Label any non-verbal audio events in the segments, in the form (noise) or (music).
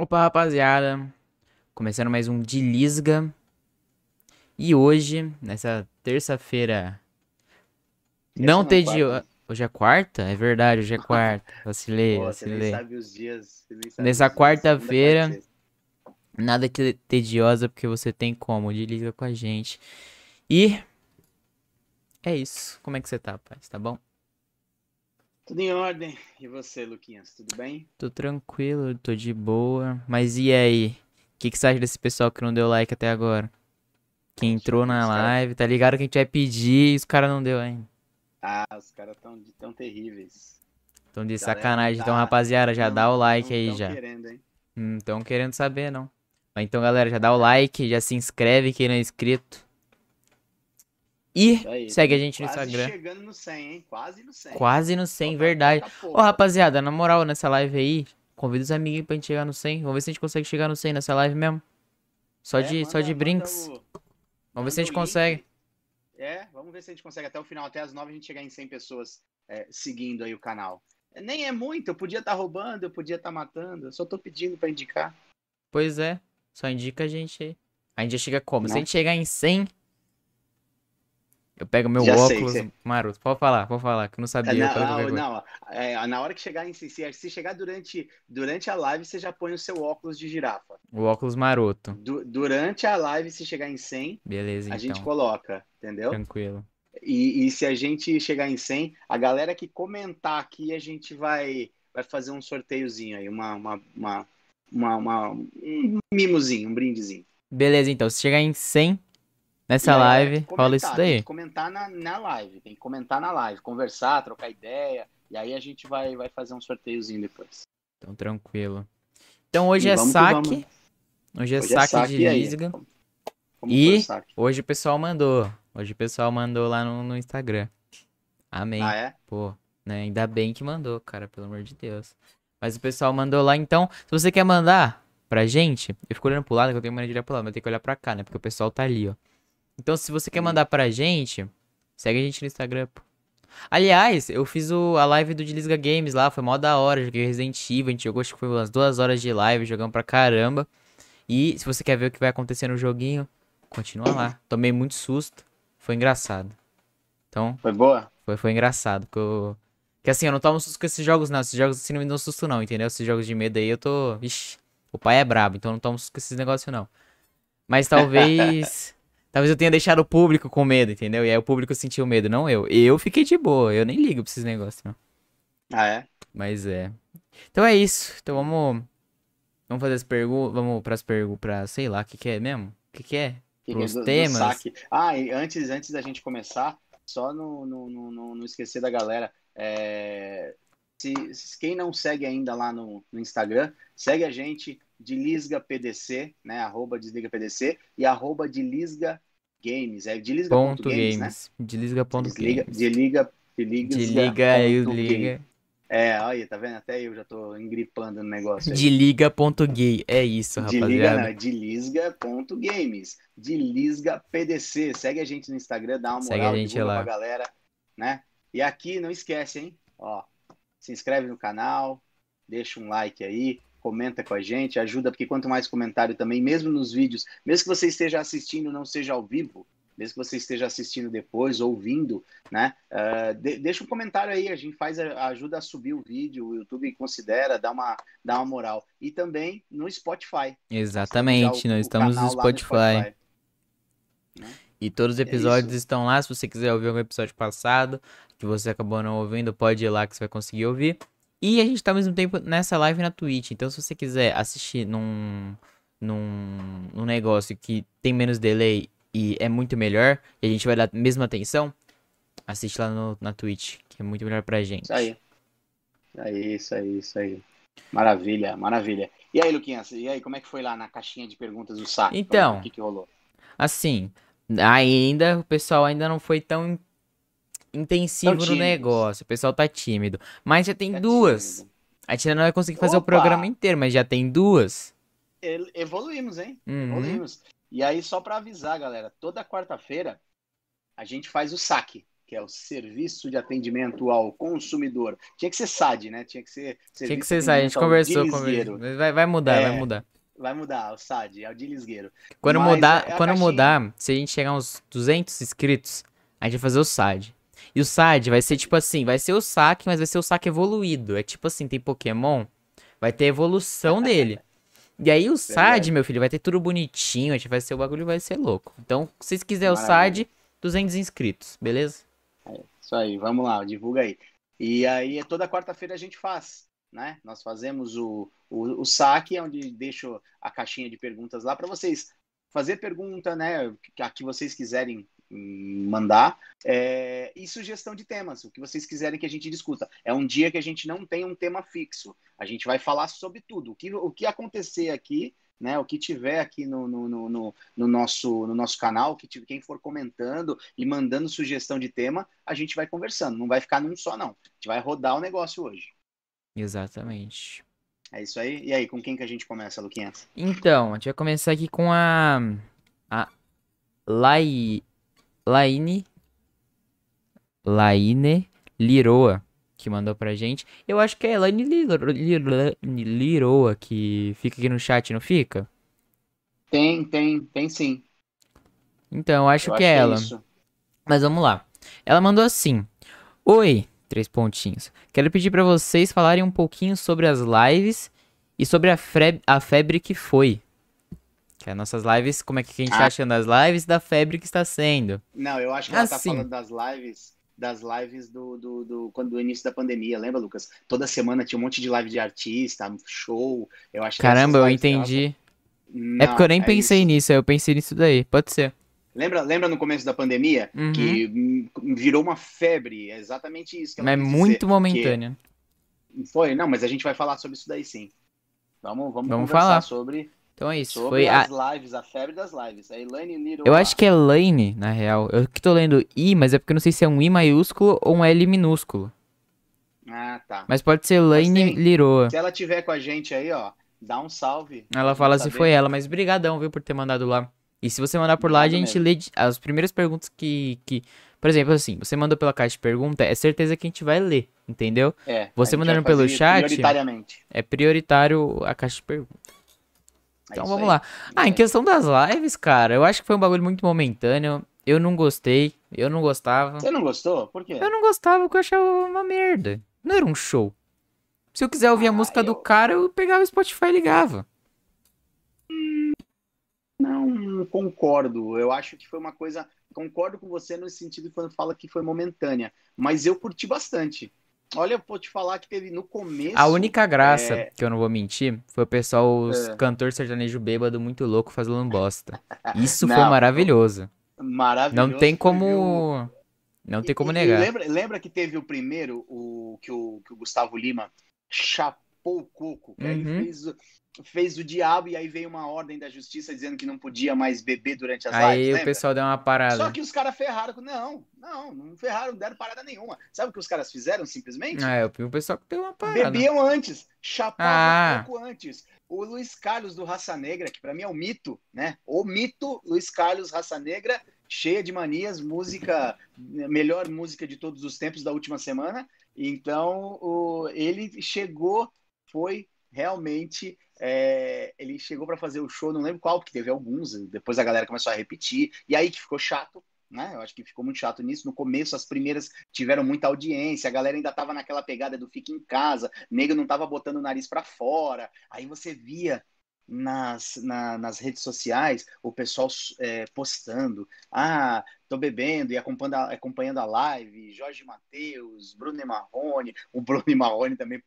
Opa, rapaziada. Começando mais um de Lisga. E hoje, nessa terça-feira, não não é de. quarta. Hoje é quarta? É verdade, hoje é quarta. (laughs) Vacilei, Pô, vacilei. dias. Nessa quarta-feira. Nada que tediosa, porque você tem como. De Lisga com a gente. E. É isso. Como é que você tá, pai? Tá bom? Tudo em ordem. E você, Luquinhas, tudo bem? Tô tranquilo, tô de boa. Mas e aí? O que, que você acha desse pessoal que não deu like até agora? Que entrou na live, tá ligado que a gente vai pedir e os caras não deu ainda. Ah, os caras tão, tão terríveis. Então de Galera, sacanagem. Então, tá- rapaziada, já Não- dá o like não aí tão já. querendo, hein? Não tão querendo saber, não. Mas então, galera, já dá o like, já se inscreve quem não é inscrito. E aí. segue a gente no Quase Instagram. chegando no 100, hein? Quase no 100. Quase no 100, Falta- verdade. falta Ô, pouco. rapaziada, na moral, nessa live aí, convida os amiguinhos pra gente chegar no 100. Vamos ver se a gente consegue chegar no 100 nessa live mesmo. Só É, de, só manda- de manda brinks. o- Vamos ver se a gente consegue. É, vamos ver se a gente consegue até o final, até as 9 a gente chegar em 100 pessoas é, seguindo aí o canal. Nem é muito, eu podia estar roubando, eu podia estar matando, eu só tô pedindo pra indicar. Pois é, só indica a gente aí. A gente já chega como? Se a gente chegar em 100, eu pego meu Já sei, óculos sei. maroto. Pode falar, pode falar, que eu não É, sabia. Não, falei qualquer não, não, é, na hora que chegar em se, se chegar durante, durante a live, você já põe o seu óculos de girafa. O óculos maroto. Du- durante a live, se chegar em 100, Beleza, a então. gente coloca, entendeu? Tranquilo. E, e se a gente chegar em 100, a galera que comentar aqui, a gente vai, vai fazer um sorteiozinho aí, uma, uma, uma, uma, uma- um mimozinho, um brindezinho. Beleza, então. Se chegar em 100 nessa aí, live, tem que rola isso comentar, Tem daí. que comentar na, na live, tem que comentar na live, conversar, trocar ideia, e aí a gente vai, vai fazer um sorteiozinho depois. Então, tranquilo. Então, hoje E é saque. Hoje é Hoje saque de e aí? Lisga. E- saque? Hoje o pessoal mandou. Hoje o pessoal mandou lá no, no Instagram. Amém. Ah, é? Pô, né? Ainda bem que mandou, cara, pelo amor de Deus. Mas o pessoal mandou lá, então, se você quer mandar pra gente, eu fico olhando pro lado, que eu tenho mania de olhar pro lado, mas eu tenho que olhar pra cá, né? Porque o pessoal tá ali, ó. Então, se você quer Hum. mandar pra gente, segue a gente no Instagram, pô. Aliás, eu fiz o, a live do Desliga Games lá, foi mó da hora, joguei Resident Evil, a gente jogou, acho que foi umas duas horas de live, jogamos pra caramba. E se você quer ver o que vai acontecer no joguinho, continua lá. Tomei muito susto, foi engraçado. Então, Foi boa? foi, foi engraçado, porque eu... Que assim, eu não tomo susto com esses jogos, não. Esses jogos assim não me dão susto, não, entendeu? Esses jogos de medo aí eu tô. Ixi, o pai é brabo, então eu não tomo susto com esses negócios, não. Mas talvez. (laughs) talvez eu tenha deixado o público com medo, entendeu? E aí o público sentiu medo, não eu. Eu fiquei de boa, eu nem ligo pra esses negócios, não. Ah, é? Mas é. Então é isso. Então vamos. Vamos fazer as perguntas. Vamos pras perguntas. Pra, sei lá, o que, que é mesmo? O que, que é? Que é do- do temas. saque. Ah, e antes, antes da gente começar, só não, não, não, não, não esquecer da galera. é, se, se quem não segue ainda lá no, no Instagram, segue a gente de Lisga PDC, né? Arroba Desliga PDC e arroba de Lisga Games. É de Lisga Ponto ponto games, né? games. Desliga ponto Desliga, games. desliga, desliga, Desliga liga. game. É, olha, tá vendo? Até eu já tô engripando no negócio aí. Desliga.gay. É isso, De liga, rapaziada. não, de de lisga PDC. Segue a gente no Instagram, dá uma Segue moral, a gente divulga lá. pra galera, né? E aqui, não esquece, hein? Ó, se inscreve no canal, deixa um like aí, comenta com a gente, ajuda, porque quanto mais comentário também, mesmo nos vídeos, mesmo que você esteja assistindo, não seja ao vivo, mesmo que você esteja assistindo depois, ouvindo, né? ah, de- deixa um comentário aí, a gente faz, a- ajuda a subir o vídeo, o YouTube considera, dá uma, dá uma moral. E também no Spotify. Exatamente, o- nós estamos no canal lá Spotify. E todos os É episódios isso. estão lá. Se você quiser ouvir algum episódio passado que você acabou não ouvindo, pode ir lá que você vai conseguir ouvir. E a gente tá ao mesmo tempo nessa live na Twitch. Então, se você quiser assistir num, num, num negócio que tem menos delay e é muito melhor, e a gente vai dar a mesma atenção, assiste lá no, na Twitch, que é muito melhor pra gente. Isso aí. Isso aí, isso aí, isso aí. Maravilha, maravilha. E aí, Luquinhas, e aí, como é que foi lá na caixinha de perguntas do saque? Então. O que, que rolou? Assim, ainda, o pessoal ainda não foi tão intensivo no negócio. O pessoal tá tímido. Mas já tem Tá duas. tímido. A gente ainda não vai conseguir fazer o Opa! programa inteiro, mas já tem duas. Evoluímos, hein? Uhum. Evoluímos. E aí, só pra avisar, galera, toda quarta-feira a gente faz o saque. que é o Serviço de Atendimento ao Consumidor. Tinha que ser SAD, né? Tinha que ser. Tinha que ser SAD, a gente conversou, conversou. Vai, vai mudar, é, vai mudar. Vai mudar, o SAD, é o de Lisgueiro. Quando, Mas mudar, é quando mudar, se a gente chegar uns 200 inscritos, a gente vai fazer o SAD. E o SAD vai ser tipo assim, vai ser o saque, mas vai ser o saque evoluído. É tipo assim, tem Pokémon, vai ter evolução (laughs) dele. E aí o SAD, meu filho, vai ter tudo bonitinho, a gente vai ser o bagulho vai ser louco. Então, se vocês quiserem o SAD, 200 inscritos, beleza? É, isso aí, vamos lá, divulga aí. E aí, toda quarta-feira a gente faz, né? Nós fazemos o, o, o saque, onde deixo a caixinha de perguntas lá para vocês fazer pergunta, né? A que vocês quiserem mandar é, e sugestão de temas, o que vocês quiserem que a gente discuta. É um dia que a gente não tem um tema fixo. A gente vai falar sobre tudo. O que, o que acontecer aqui, né? O que tiver aqui no, no, no, no nosso, no nosso canal, que tiver, quem for comentando e mandando sugestão de tema, a gente vai conversando. Não vai ficar num só, não. A gente vai rodar o negócio hoje. Exatamente. É isso aí. E aí, com quem que a gente começa, Luquinhas? Então, a gente vai começar aqui com a. A Lai. Laine. Laine Liroa, que mandou pra gente. Eu acho que é Laine Liroa que fica aqui no chat, não fica? Tem, tem, tem sim. Então, eu acho, eu que, é ela. É Mas vamos lá. Ela mandou assim: Oi, três pontinhos. Quero pedir para vocês falarem um pouquinho sobre as lives e sobre a, a febre que foi. Que é nossas lives, como é que a gente ah. tá achando das lives da febre que está sendo. Não, eu acho que ela tá assim. falando das lives, das lives do, do, do, quando do início da pandemia, lembra, Lucas? Toda semana tinha um monte de live de artista, show. Eu acho Caramba, eu entendi. Não, é porque eu nem é pensei isso. nisso, eu pensei nisso daí. Pode ser. Lembra, lembra no começo da pandemia uhum. que virou uma febre? É exatamente isso. mas é muito dizer, momentânea. Foi, não, mas a gente vai falar sobre isso daí sim. Vamos, vamos, vamos falar sobre então é isso. Sobre foi as a... lives, a febre das lives. A Elaine Little. Eu acho que é Elaine, na real. Eu que tô lendo I, mas é porque eu não sei se é um I maiúsculo ou um L minúsculo. Ah, tá. Mas pode ser Elaine Liroa. Se ela tiver com a gente aí, ó, dá um salve. Ela fala se foi ela, mas brigadão, viu, por ter mandado lá. E se você mandar por lá, a gente mesmo. lê as primeiras perguntas que, que... Por exemplo, assim, você mandou pela caixa de pergunta, é certeza que a gente vai ler, entendeu? É. Você mandando pelo chat... Prioritariamente. É prioritário a caixa de pergunta. É então vamos aí. lá. Ah, em questão das lives, cara, eu acho que foi um bagulho muito momentâneo. Eu não gostei, eu não gostava. Você não gostou? Por quê? Eu não gostava porque eu achava uma merda. Não era um show. Se eu quiser ouvir ah, a música eu... do cara, eu pegava o Spotify e ligava. Não concordo. Eu acho que foi uma coisa. Concordo com você no sentido quando fala que foi momentânea. Mas eu curti bastante. Olha, eu vou te falar que teve no começo. A única graça, é... que eu não vou mentir, foi o pessoal, os é. cantor sertanejo bêbado muito louco fazendo bosta. (laughs) Isso não, foi maravilhoso. Maravilhoso. Não tem como. Não tem como e, negar. E lembra, lembra que teve o primeiro, o que o, que o Gustavo Lima chapou o coco? Uhum. aí fez, fez o diabo e aí veio uma ordem da justiça dizendo que não podia mais beber durante as aí lives. Aí o pessoal deu uma parada. Só que os caras ferraram. Não, não, não ferraram, não deram parada nenhuma. Sabe o que os caras fizeram simplesmente? Ah, eu vi o pessoal que deu uma parada. Bebiam antes, chapavam ah. um pouco antes. O Luiz Carlos do Raça Negra, que para mim é o mito, né? O mito Luiz Carlos Raça Negra, cheia de manias, música, melhor música de todos os tempos da última semana. Então, o, ele chegou, foi realmente é, ele chegou para fazer o show, não lembro qual, porque teve alguns, depois a galera começou a repetir, e aí que ficou chato, né? Eu acho que ficou muito chato nisso. No começo, as primeiras tiveram muita audiência, a galera ainda tava naquela pegada do fica em casa, nego não tava botando o nariz para fora, aí você via nas, na, nas redes sociais o pessoal é, postando: ah, tô bebendo e acompanhando a, acompanhando a live, Jorge Matheus, Bruno Marrone, o Bruno Marrone também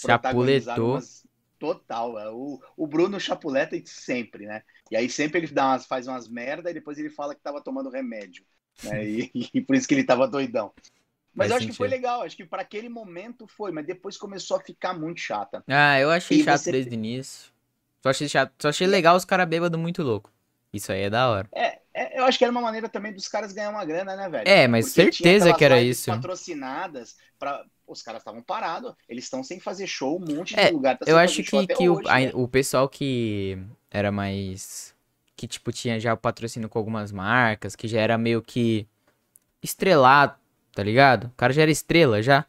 protagonizaram umas, Total. É o, o Bruno chapuleta sempre, né? E aí sempre ele dá umas, faz umas merda e depois ele fala que tava tomando remédio. Né? E, (laughs) e por isso que ele tava doidão. Mas eu acho sentido. que foi legal, acho que para aquele momento foi, mas depois começou a ficar muito chata. Ah, eu achei e chato você... desde o início. Só achei chato, só achei legal os caras bêbados muito louco. Isso aí é da hora. É, é, eu acho que era uma maneira também dos caras ganhar uma grana, né, velho? É, mas Porque certeza que era isso. patrocinadas para os caras estavam parados, eles estão sem fazer show, um monte de é, lugar. Tá eu acho que, que hoje, o, a, o pessoal que era mais. que, tipo, tinha já o patrocínio com algumas marcas, que já era meio que. estrelado, tá ligado? O cara já era estrela já.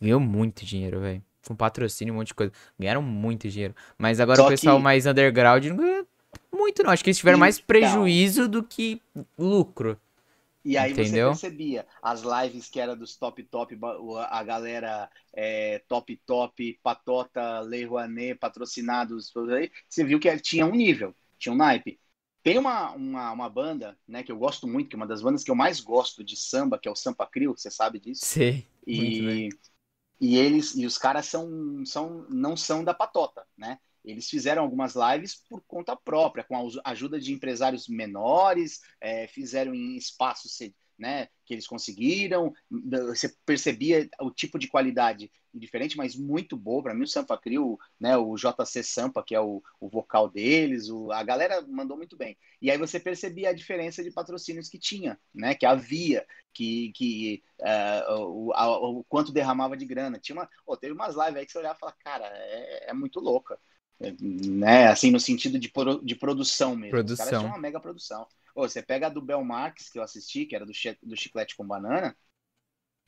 Ganhou muito dinheiro, velho. Com patrocínio, um monte de coisa. Ganharam muito dinheiro. Mas agora Só o pessoal que- mais underground não ganhou muito, não. Acho que eles tiveram mais Então. prejuízo do que lucro. E aí Entendeu? você percebia as lives que era dos top top, a galera é, top top, Patota, Lei Rouanet, patrocinados, tudo aí, você viu que tinha um nível, tinha um naipe. Tem uma, uma, uma banda, né, que eu gosto muito, que é uma das bandas que eu mais gosto de samba, que é o Sampa Crio, você sabe disso? Muito E, e eles e os caras são, são não são da patota, né? Eles fizeram algumas lives por conta própria, com a ajuda de empresários menores, é, fizeram em espaços né, que eles conseguiram. Você percebia o tipo de qualidade diferente, mas muito boa. Para mim, o Sampa Crio, né, o JC Sampa, que é o, o vocal deles, o- a galera mandou muito bem. E aí você percebia a diferença de patrocínios que tinha, né, que havia, que, que é, o, a- o quanto derramava de grana. Tinha uma, oh, teve umas lives aí que você olhava e falava, cara, é, é muito louca. Né? Assim, no sentido de, pro- de produção mesmo. Os Produção. caras tinham uma mega produção. Ô, você pega a do Bel Marques, que eu assisti, que era do, do Chiclete com Banana,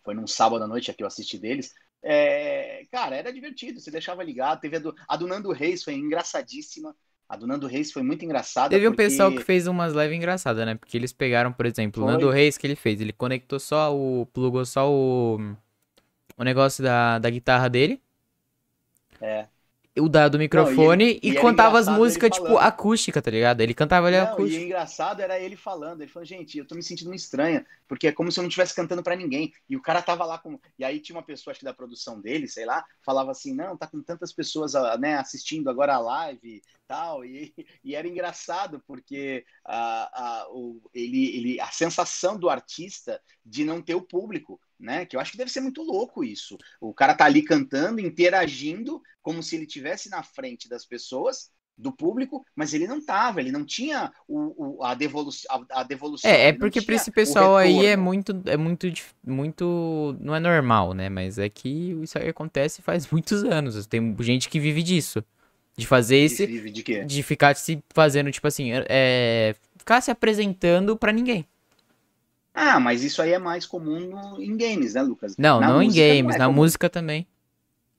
foi num sábado à noite que eu assisti deles. É, cara, era divertido, você deixava ligado. Teve a do, a do Nando Reis, foi engraçadíssima. A do Nando Reis foi muito engraçada. Teve um porque- pessoal que fez umas lives engraçadas, né? Porque eles pegaram, por exemplo, o Foi. Nando Reis que ele fez. Ele conectou só o. plugou só o. O negócio da, da guitarra dele. É. O da, do microfone ele- e, e era cantava as músicas, ele tipo, acústica, tá ligado? Ele cantava ali Não, e acústica. engraçado era ele falando. Ele falou, gente, eu tô me sentindo estranha, porque é como se eu não estivesse cantando pra ninguém. E o cara tava lá com. E aí tinha uma pessoa, acho que da produção dele, sei lá, falava assim: não, tá com tantas pessoas ah, né, assistindo agora a live e tal. E, (laughs) e era engraçado, porque a, a, o, ele, ele, a sensação do artista de não ter o público. Né? Que eu acho que deve ser muito louco isso. O cara tá ali cantando, interagindo, como se ele tivesse na frente das pessoas, do público, mas ele não tava, ele não tinha o, o- a, devolução, a, a devolução. É, é porque pra tinha esse pessoal aí é muito, é muito, muito, não é normal, né? Mas é que isso aí acontece faz (laughs) muitos anos. Tem gente que vive disso, de fazer esse, De, de, de quê? de ficar se fazendo, tipo assim, é, ficar se apresentando pra ninguém. Ah, mas isso aí é mais comum no- em games, né, Lucas? Não, Na não em música não games, é na comum. música também.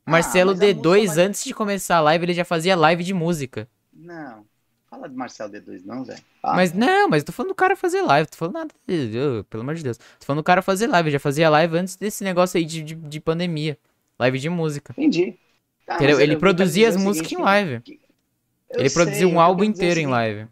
Ah, Marcelo mas a música D2, mais- antes de começar a live, ele já fazia live de música. Não, fala de Marcelo D2 não, velho. Ah, mas não, mas tô falando do cara fazer live, tô falando nada, de- ô, pelo amor de Deus. Tô falando do cara fazer live, ele já fazia live antes desse negócio aí de, de, de pandemia. Live de música. Entendi. Tá, Ele eu produzia as o músicas em live. eu Ele sei, produziu um que álbum é inteiro em live.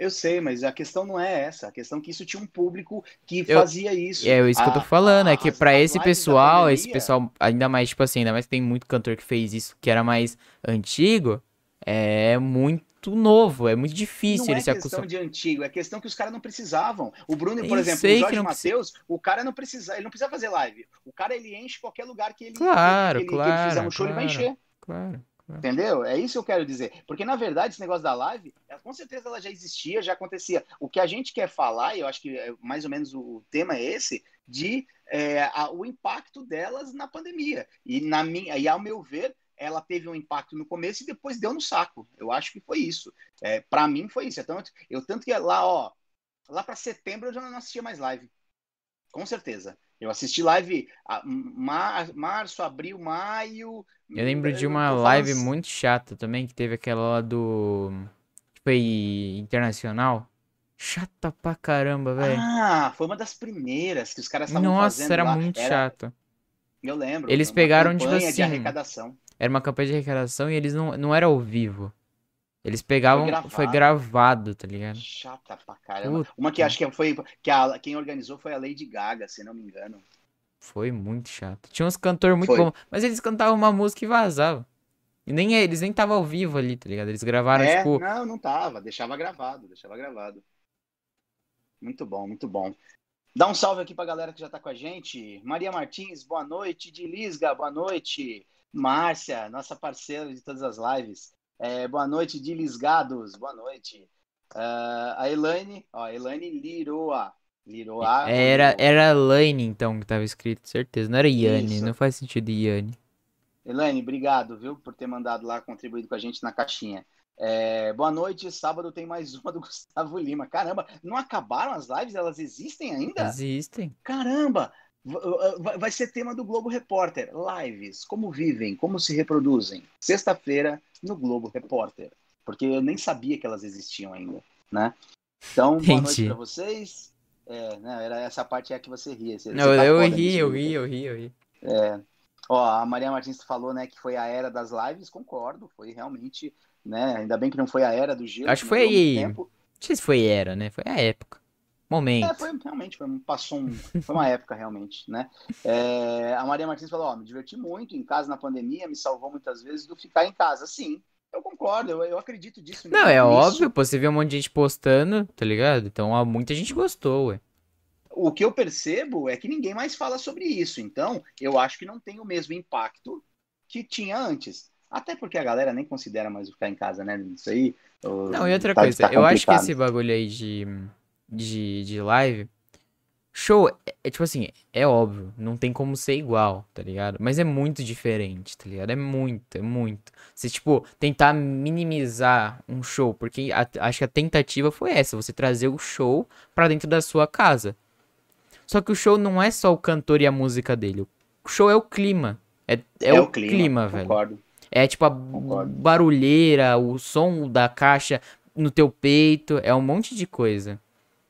Eu sei, mas a questão não é essa. A questão é que isso tinha um público que Eu- fazia isso. É isso que eu tô A- falando, é a- que as- pra as esse pessoal, esse pessoal, ainda mais, tipo assim, ainda mais que tem muito cantor que fez isso, que era mais antigo, é muito novo, é muito difícil Não ele é se questão acostumar. de antigo, é questão que os caras não precisavam. O Bruno, Eu por exemplo, sei o que Jorge não precisa- Matheus, o cara não precisa, ele não precisa fazer live. O cara ele enche qualquer lugar que ele, Claro, que ele, que ele fizer claro, um show, ele vai claro. encher. Claro. Entendeu? É isso que eu quero dizer. Porque, na verdade, esse negócio da live, com certeza ela já existia, já acontecia. O que a gente quer falar, e eu acho que é, mais ou menos o tema é esse, de é, a- o impacto delas na pandemia. E, na minha, e, ao meu ver, ela teve um impacto no começo e depois deu no saco. Eu acho que foi isso. É, para mim, foi isso. É tanto, eu, tanto que lá, ó, lá para setembro eu já não assistia mais live. Com certeza. Eu assisti live a, mar, março, abril, maio. Eu lembro de uma falando live muito chata também, que teve aquela lá do. Tipo aí, internacional. Chata pra caramba, velho. Ah, foi uma das primeiras que os caras estavam Nossa, fazendo era lá. muito Era- chato. Eu lembro. Eles pegaram, tipo campanha de assim, arrecadação. Era uma campanha de arrecadação e eles não, não era ao vivo. Eles pegavam. Foi gravado. gravado, tá ligado? Chata pra caramba. Puta. Uma que acho que foi. Que a, quem organizou foi a Lady Gaga, se não me engano. Foi muito chato. Tinha uns cantores muito Foi. bons, mas eles cantavam uma música e vazavam. E nem eles nem estavam ao vivo ali, tá ligado? Eles gravaram, é, tipo. não, não tava. Deixava gravado, deixava gravado. Muito bom, muito bom. Dá um salve aqui pra galera que já tá com a gente. Maria Martins, boa noite. De Lisga, boa noite. Márcia, nossa parceira de todas as lives. É, boa noite, de Lisgados, boa noite. Ah, a Elaine, ó, Elaine Liroa. Liroa. Era, ou- era Lane, então, que tava escrito, certeza. Não era Isso. não faz sentido Yanni. Elaine, obrigado, viu, por ter mandado lá, contribuído com a gente na caixinha. É, boa noite, sábado tem mais uma do (laughs) Gustavo Lima. Caramba, não acabaram as lives? Elas existem ainda? Existem. Caramba, vai ser tema do Globo Repórter. Lives, como vivem, como se reproduzem. Sexta-feira no Globo Repórter. Porque eu nem sabia que elas existiam ainda, né? Então, boa Entendi. noite pra vocês. É, né, era essa parte é que você ria. Você, Não, você tá eu ri, eu Lucas. ri, eu ri, eu ri. É. Ó, a Maria Martins falou, né, que foi a era das lives, concordo, foi realmente, né, ainda bem que não foi a era do gelo. Acho que foi- tempo. Não sei se foi era, né? Foi a época. Momento. É, foi realmente, foi, passou um, foi uma época realmente, né? É, a Maria Martins falou, ó, me diverti muito em casa na pandemia, me salvou muitas vezes do ficar em casa. Sim, eu concordo, eu, eu acredito disso. Não, é nisso. óbvio, pô, você vê um monte de gente postando, tá ligado? Então, ó, muita gente gostou, ué. O que eu percebo é que ninguém mais fala sobre isso, então eu acho que não tem o mesmo impacto que tinha antes. Até porque a galera nem considera mais ficar em casa, né? Isso aí. Não, e outra tá- coisa, tá eu acho que esse bagulho aí de, de, de live, show, é, é tipo assim, é óbvio, não tem como ser igual, tá ligado? Mas é muito diferente, tá ligado? É muito, é muito. Se, tipo, tentar minimizar um show, porque a- acho que a tentativa foi essa, você trazer o show pra dentro da sua casa. Só que o show não é só o cantor e a música dele, o show é o clima. É, é, o, clima, velho. Concordo. É tipo a Concordo. barulheira, o som da caixa no teu peito, é um monte de coisa.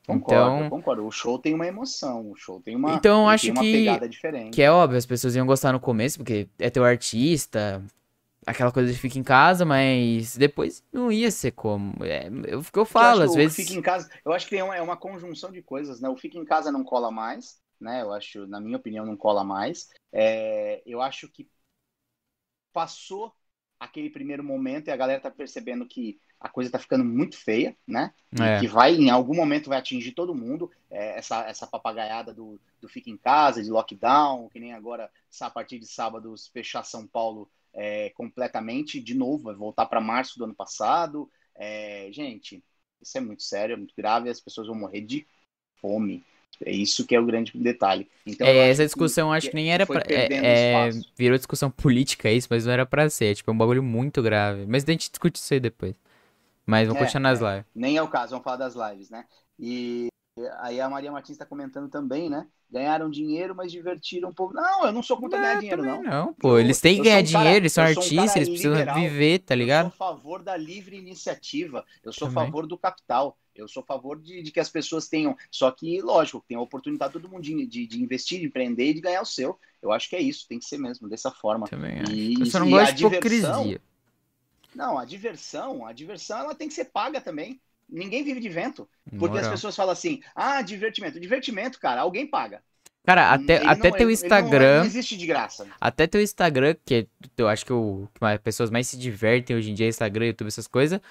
Concordo, Então- concordo. O show tem uma emoção, o show tem uma, Então, eu acho uma que- pegada diferente. Que é óbvio, as pessoas iam gostar no começo, porque é teu artista, aquela coisa de fica em casa, mas depois não ia ser como. É, é eu Eu falo, acho às vezes. Fica em casa, eu acho que é uma, é uma conjunção de coisas, né? O fica em casa não cola mais, né? Eu acho, na minha opinião, não cola mais. É, eu acho que passou aquele primeiro momento e a galera tá percebendo que a coisa tá ficando muito feia, né? E É. que vai, em algum momento, vai atingir todo mundo. É, essa, essa papagaiada do, do fica em casa, de lockdown, que nem agora, a partir de sábado, fechar São Paulo é, completamente, de novo, vai voltar para março do ano passado. É, gente, isso é muito sério, é muito grave, as pessoas vão morrer de fome. É isso que é o grande detalhe. Então, É, essa discussão acho que nem era pra. É, é, virou discussão política isso, mas não era pra ser. Tipo, é um bagulho muito grave. Mas a gente discute isso aí depois. Mas vamos É, continuar nas é. lives. Nem é o caso, vamos falar das lives, né? E aí a Maria Martins está comentando também, né? Ganharam dinheiro, mas divertiram um pouco. Não, eu não sou contra ganhar dinheiro, não. não, pô. Eu- Eles têm que ganhar um cara- dinheiro, eles são um artistas, cara eles precisam liberal. viver, tá ligado? Eu sou a favor da livre iniciativa. Eu sou a favor do capital. Eu sou a favor de, de que as pessoas tenham. Só que, lógico, tem a oportunidade todo mundo de, de, de investir, de empreender e de ganhar o seu. Eu acho que é isso, tem que ser mesmo, dessa forma. Também E- acho. Eu só não gosto de diversão- hipocrisia. Não, a diversão, a diversão ela tem que ser paga também. Ninguém vive de vento. Porque as Moral. pessoas falam assim, ah, divertimento. Divertimento, cara, alguém paga. Cara, até, Ele até não- teu ele- ele não- Instagram. Não, existe de graça. Até teu Instagram, que é- eu acho que o que as pessoas mais se divertem hoje em dia, Instagram, YouTube, essas coisas.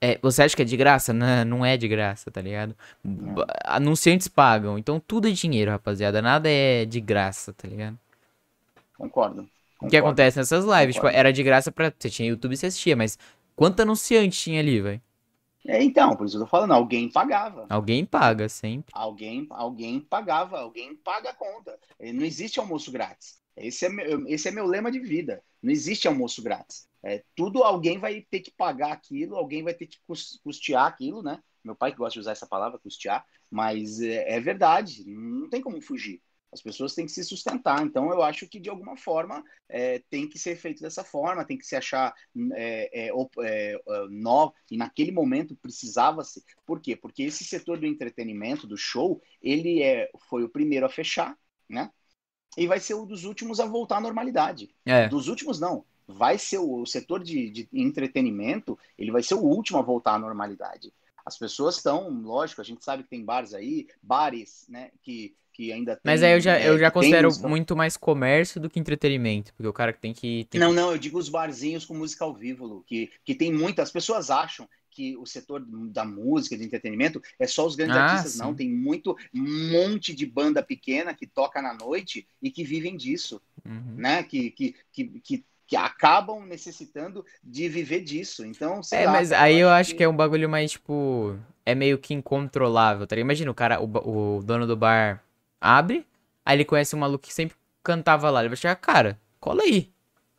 É, você acha que é de graça? Não, não é de graça, tá ligado? B- Anunciantes pagam, então tudo é dinheiro, rapaziada. Nada é de graça, tá ligado? Concordo. O que concordo. acontece nessas lives? Tipo, Concordo. era de graça pra. Você tinha YouTube e você assistia, mas quanto anunciante tinha ali, velho? É, então, por isso eu tô falando, alguém pagava. Alguém paga sempre. Alguém, alguém pagava, alguém paga a conta. Eh, Não existe almoço grátis. Esse é meu, esse é meu lema de vida. Não existe almoço grátis. É, tudo alguém vai ter que pagar aquilo, alguém vai ter que cus- custear aquilo, né? Meu pai que gosta de usar essa palavra, custear, mas é, é verdade, não tem como fugir. As pessoas têm que se sustentar. Então, eu acho que, de alguma forma, é, tem que ser feito dessa forma, tem que se achar é, é, op- é, é, novo. E naquele momento precisava-se. Por quê? Porque esse setor do entretenimento, do show, ele é, foi o primeiro a fechar, né? E vai ser um dos últimos a voltar à normalidade. É. Dos últimos, não. Vai ser o, o setor de, de entretenimento, ele vai ser o último a voltar à normalidade. As pessoas estão, lógico, a gente sabe que tem bares aí, bares, né, que, que ainda tem. Mas aí eu já, é, eu já tem considero música- muito mais comércio do que entretenimento. Porque o cara que tem que. tem Não, não, eu digo os barzinhos com música ao vivo, Lu, que, que tem muitas pessoas acham que o setor da música, de entretenimento, é só os grandes Ah, artistas. sim. Não, tem muito um monte de banda pequena que toca na noite e que vivem disso. Uhum. né? Que, que, que, que, que acabam necessitando de viver disso. Então, sei É, lá, mas cara, aí eu acho que é um bagulho mais, tipo. É meio que incontrolável, tá ligado? Imagina o cara, o, o dono do bar abre, aí ele conhece um maluco que sempre cantava lá. Ele vai chegar, cara, cola aí.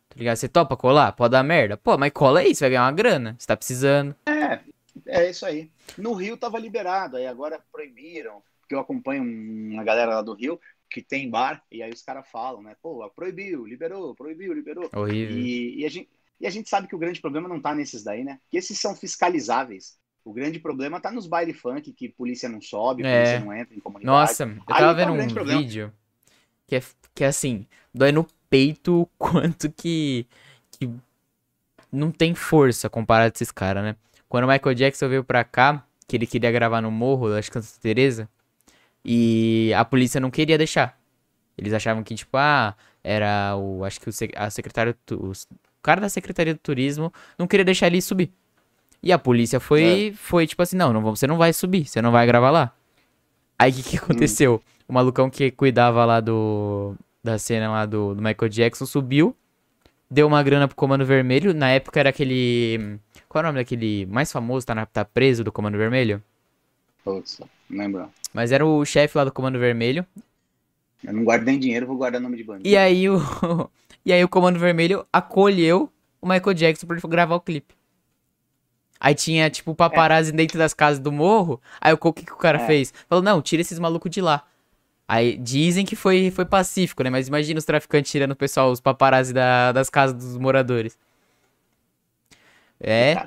Tá ligado? Você topa colar? Pode dar merda? Pô, mas cola aí, você vai ganhar uma grana. Você tá precisando. É, é isso aí. No Rio tava liberado, aí agora proibiram, porque eu acompanho uma galera lá do Rio que tem bar, e aí os caras falam, né? Pô, proibiu, liberou, proibiu, liberou. Horrível. E, e a gente, e a gente sabe que o grande problema não tá nesses daí, né? Que esses são fiscalizáveis. O grande problema tá nos baile funk, que polícia não sobe, É. polícia não entra em comunidade. Nossa, eu Aí tava tá o vendo grande um problema. vídeo que é, que é assim, dói no peito o (laughs) quanto que, que não tem força comparado a esses caras, né? Quando o Michael Jackson veio pra cá, que ele queria gravar no morro, acho que Santa Teresa, e a polícia não queria deixar. Eles achavam que, tipo, ah, era o. Acho que o, a secretária. tu- O cara da Secretaria do Turismo não queria deixar ele subir. E a polícia foi, foi tipo assim: não, não, você não vai subir, você não vai gravar lá. Aí o que, que aconteceu? O malucão que cuidava lá do. Da cena lá do, do Michael Jackson subiu, deu uma grana pro Comando Vermelho. Na época era aquele. Qual é o nome daquele mais famoso, tá, na- tá preso do Comando Vermelho? Putz, lembro. Mas era o chefe lá do Comando Vermelho. Eu não guardo nem dinheiro, vou guardar nome de bandido. E aí o. (laughs) e aí o Comando Vermelho acolheu o Michael Jackson pra ele gravar o clipe. Aí tinha, tipo, paparazzi dentro das casas do morro. Aí o que, que o cara É. fez? Falou, não, tira esses malucos de lá. Aí dizem que foi, foi pacífico, né? Mas imagina os traficantes tirando o pessoal, os paparazzi da- das casas dos moradores. É.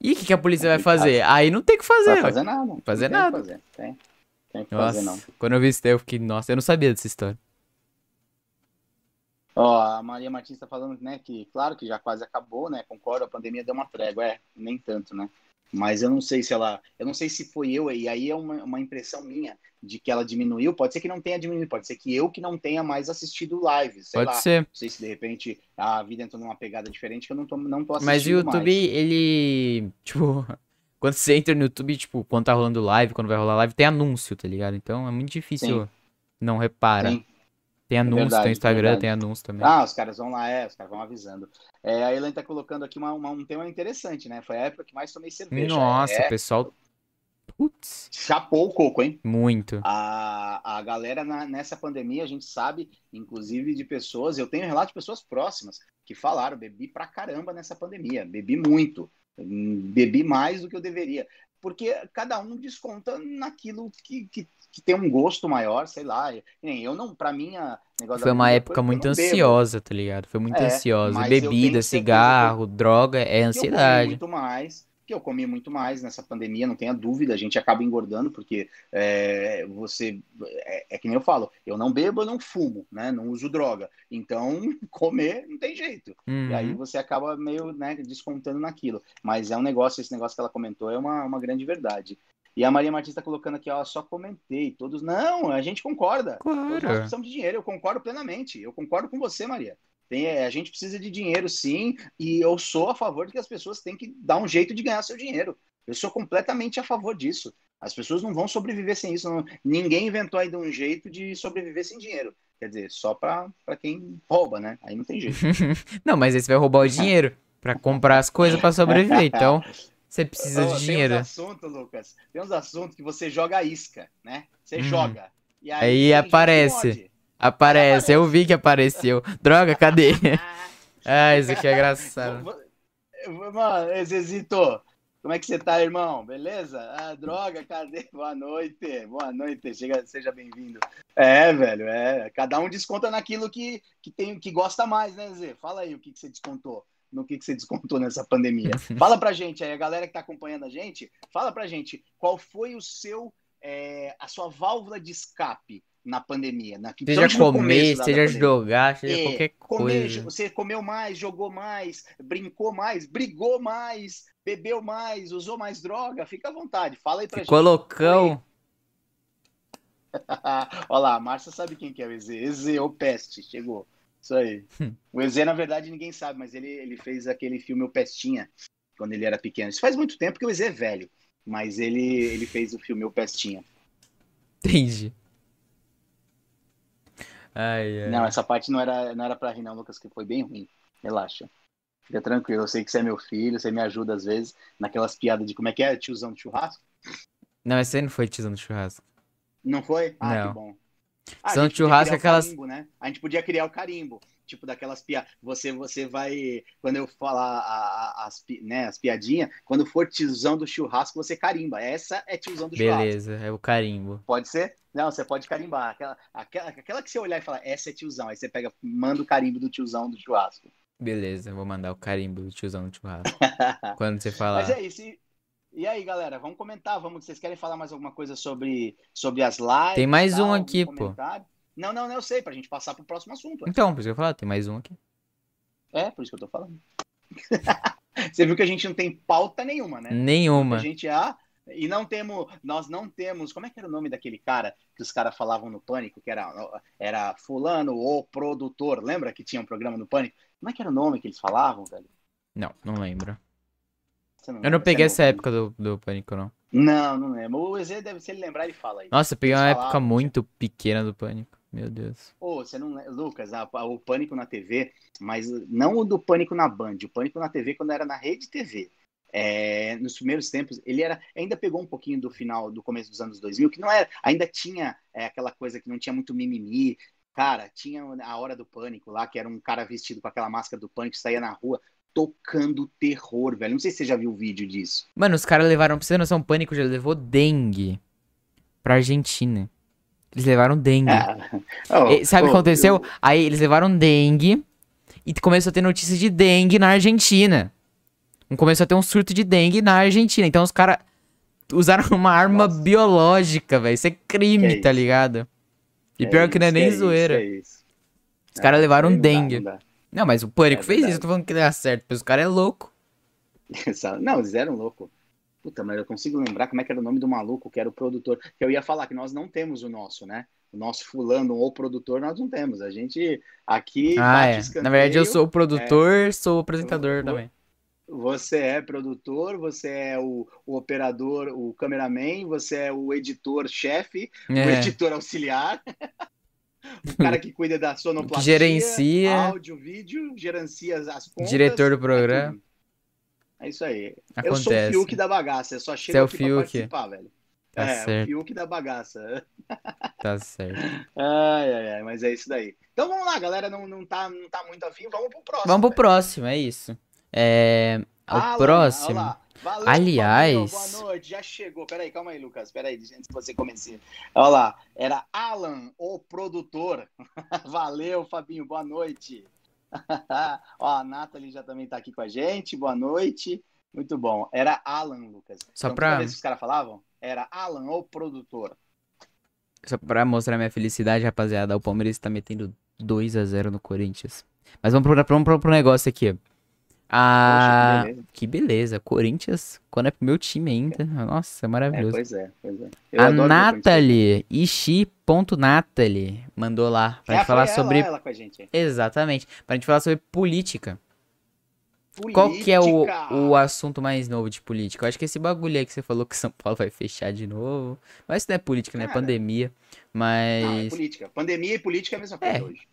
E o que, que a polícia vai fazer? Aí não tem o que fazer. Vai fazer nada. Fazer Não tem o que nada. fazer. Tem, tem que fazer, não. Nossa, quando eu vi isso eu fiquei, nossa, eu não sabia dessa história. Ó, a Maria Martins tá falando, né, que claro que já quase acabou, né? Concordo, a pandemia deu uma trégua, é, nem tanto, né? Mas eu não sei se ela, eu não sei se foi eu, e aí é uma, uma impressão minha de que ela diminuiu. Pode ser que não tenha diminuído, pode ser que eu que não tenha mais assistido lives, sei Pode lá. ser. Não sei se de repente a vida entrou numa pegada diferente que eu não tô, não tô assistindo Mas o YouTube, mais. ele. Tipo, (laughs) quando você entra no YouTube, tipo, quando tá rolando live, quando vai rolar live, tem anúncio, tá ligado? Então é muito difícil Sim. não repara. Sim. Tem anúncio, verdade, tem Instagram, verdade. tem anúncio também. Ah, os caras vão lá, é, os caras vão avisando. É, a Elaine tá colocando aqui uma- uma- um tema interessante, né? Foi a época que mais tomei cerveja. Nossa, é, pessoal. Putz, chapou o coco, hein? muito. A, a galera na- nessa pandemia, a gente sabe, inclusive de pessoas, eu tenho relato de pessoas próximas que falaram, bebi pra caramba nessa pandemia, bebi muito, Hum, bebi mais do que eu deveria, porque cada um desconta naquilo que, que, que tem um gosto maior, sei lá, nem eu não, pra mim, a negócio Foi uma época muito ansiosa, tá ligado? Foi muito É, ansiosa. Bebida, cigarro, droga, é que eu comi ansiedade. muito mais, que eu comi muito mais nessa pandemia, não tenha dúvida, a gente acaba engordando, porque é, você, é, é que nem eu falo, eu não bebo, eu não fumo, né, não uso droga, então (laughs) comer não tem jeito, e aí Uhum. você acaba meio, né, descontando naquilo, mas é um negócio, esse negócio que ela comentou é uma, uma grande verdade. E a Maria Martins está colocando aqui, ó, só comentei, todos, não, a gente concorda, Todos nós Claro. precisamos de dinheiro, eu concordo plenamente. Eu concordo com você, Maria. Tem, é, a gente precisa de dinheiro, sim, e eu sou a favor de que as pessoas têm que dar um jeito de ganhar seu dinheiro. Eu sou completamente a favor disso. As pessoas não vão sobreviver sem isso. não- ninguém inventou ainda um jeito de sobreviver sem dinheiro. Quer dizer, só para quem rouba, né? Aí não tem jeito. (laughs) Não, mas aí você vai roubar o dinheiro pra comprar as coisas pra sobreviver. Então, (laughs) você precisa de dinheiro. Tem uns assuntos, Lucas. Tem uns assuntos que você joga a isca, né? Você Hum. joga. E Aí que aparece. Aparece, eu vi que apareceu. (laughs) Droga, cadê? Ah, (laughs) Ah, isso aqui é engraçado. Mano, Zezito, como é que você tá, irmão? Beleza? Ah, droga, cadê? (laughs) Boa noite, boa noite, Chega, seja bem-vindo. É, velho, é. Cada um desconta naquilo que, que, tem, que gosta mais, né, Zé? Fala aí o que, que você descontou. No que, que você descontou nessa pandemia. (laughs) Fala pra gente aí, a galera que tá acompanhando a gente, fala pra gente qual foi o seu, é, a sua válvula de escape na pandemia. Na, Seja comer, seja jogar, seja É, qualquer Comer, coisa. você comeu mais, jogou mais, brincou mais, brigou mais, bebeu mais, usou mais droga, fica à vontade, fala aí pra Ficou gente. loucão. (laughs) Olha lá, a Márcia sabe quem que é o EZ. EZ, ou Peste, chegou. Isso aí. Hum. O EZ, na verdade, ninguém sabe, mas ele, ele fez aquele filme O Pestinha, quando ele era pequeno. Isso faz muito tempo que o EZ é velho, mas ele, ele fez o filme O Pestinha. Entendi. Ai, ai. Não, essa parte não era, não era pra rir, não, Lucas, que foi bem ruim. Relaxa. Fica tranquilo, eu sei que você é meu filho, você me ajuda às vezes naquelas piadas de como é que é, tiozão de churrasco. Não, esse aí não foi tiozão do churrasco. Não foi? Ah, Não. que bom. Ah, podia churrasco o aquelas- carimbo, né? A gente podia criar o carimbo. Tipo, daquelas piadas. Você, você vai. Quando eu falar a- a- as, né, as piadinhas, quando for tiozão do churrasco, você carimba. Essa é tiozão do churrasco. Beleza, é o carimbo. Pode ser? Não, você pode carimbar. Aquela, aquela, aquela que você olhar e falar, essa é tiozão. Aí você pega, manda o carimbo do tiozão do churrasco. Beleza, vou mandar o carimbo do tiozão do churrasco. (laughs) Quando você falar. Mas é isso. E, e aí, galera, vamos comentar. Vamos, vocês querem falar mais alguma coisa sobre, sobre as lives? Tem mais tal, um aqui, pô. Não, não, não, eu sei, pra gente passar pro próximo assunto. Então, por isso que eu falar, tem mais um aqui. É, por isso que eu tô falando. (laughs) Você viu que a gente não tem pauta nenhuma, né? A Nenhuma. gente ah, e não temos, nós não temos, como é que era o nome daquele cara que os caras falavam no Pânico, que era era fulano o produtor, lembra que tinha um programa no Pânico? Como é que era o nome que eles falavam, velho? Não, não lembro. Você Eu não peguei Você essa não- época do, do Pânico, não. Não, não lembro. O EZ deve, se ele lembrar, ele fala aí. Nossa, eu peguei Eles uma época muito pequena do Pânico. Meu Deus. Ô, você não lembra, Lucas, a- a- o Pânico na TV, mas não o do Pânico na Band, o Pânico na TV quando era na Rede TV. É, nos primeiros tempos, ele era ainda pegou um pouquinho do final, do começo dos anos 2000, que não era, ainda tinha é, aquela coisa que não tinha muito mimimi. Cara, tinha a hora do Pânico lá, que era um cara vestido com aquela máscara do Pânico, saía na rua tocando terror, velho. Não sei se você já viu o vídeo disso. Mano, os caras levaram, pra você ter noção, Pânico já levou dengue pra Argentina. Eles levaram dengue. Oh, E sabe o que oh, aconteceu? eu- Aí eles levaram dengue e começou a ter notícia de dengue na Argentina. Começou a ter um surto de dengue na Argentina. Então os caras usaram (laughs) uma arma Nossa. biológica, velho. Isso é crime, Que tá ligado? E pior que não é nem isso, zoeira. é isso. Os caras É, levaram dengue. dá. Não, mas o Pânico É fez isso. Eu tô falando que dá certo. Mas os caras é louco. (laughs) Não, eles eram loucos. Puta, mas eu consigo lembrar como é que era o nome do maluco, que era o produtor. Que eu ia falar que nós não temos o nosso, né? O nosso fulano ou produtor nós não temos. A gente aqui Ah, bate é. Na verdade, eu sou o produtor, sou o apresentador Eu também. Você é produtor, você é o, o operador, o cameraman, você é o editor-chefe, o É. editor auxiliar, (laughs) o cara que cuida da sonoplastia, gerencia. áudio, vídeo, gerencia as contas. Diretor do é programa. tudo. É isso aí. Eu sou o Acontece. Fiuk da bagaça, eu só chego é aqui pra Fiuk. participar, velho. Tá é, certo. o Fiuk da bagaça. Tá certo. (laughs) Ai, ai, ai, mas é isso daí. Então vamos lá, galera, não, não, tá, não tá muito afim, vamos pro próximo. Vamos pro velho. próximo, é isso. É. O próximo. olha lá. Valeu, Aliás- boa noite, já chegou. Peraí, calma aí, Lucas. Peraí, antes que você comece. Olha lá, era Alan, o produtor. (laughs) Valeu, Fabinho, boa noite. (laughs) Ó, a Nathalie já também tá aqui com a gente, boa noite. Muito bom. Era Alan, Lucas. Só então, pra- vez que os caras falavam, era Alan, o produtor. Só pra mostrar minha felicidade, rapaziada, o Palmeiras tá metendo 2 a 0 no Corinthians. Mas vamos pro, vamos pro, pro negócio aqui. Ah, Poxa, que beleza. que beleza. Corinthians, quando é pro meu time ainda. Nossa, é É, maravilhoso. pois é, pois é. Eu a. Nathalie, ishi.nathalie, mandou lá pra Ah, gente falar ela, sobre. ela com a gente. Exatamente. Pra gente falar sobre política. Qual que é o, Política. o assunto mais novo de política? Eu acho que esse bagulho aí que você falou que São Paulo vai fechar de novo. Mas isso não é política, né? É pandemia. Não, é Mas. política. Pandemia e política é a mesma coisa É, hoje.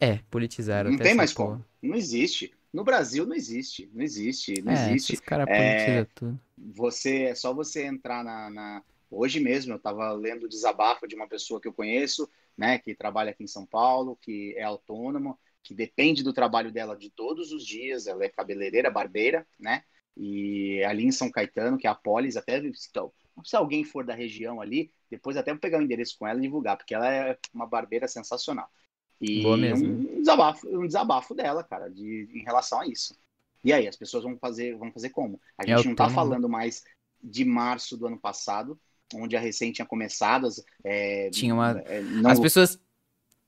É, politizaram. Não tem mais porra. como. Não existe. No Brasil não existe. Não existe. Não É, existe. esses caras É, politizam tudo. Você é só você entrar na, na- Hoje mesmo eu estava lendo o desabafo de uma pessoa que eu conheço, né, que trabalha aqui em São Paulo, que é autônomo, que depende do trabalho dela de todos os dias. Ela é cabeleireira, barbeira, né? E ali em São Caetano, que é a Polis, até então, se alguém for da região ali, depois até vou pegar o endereço com ela e divulgar, porque ela é uma barbeira sensacional. E Boa mesmo. um desabafo, um desabafo dela, cara, de, em relação a isso. E aí, as pessoas vão fazer, vão fazer como? A É gente não tá autônomo. falando mais de março do ano passado, onde a recém tinha começado. as- é, Tinha uma- é, não, As pessoas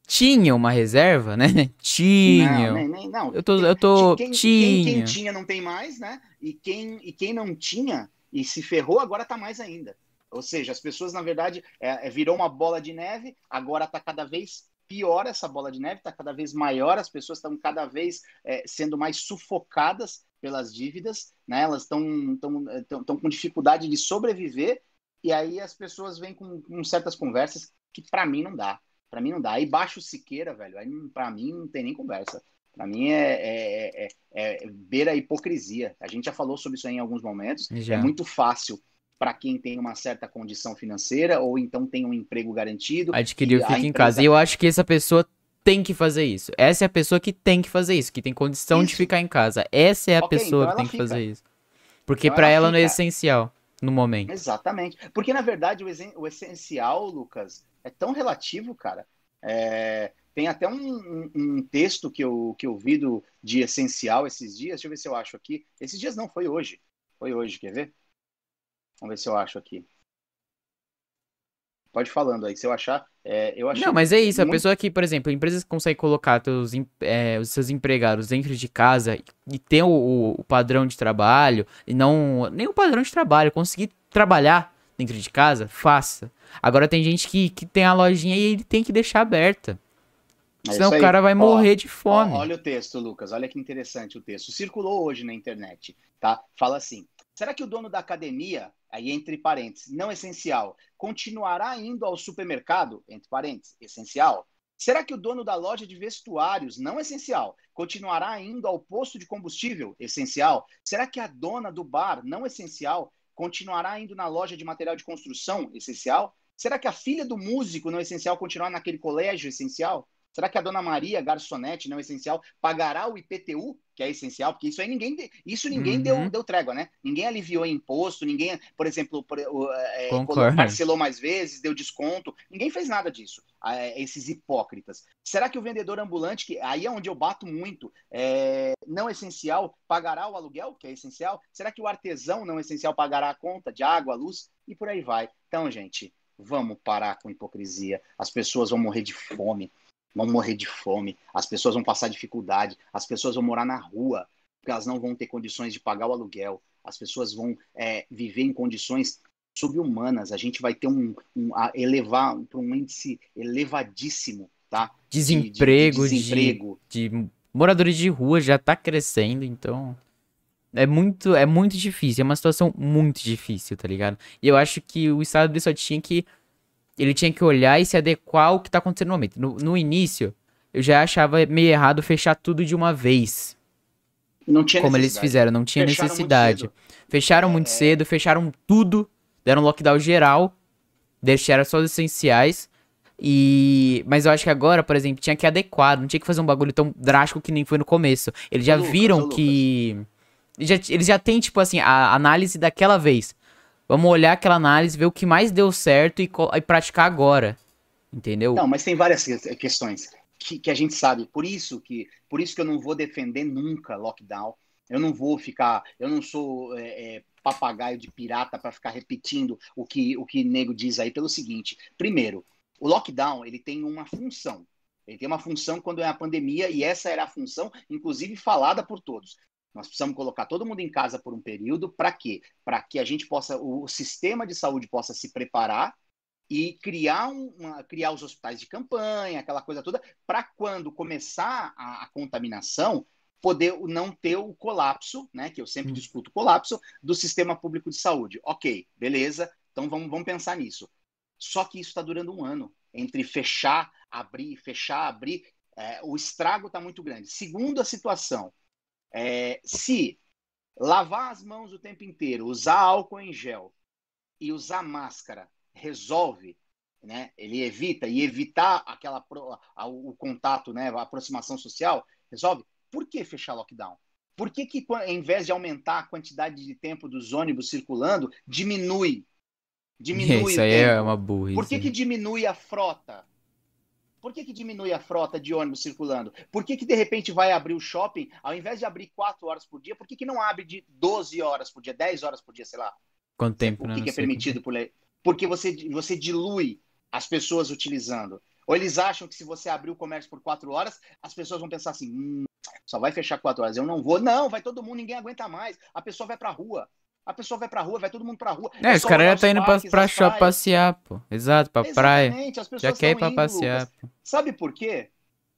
tinham uma reserva, né? (laughs) Tinham. Não, nem, não. Eu tô. Eu tô. Quem, quem, tinha. quem tinha não tem mais, né? E quem, e quem não tinha e se ferrou, agora tá mais ainda. Ou seja, as pessoas, na verdade, é, é, virou uma bola de neve, agora tá cada vez pior essa bola de neve, tá cada vez maior, as pessoas estão cada vez é, sendo mais sufocadas pelas dívidas, né? Elas estão tão, tão, tão com dificuldade de sobreviver, e aí as pessoas vêm com, com certas conversas que para mim não dá. Para mim não dá. Aí baixo Siqueira, velho, aí para mim não tem nem conversa. Para mim é, é, é, é beira a hipocrisia. A gente já falou sobre isso aí em alguns momentos. Já. É muito fácil para quem tem uma certa condição financeira ou então tem um emprego garantido. Adquirir fica empresa... em casa. E eu acho que essa pessoa tem que fazer isso. Essa é a pessoa que tem que fazer isso, que tem condição isso. de ficar em casa. Essa é a okay, pessoa então que tem que fazer isso. Porque então para ela, ela não é essencial no momento. Exatamente. Porque na verdade o, essencial, Lucas, é tão relativo, cara. É... Tem até um, um, um, texto que eu, que eu vi do, de essencial esses dias. Deixa eu ver se eu acho aqui. Esses dias não, foi hoje. Foi hoje, quer ver? Vamos ver se eu acho aqui. Pode falando aí, se eu achar. É, eu achei não, mas é isso. Muito... A pessoa que, por exemplo, empresas que conseguem colocar teus, é, os seus empregados dentro de casa e ter o, o, padrão de trabalho, e não. Nem o padrão de trabalho, conseguir trabalhar dentro de casa, faça. Agora tem gente que, que tem a lojinha e ele tem que deixar aberta. É Senão o cara vai morrer ó, de fome. Ó, olha o texto, Lucas. Olha que interessante o texto. Circulou hoje na internet, tá? Fala assim: será que o dono da academia, aí entre parênteses, não essencial, continuará indo ao supermercado, entre parênteses, essencial? Será que o dono da loja de vestuários, não essencial, continuará indo ao posto de combustível, essencial? Será que a dona do bar, não essencial, continuará indo na loja de material de construção, essencial? Será que a filha do músico, não essencial, continuará naquele colégio, essencial? Será que a dona Maria, garçonete, não essencial, pagará o IPTU, que é essencial? Porque isso aí ninguém, isso ninguém uhum. deu, deu trégua, né? Ninguém aliviou imposto, ninguém, por exemplo, por, é, parcelou mais vezes, deu desconto. Ninguém fez nada disso. É, esses hipócritas. Será que o vendedor ambulante, que aí é onde eu bato muito, é, não essencial, pagará o aluguel, que é essencial? Será que o artesão não essencial pagará a conta de água, luz? E por aí vai. Então, gente, vamos parar com hipocrisia. As pessoas vão morrer de fome vão morrer de fome, as pessoas vão passar dificuldade, as pessoas vão morar na rua, porque elas não vão ter condições de pagar o aluguel, as pessoas vão é, viver em condições subhumanas, a gente vai ter um, um elevar para um índice elevadíssimo, tá? Desemprego, de, de, desemprego. De, de, moradores de rua já está crescendo, então é muito é muito difícil, é uma situação muito difícil, tá ligado? E eu acho que o estado só tinha que ele tinha que olhar e se adequar ao que tá acontecendo no momento. No, no início, eu já achava meio errado fechar tudo de uma vez. Não tinha Como eles fizeram, não tinha fecharam necessidade. Muito fecharam é, muito cedo, fecharam tudo, deram lockdown geral, deixaram só os essenciais. E. Mas eu acho que agora, por exemplo, tinha que adequar, não tinha que fazer um bagulho tão drástico que nem foi no começo. Eles já Lucas, viram que. Eles já, eles já têm, tipo assim, a análise daquela vez. Vamos olhar aquela análise, ver o que mais deu certo e, e praticar agora. Entendeu? Não, mas tem várias questões que, que, a gente sabe. Por isso que, por isso que eu não vou defender nunca lockdown. Eu não vou ficar, eu não sou é, é, papagaio de pirata para ficar repetindo o que o que nego diz aí pelo seguinte. Primeiro, o lockdown ele tem uma função. Ele tem uma função quando é a pandemia e essa era a função, inclusive falada por todos. Nós precisamos colocar todo mundo em casa por um período, para quê? Para que a gente possa, o sistema de saúde possa se preparar e criar, uma, criar os hospitais de campanha, aquela coisa toda, para quando começar a, a, contaminação, poder não ter o colapso, né? Que eu sempre hum. discuto colapso do sistema público de saúde. Ok, beleza, então vamos, vamos pensar nisso. Só que isso está durando um ano. Entre fechar, abrir, fechar, abrir, é, o estrago está muito grande. Segundo a situação, é, se lavar as mãos o tempo inteiro, usar álcool em gel e usar máscara resolve, né? Ele evita e evitar aquela o contato, né? A aproximação social resolve. Por que fechar lockdown? Por que, que, em vez de aumentar a quantidade de tempo dos ônibus circulando, diminui? Diminui (laughs) Isso aí é tempo. é uma burrice. Por que, que diminui a frota? Por que, que diminui a frota de ônibus circulando? Por que, que de repente vai abrir o shopping, ao invés de abrir 4 horas por dia, por que, que não abre de 12 horas por dia, 10 horas por dia, sei lá? Quanto tempo, O né? que, que é permitido por lei? Porque você, você dilui as pessoas utilizando. Ou eles acham que se você abrir o comércio por 4 horas, as pessoas vão pensar assim, hum, só vai fechar 4 horas, eu não vou. Não, vai todo mundo, ninguém aguenta mais. A pessoa vai pra rua. A pessoa vai pra rua, vai todo mundo pra rua. É, é os caras já tá indo parques, pra, pra shopping passear, pô. Exato, pra Exatamente, praia. As pessoas já quer ir pra indo, passear. Lucas. Sabe por quê?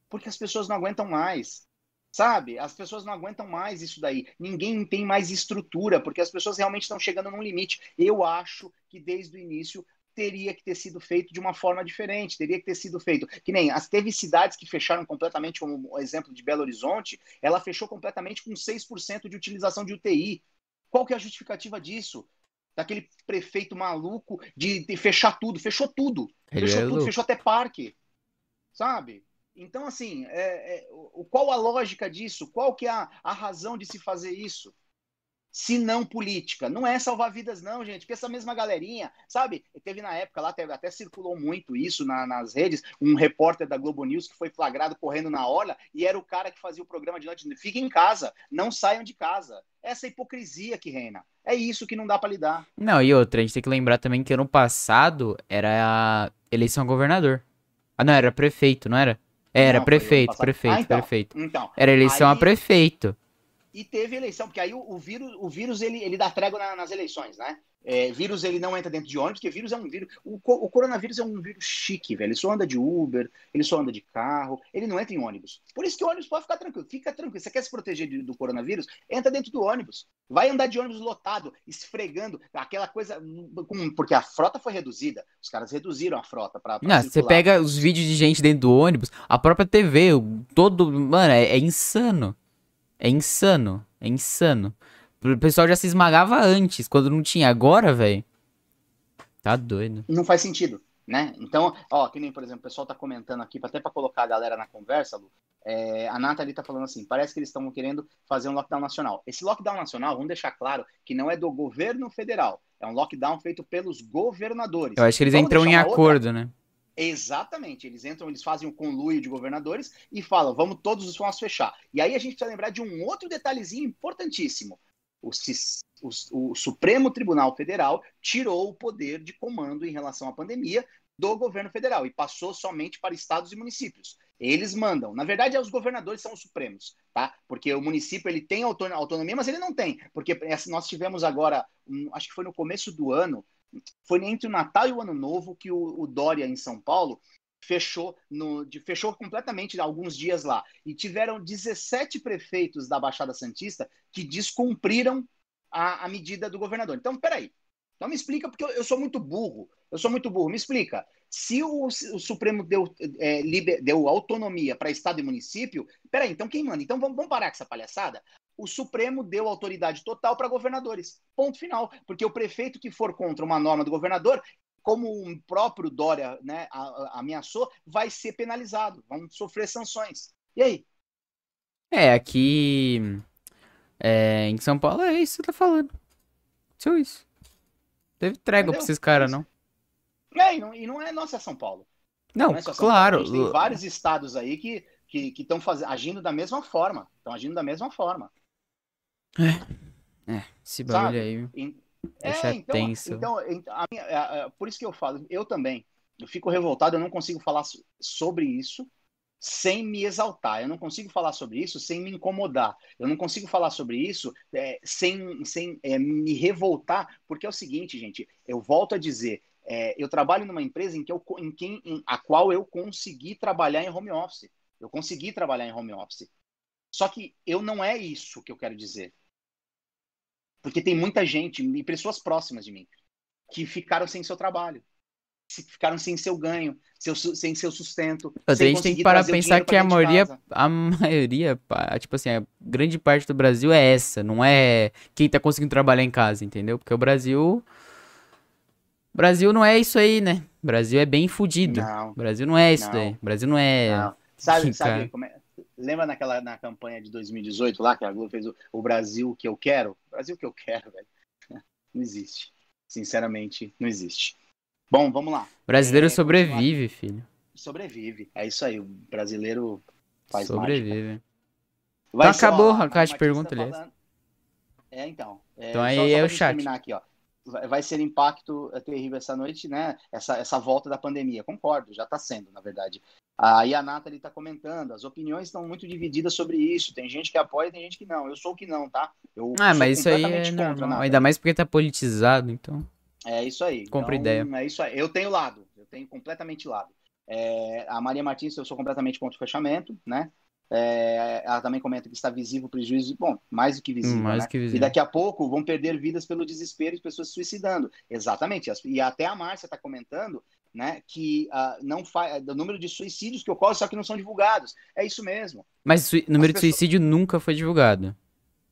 Porque as pessoas não aguentam mais. Sabe? As pessoas não aguentam mais isso daí. Ninguém tem mais estrutura, porque as pessoas realmente estão chegando num limite. Eu acho que desde o início teria que ter sido feito de uma forma diferente, teria que ter sido feito. Que nem as teve cidades que fecharam completamente, como o exemplo de Belo Horizonte, ela fechou completamente com 6% de utilização de UTI. Qual que é a justificativa disso? daquele prefeito maluco de, de fechar tudo, fechou tudo. Ele fechou é tudo, louco. fechou até parque. Sabe? Então, assim, é, é, qual a lógica disso? Qual que é a, a razão de se fazer isso? Se não política. Não é salvar vidas, não, gente. Porque essa mesma galerinha, sabe? Teve na época lá, teve- até circulou muito isso na- nas redes, um repórter da Globo News que foi flagrado correndo na orla e era o cara que fazia o programa de noite. Fiquem em casa, não saiam de casa. Essa hipocrisia que reina. É isso que não dá para lidar. Não, e outra, a gente tem que lembrar também que ano passado era a eleição a governador. Ah, não, era prefeito, não era? Era, Não, prefeito, prefeito, Ah, então. prefeito. Então, Era eleição a Aí- prefeito. E teve eleição, porque aí o, o vírus, o vírus ele, ele dá trégua na- nas eleições, né? É, vírus ele não entra dentro de ônibus, porque vírus é um vírus. O, o coronavírus é um vírus chique, velho. Ele só anda de Uber, ele só anda de carro, ele não entra em ônibus. Por isso que o ônibus pode ficar tranquilo. Fica tranquilo. Você quer se proteger de- do coronavírus? Entra dentro do ônibus. Vai andar de ônibus lotado, esfregando, aquela coisa. com- porque a frota foi reduzida. Os caras reduziram a frota para. Não, você pega os vídeos de gente dentro do ônibus, a própria TV, todo. Mano, é, é insano. É insano. É insano. O pessoal já se esmagava antes, quando não tinha. Agora, velho. Tá doido. não faz sentido, né? Então, ó, que nem, por exemplo, o pessoal tá comentando aqui, até para colocar a galera na conversa, Lu, é, a Nathalie tá falando assim, parece que eles estão querendo fazer um lockdown nacional. Esse lockdown nacional, vamos deixar claro, que não é do governo federal, é um lockdown feito pelos governadores. Eu acho que eles Vamos entram em uma outra- acordo, né? Exatamente, eles entram, eles fazem o conluio de governadores e falam, vamos todos os vamos fechar. E aí a gente precisa lembrar de um outro detalhezinho importantíssimo. O, o- o Supremo Tribunal Federal tirou o poder de comando em relação à pandemia do governo federal e passou somente para estados e municípios. Eles mandam. Na verdade, os governadores são os supremos, tá? Porque o município ele tem auton- autonomia, mas ele não tem, porque essa- nós tivemos agora, um, acho que foi no começo do ano, foi entre o Natal e o Ano Novo que o, o Dória em São Paulo fechou no, de- fechou completamente alguns dias lá e tiveram 17 prefeitos da Baixada Santista que descumpriram a, a medida do governador. Então, peraí. Então me explica, porque eu, eu sou muito burro. Eu sou muito burro. Me explica. Se o, o Supremo deu, é, liber- deu autonomia para Estado e município, peraí, então quem manda? Então vamos, vamos parar com essa palhaçada? O Supremo deu autoridade total para governadores. Ponto final. Porque o prefeito que for contra uma norma do governador, como o próprio Dória né, ameaçou, vai ser penalizado, vão sofrer sanções. E aí? É, aqui. É, em São Paulo é isso que você tá falando. Só isso. Teve trégua pra Entendeu? esses caras, não. É, e, não, e não é nossa São Paulo. Não, Não é claro. Paulo. Tem vários estados aí que que estão agindo da mesma forma. Estão agindo da mesma forma. É, esse bagulho Sabe? aí. Em- Deixa é, então, tenso. então a minha- a- a- por isso que eu falo, eu também, eu fico revoltado, eu não consigo falar so- sobre isso sem me exaltar, eu não consigo falar sobre isso sem me incomodar, eu não consigo falar sobre isso é, sem, sem é, me revoltar, porque é o seguinte, gente, eu volto a dizer, é, eu trabalho numa empresa em, que eu, em, quem, em a qual eu consegui trabalhar em home office, eu consegui trabalhar em home office, só que eu não é isso que eu quero dizer, porque tem muita gente e pessoas próximas de mim que ficaram sem seu trabalho, ficaram sem seu ganho, seu, sem seu sustento. A gente tem que parar pra pensar que a pra de maioria, a maioria, tipo assim, a grande parte do Brasil é essa, não é quem tá conseguindo trabalhar em casa, entendeu? Porque o Brasil. O Brasil não é isso aí, né? O Brasil é bem fudido. Não, O Brasil não é isso Não. daí. O Brasil não é. não. Sabe, sabe como é? Lembra naquela na campanha de 2018 lá que a Globo fez o, o Brasil que eu quero? O Brasil que eu quero, velho. (laughs) Não existe. Sinceramente, não existe. Bom, vamos lá. O brasileiro É, sobrevive, filho. Sobrevive. É isso aí. O brasileiro faz sobrevive. Vai Então acabou a Maria caixa de Martins pergunta, tá falando- É, então. É, Então aí é o chat. terminar aqui, ó. Vai ser impacto é, terrível essa noite, né? Essa, essa volta da pandemia. Concordo, já está sendo, na verdade. Aí a Nathalie está comentando, as opiniões estão muito divididas sobre isso. Tem gente que apoia, tem gente que não. Eu sou o que não, tá? Eu Ah, sou mas isso aí é completamente contra. Ainda mais porque tá politizado, então. É isso aí. Compra Então, ideia. É isso aí. Eu tenho lado. Eu tenho completamente lado. É, a Maria Martins, eu sou completamente contra o fechamento, né? É, ela também comenta que está visível o prejuízo. Bom, mais do que visível, mais né? que E visível. daqui a pouco vão perder vidas pelo desespero e pessoas se suicidando. Exatamente. E até a Márcia está comentando né, que ah, não faz do número de suicídios que ocorre, só que não são divulgados. É isso mesmo. Mas o número de pessoas- suicídio nunca foi divulgado.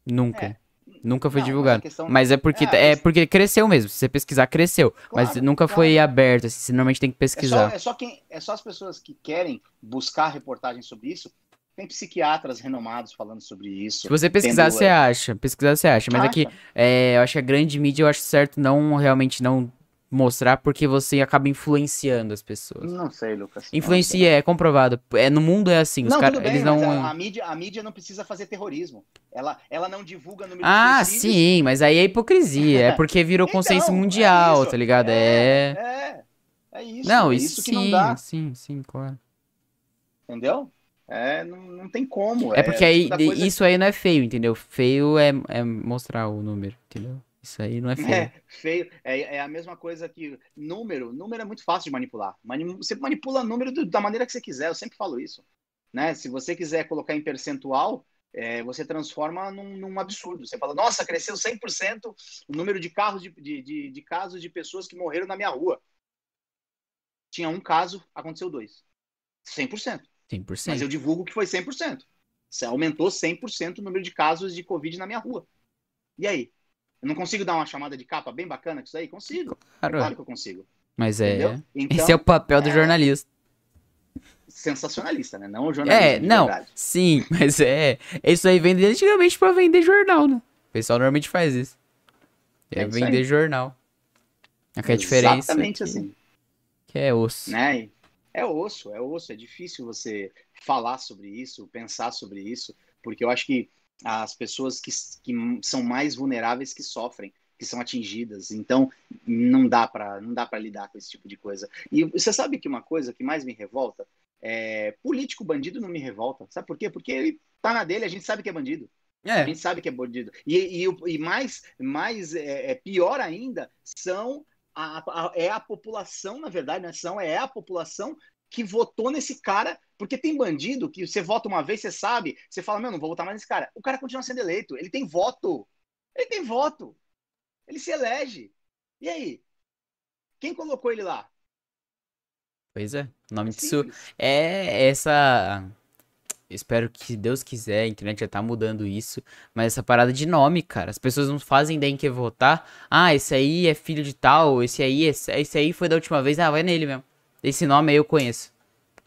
Nunca. É. Nunca foi Não, mas divulgado. questão- Mas é porque, É, é, mas- porque cresceu mesmo. Se você pesquisar, cresceu. mas Claro, nunca foi aberto. Assim, você normalmente tem que É só, pesquisar. é, só quem, é só as pessoas que querem buscar reportagens sobre isso. Tem psiquiatras renomados falando sobre isso. Se você pesquisar, tendo, você acha. Pesquisar, você acha. Mas aqui, Acha? é, eu acho que a grande mídia, eu acho certo não realmente não mostrar, porque você acaba influenciando as pessoas. Não sei, Lucas. Influencia, é comprovado. É, no mundo é assim. Os Não, bem, eles não. a, a mídia, a mídia não precisa fazer terrorismo. Ela, ela não divulga número Ah, de suicídios. sim, mas aí é hipocrisia. É porque virou (laughs) Então, consenso é mundial, isso. tá ligado? É. É, é isso. Não, é isso, isso que sim, não dá, sim, sim, claro. entendeu? É, não, não tem como. É porque aí, coisa- isso aí não é feio, entendeu? Feio é, é mostrar o número, entendeu? Isso aí não é feio. É, feio. É, é a mesma coisa que número. Número é muito fácil de manipular. Mani- Você manipula número do- da maneira que você quiser. Eu sempre falo isso. Né? Se você quiser colocar em percentual, é, você transforma num, num absurdo. Você fala, nossa, cresceu 100% o número de, carros de, de, de, de casos de pessoas que morreram na minha rua. Tinha um caso, aconteceu dois. 100%. 100%. Mas eu divulgo que foi 100%. Você aumentou 100% o número de casos de Covid na minha rua. E aí? Eu não consigo dar uma chamada de capa bem bacana com isso aí? Consigo. Claro, Claro que eu consigo. mas é. Então, Esse é o papel do é- jornalista. sensacionalista, né? Não o jornalista. É, não, verdade. sim, (laughs) mas é. Isso aí vem desde antigamente pra vender jornal, né? O pessoal normalmente faz isso. É, É isso vender aí. jornal. A que a diferença Exatamente é que, assim. que é osso. Né? É osso, é osso. É difícil você falar sobre isso, pensar sobre isso, porque eu acho que as pessoas que, que são mais vulneráveis que sofrem, que são atingidas. Então, não dá para não dá para lidar com esse tipo de coisa. E você sabe que uma coisa que mais me revolta é político bandido não me revolta. Sabe por quê? Porque ele tá na dele, a gente sabe que é bandido. A É, gente sabe que é bandido. E, e, e mais, mais é, é pior ainda, são a, a- é a população, na verdade, né? São, é a população que votou nesse cara, porque tem bandido que você vota uma vez, você sabe, você fala, meu, não vou votar mais nesse cara. O cara continua sendo eleito, ele tem voto. Ele tem voto. Ele se elege. E aí? Quem colocou ele lá? pois é. O nome É disso é essa. Espero que, se Deus quiser, a internet já tá mudando isso. Mas essa parada de nome, cara. As pessoas não fazem ideia em que votar. Ah, esse aí é filho de tal. Esse aí, esse, esse aí foi da última vez. Ah, vai nele mesmo. Esse nome aí eu conheço.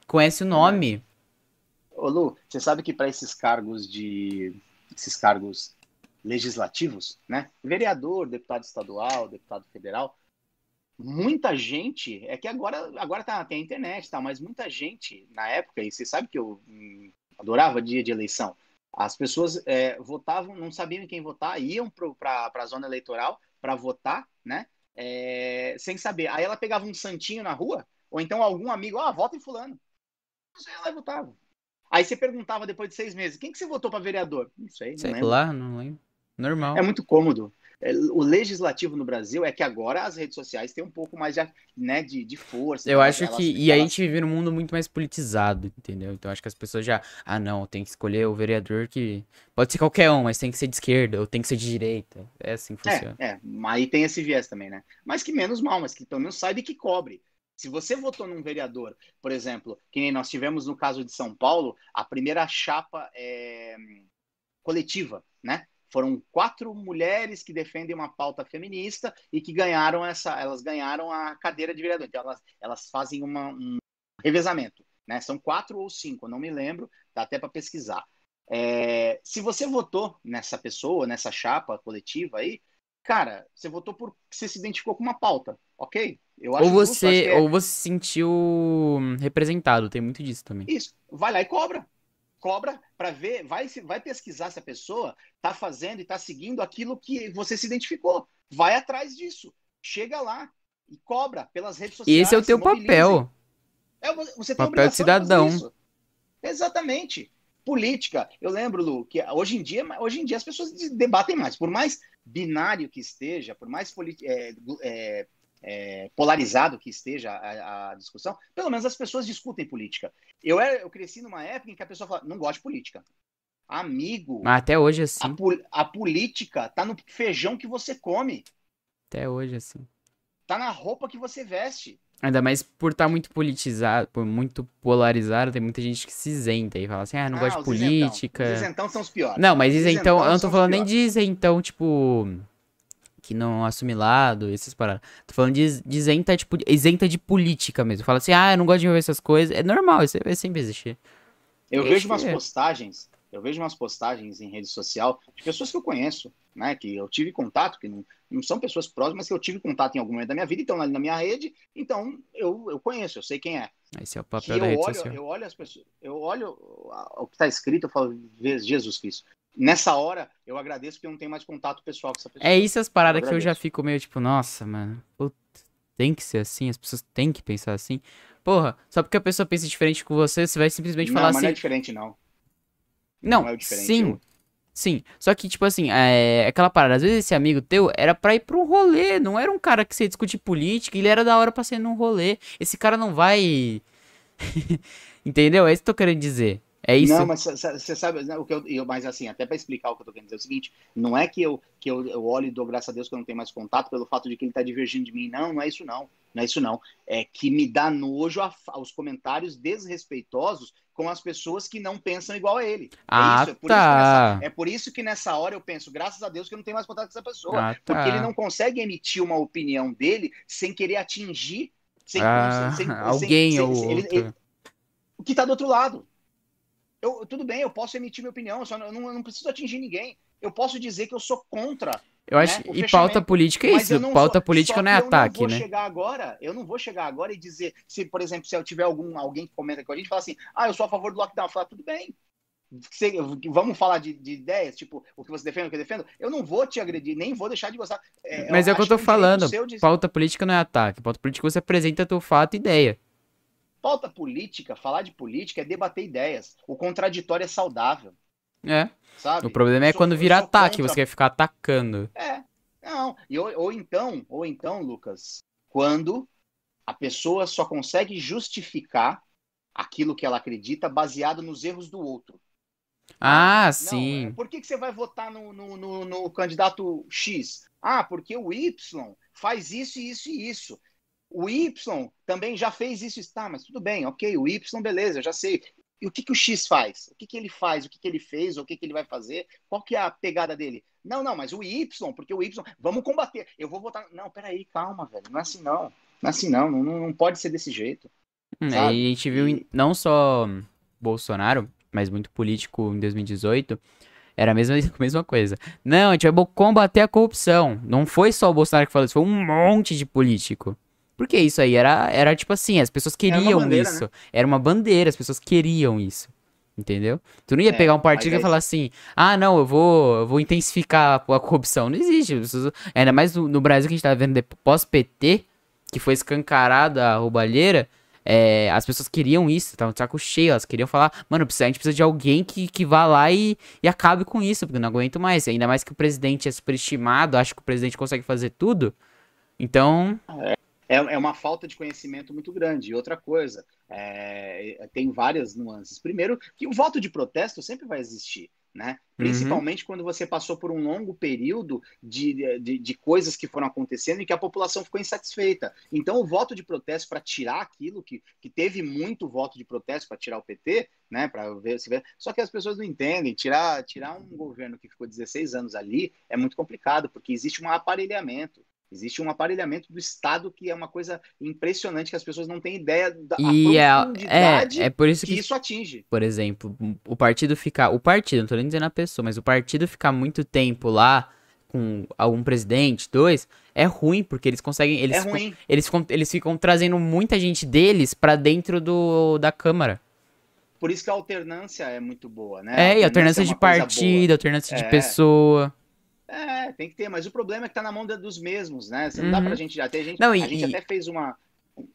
Conhece o nome. Ô Lu, você sabe que para esses cargos de esses cargos legislativos, né? Vereador, deputado estadual, deputado federal, muita gente, é que agora agora tá, tem a internet, tá, mas muita gente na época, e você sabe que eu hum, adorava dia de eleição. As pessoas é, votavam, não sabiam em quem votar, iam para a zona eleitoral para votar, né? É, sem saber. Aí ela pegava um santinho na rua, ou então algum amigo, ah, vota em fulano. Você ia lá e votava. Aí você perguntava depois de seis meses, quem que você votou para vereador? Não sei, não Sei lembro. lá, não lembro. Normal. É muito cômodo. É, O legislativo no Brasil é que agora as redes sociais têm um pouco mais de, né, de, de força. Eu elas- acho elas- que. E a elas- gente vive num mundo muito mais politizado, entendeu? Então acho que as pessoas já. Ah, não, tem que escolher o vereador que. Pode ser qualquer um, mas tem que ser de esquerda ou tem que ser de direita. É assim que funciona. É, é, aí tem esse viés também, né? Mas que menos mal, mas que pelo menos saiba e que cobre. Se você votou num vereador, por exemplo, que nem nós tivemos no caso de São Paulo, a primeira chapa é, coletiva, né? Foram quatro mulheres que defendem uma pauta feminista e que ganharam essa, elas ganharam a cadeira de vereador. Então elas, elas fazem uma, um revezamento, né? São quatro ou cinco, não me lembro, dá até para pesquisar. É, se você votou nessa pessoa, nessa chapa coletiva aí, cara, você votou por você se identificou com uma pauta, ok? Eu Ou justo, acho você, que é- ou você se sentiu representado, tem muito disso também. Isso, vai lá e cobra. Cobra para ver, vai, vai pesquisar se a pessoa está fazendo e está seguindo aquilo que você se identificou. Vai atrás disso. Chega lá e cobra pelas redes E sociais. esse é o teu papel. É, vo- você tem Papel de cidadão. Exatamente. Política. Eu lembro, Lu, que hoje em dia, hoje em dia as pessoas de- debatem mais. Por mais binário que esteja, por mais é, é, é, polarizado que esteja a, a discussão, pelo menos as pessoas discutem política. Eu, era, eu cresci numa época em que a pessoa fala, não gosta de política. Amigo, Mas até hoje a, assim. pol- a política tá no feijão que você come, Até hoje assim. tá na roupa que você veste. Ainda mais por estar muito politizado, por muito polarizado, tem muita gente que se isenta e fala assim, ah, não gosto de política. Isentão. Os isentão são os piores. Não, mas Os isentão, eu não tô falando nem de isentão, tipo, que não assume lado, essas paradas. Tô falando de, de isenta, tipo, isenta de política mesmo. Fala assim, ah, eu não gosto de ver essas coisas. É normal, isso vai sempre existir. Eu Esse vejo umas é. postagens, eu vejo umas postagens em rede social de pessoas que eu conheço, né? Que eu tive contato, que não, não são pessoas próximas, mas que eu tive contato em algum momento da minha vida, então ali na minha rede, então eu, eu conheço, eu sei quem é. Esse é o Que papel eu da rede olho, social. eu olho as pessoas, eu olho o que está escrito, eu falo, "Ve- Jesus Cristo. Nessa hora, eu agradeço porque eu não tenho mais contato pessoal com essa pessoa. É isso as paradas que eu já fico meio tipo, nossa, mano, puta, tem que ser assim, as pessoas têm que pensar assim. Porra, só porque a pessoa pensa diferente com você, você vai simplesmente não, falar mas assim. não é diferente, não. Não, não é o diferente, sim, eu- sim. Só que, tipo assim, é aquela parada. Às vezes esse amigo teu era pra ir um rolê. Não era um cara que você ia discutir política. Ele era da hora pra ser num rolê. Esse cara não vai. (laughs) Entendeu? É isso que eu tô querendo dizer. É isso. Não, mas você sabe, né, o que eu, eu- mas assim, até para explicar o que eu tô querendo dizer é o seguinte, não é que eu que eu, eu olho e dou graças a Deus que eu não tenho mais contato pelo fato de que ele tá divergindo de mim, não, não é isso não, não é isso não, é que me dá nojo a, os comentários desrespeitosos com as pessoas que não pensam igual a ele. Ah, é isso, é por, tá. isso nessa, é por isso que nessa hora eu penso, graças a Deus que eu não tenho mais contato com essa pessoa, Ah, porque tá. ele não consegue emitir uma opinião dele sem querer atingir sem, Ah, sem- alguém sem- ou ele- outro. ele- o que está do outro lado. Eu, tudo bem, eu posso emitir minha opinião, só não, não, não preciso atingir ninguém. Eu posso dizer que eu sou contra. Eu acho. né, E pauta política é isso. Pauta sou- política não é que ataque, Eu não né? vou chegar agora, eu não vou chegar agora e dizer, se, por exemplo, se eu tiver algum, alguém que comenta com a gente fala assim, ah, eu sou a favor do lockdown, eu falo, tudo bem. Você- vamos falar de, de ideias, tipo, o que você defende, o que eu defendo. Eu não vou te agredir, nem vou deixar de gostar. É, Mas é o que eu tô falando. de- Pauta política não é ataque. Pauta política você apresenta teu fato e ideia. Pauta política, falar de política é debater ideias. O contraditório é saudável, É. sabe? O problema é sou- quando vira ataque, contra- você quer ficar atacando. É, não. E, ou, ou então, ou então, Lucas, quando a pessoa só consegue justificar aquilo que ela acredita baseado nos erros do outro. Ah, Não, sim. é, por que, que você vai votar no, no, no- no candidato X? Ah, porque o Y faz isso, isso e isso. O Y também já fez isso. e- Tá, mas tudo bem, ok. O Y, beleza, já sei. E o que, que o X faz? O que, que ele faz? O que, que ele fez? O que, que ele vai fazer? Qual que é a pegada dele? Não, não, mas o Y, porque o Y, vamos combater. Eu vou votar. Não, peraí, calma, velho. Não é assim, não. Não é assim, não. Não, não pode ser desse jeito. Sabe? E a gente viu não só Bolsonaro, mas muito político em 2018. Era a mesma, (laughs) a mesma coisa. Não, a gente vai combater a corrupção. Não foi só o Bolsonaro que falou isso, foi um monte de político. Porque isso aí era, era tipo assim, as pessoas queriam bandeira, isso. Era uma bandeira, as pessoas queriam isso. Entendeu? Tu não ia É, pegar um partido e aí- falar assim: ah, não, eu vou, eu vou intensificar a corrupção. Não existe. as pessoas- Ainda mais no, no Brasil que a gente tá vendo pós-PT, que foi escancarada a roubalheira. é, as pessoas queriam isso, estavam de saco cheio, elas queriam falar, mano, a gente precisa de alguém que, que vá lá e, e acabe com isso, porque eu não aguento mais. Ainda mais que o presidente é superestimado, acho que o presidente consegue fazer tudo. Então, É, é uma falta de conhecimento muito grande. E outra coisa, é, tem várias nuances. Primeiro, que o voto de protesto sempre vai existir, né? Principalmente quando você passou por um longo período de, de, de coisas que foram acontecendo e que a população ficou insatisfeita. Então, o voto de protesto para tirar aquilo que, que teve muito voto de protesto para tirar o PT, né? Para ver se. Só que as pessoas não entendem. Tirar, tirar um governo que ficou 16 anos ali é muito complicado, porque existe um aparelhamento. Existe um aparelhamento do Estado que é uma coisa impressionante que as pessoas não têm ideia da a e é, profundidade é, é por isso que que isso atinge. por exemplo, o partido ficar. O partido, não tô nem dizendo a pessoa, mas o partido ficar muito tempo lá com algum presidente, dois, é ruim, porque eles conseguem. Eles é ficam- ruim. eles, ficam, eles ficam trazendo muita gente deles pra dentro do, da Câmara. Por isso que a alternância é muito boa, né? É, e alternância é de partido, alternância de É. pessoa. É, tem que ter, mas o problema é que tá na mão dos mesmos, né? Você não dá Uhum. pra gente. Até a gente, Não, e- a gente e- até fez uma.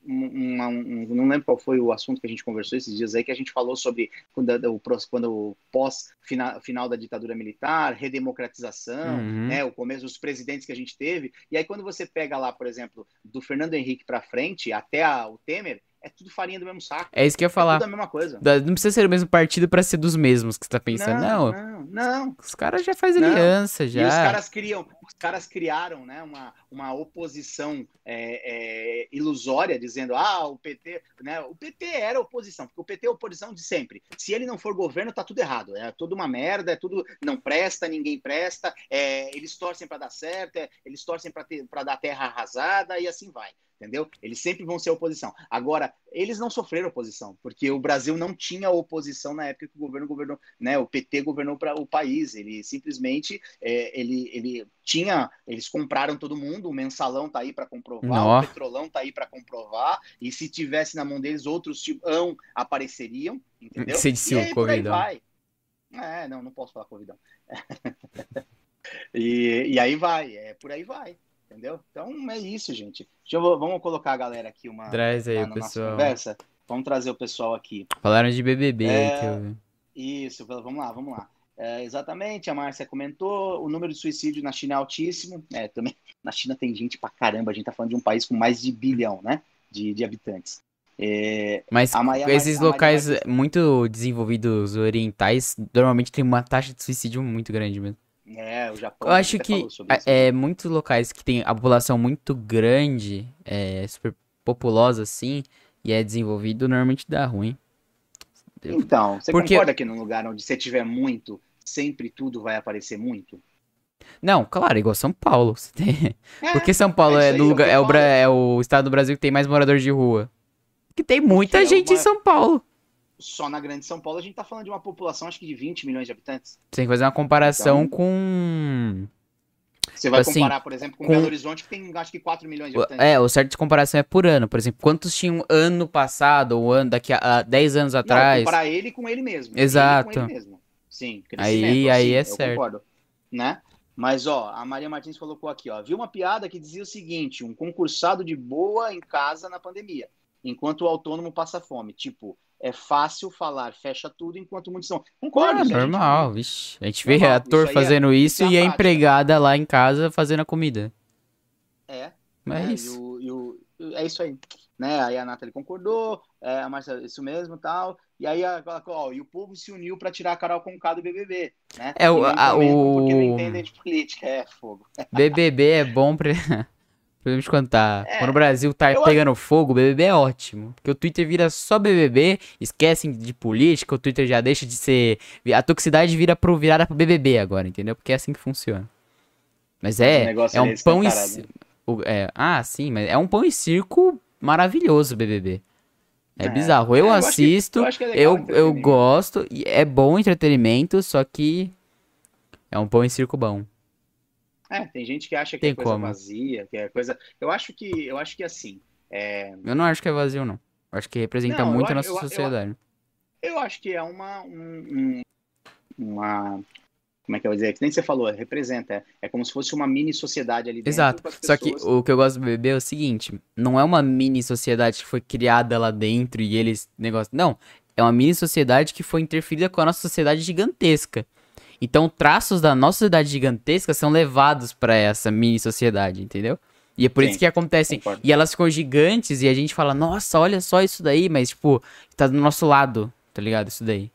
um- uma- um- não lembro qual foi o assunto que a gente conversou esses dias aí, que a gente falou sobre quando, quando o pós-final final da ditadura militar, redemocratização, Uhum. né, o começo dos presidentes que a gente teve. E aí, quando você pega lá, por exemplo, do Fernando Henrique para frente até a- o Temer, é tudo farinha do mesmo saco. É isso que eu ia É falar. tudo a mesma coisa. Não precisa ser o mesmo partido pra ser dos mesmos que você tá pensando. Não, não, Não. Os caras já fazem aliança, E os já. caras criam, os caras criaram, né, uma, uma oposição é, é, ilusória, dizendo, ah, o PT, né, o PT era oposição, porque o PT é oposição de sempre. Se ele não for governo, tá tudo errado, é tudo uma merda, é tudo não presta, ninguém presta, é, eles torcem para dar certo, é, eles torcem para dar terra arrasada e assim vai. Entendeu? Eles sempre vão ser oposição. Agora, eles não sofreram oposição, porque o Brasil não tinha oposição na época que o governo governou, né? O PT governou para o país. Ele simplesmente é, ele, ele tinha, eles compraram todo mundo, o mensalão tá aí para comprovar, Nó. o petrolão tá aí para comprovar, e se tivesse na mão deles outros tipão apareceriam, entendeu? Você disse o vai. É, não, não posso falar Covidão. (laughs) e, e aí vai, é por aí vai, entendeu? Então é isso, gente. Deixa eu, vamos colocar a galera aqui uma Traz aí, na nossa pessoal. conversa. Vamos trazer o pessoal aqui. Falaram de BBB aí É, que eu vi. Isso, vamos lá, vamos lá. É, exatamente, a Márcia comentou, o número de suicídio na China é altíssimo. É, também, (laughs) na China tem gente pra caramba, a gente tá falando de um país com mais de bilhão, né? De, de habitantes. É, Mas a Maria- esses locais muito desenvolvidos orientais, normalmente tem uma taxa de suicídio muito grande mesmo. É, o Japão. Eu acho que sobre isso, é, muitos locais que tem a população muito grande, é, super populosa assim, e é desenvolvido, normalmente dá ruim. Então, você Porque- concorda que num lugar onde você tiver muito, sempre tudo vai aparecer muito? Não, claro, igual São Paulo. (laughs) Você tem... É, Porque São Paulo é é, do lugar, é, o. Bra- é o estado do Brasil que tem mais moradores de rua. Que tem muita é gente em uma- São Paulo. Só na Grande São Paulo a gente tá falando de uma população, acho que de 20 milhões de habitantes. Você tem que fazer uma comparação Então, com. Você vai Assim, comparar, por exemplo, com, com- Belo Horizonte, que tem acho que 4 milhões de habitantes. É, o certo de comparação é por ano. Por exemplo, quantos tinham ano passado ou ano daqui a, a 10 anos Não, atrás? comparar ele com ele mesmo. Exato. Ele com ele mesmo. Sim, Aí- crescimento, aí é eu certo. concordo. Né? Mas, ó, a Maria Martins colocou aqui, ó. Viu uma piada que dizia o seguinte: um concursado de boa em casa na pandemia, enquanto o autônomo passa fome. Tipo, é fácil falar, fecha tudo enquanto muitos são. Concordo, isso a gente- normal, vixe. A gente vê Normal, ator isso é- fazendo isso isso é a e a prática. empregada lá em casa fazendo a comida. É, Mas é né, isso. e o- e o- é isso aí. Né? Aí a Nathalie concordou, é, a Marcia, isso mesmo tal. E aí a- ela ó, e o povo se uniu pra tirar a Carol Conká do BBB. Né? É, o- não a- comentam porque não o- entendem de política. É, fogo. BBB é bom pra. (laughs) Pra gente contar. É, Quando o Brasil tá eu pegando fogo, o BBB é ótimo. Porque o Twitter vira só BBB, esquecem de política, o Twitter já deixa de ser. A toxicidade vira pro, virada pro BBB agora, entendeu? Porque é assim que funciona. Mas é, é um é pão né, e. cara? ci- o- é, ah, sim, mas é um pão e circo maravilhoso o BBB. É, É, bizarro. Eu é, eu acho que- assisto, eu acho é eu, eu gosto, e é bom entretenimento, só que é um pão e circo bom. É, tem gente que acha que Tem é coisa como. vazia, que é coisa. Eu acho que, eu acho que assim. é, Eu não acho que é vazio, não. Eu acho que representa Não, eu muito a acho- nossa eu- eu- sociedade. Eu acho que é uma. um- um- uma como é que eu vou dizer? Que nem você falou, representa. É, é como se fosse uma mini sociedade ali dentro. Exato. Só que o que eu gosto do BBB é o seguinte: não é uma mini sociedade que foi criada lá dentro e eles negócio. Não. É uma mini sociedade que foi interferida com a nossa sociedade gigantesca. Então, traços da nossa sociedade gigantesca são levados pra essa mini sociedade, entendeu? E é por Sim, isso que acontecem. concordo. E elas ficam gigantes e a gente fala, nossa, olha só isso daí, mas, tipo, tá do nosso lado, tá ligado? Isso daí.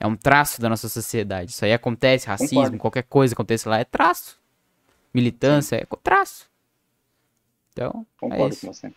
É um traço da nossa sociedade. Isso aí acontece, racismo, Concordo. qualquer coisa acontece lá, é traço. Militância é co- traço. Então, é Concordo isso. com você.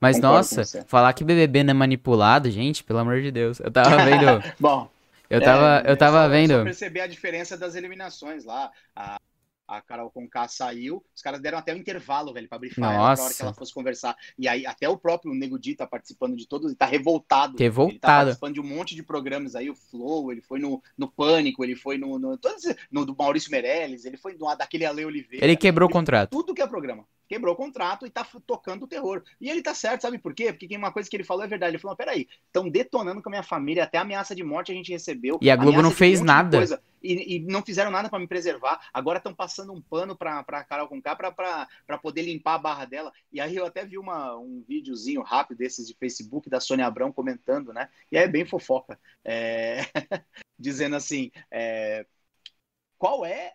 Mas, concordo nossa, você. falar que BBB não é manipulado, gente, pelo amor de Deus. Eu tava vendo. (laughs) Bom, Eu tava, é, eu tava só- vendo. perceber a diferença das eliminações lá. A, a Carol Conká saiu, os caras deram até um intervalo, velho, pra brifar ela pra hora Nossa. que ela fosse conversar. E aí, até o próprio Nego Di tá participando de todos, ele tá revoltado. Ele tá Revoltado. participando de um monte de programas aí, o Flow, ele foi no, no Pânico, ele foi no, no, todos, no do Maurício Meirelles, ele foi no, daquele Ale Oliveira. Ele quebrou o Ele foi contrato. Tudo que é programa. Quebrou o contrato e tá tocando o terror. E ele tá certo, sabe por quê? Porque uma coisa que ele falou é verdade. Ele falou: peraí, estão detonando com a minha família, até ameaça de morte a gente recebeu. E a Globo não um fez de nada. E, e não fizeram nada pra me preservar. Agora estão passando um pano pra, pra Carol Conká pra poder limpar a barra dela. E aí eu até vi uma, um videozinho rápido desses de Facebook da Sônia Abrão comentando, né? E aí é bem fofoca. É, (laughs) Dizendo assim: é, qual é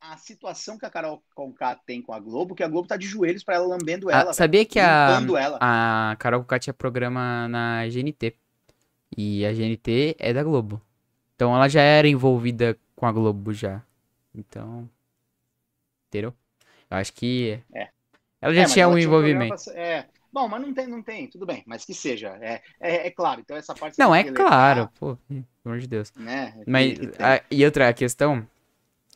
a situação que a Carol Conká tem com a Globo, que a Globo tá de joelhos pra ela lambendo Ah, ela, velho, sabia que a, ela. a Carol Conká tinha programa na GNT. E a GNT é da Globo. Então ela já era envolvida com a Globo já. Então. Entendeu? Eu acho que. É. Ela já É, mas tinha ela um tinha programa envolvimento. pra- É. Bom, mas não tem, não tem, tudo bem, mas que seja. É, é, é claro, então essa parte. Não, é claro, pô, pelo amor de Deus. Né? Mas, que tem. a- e outra questão,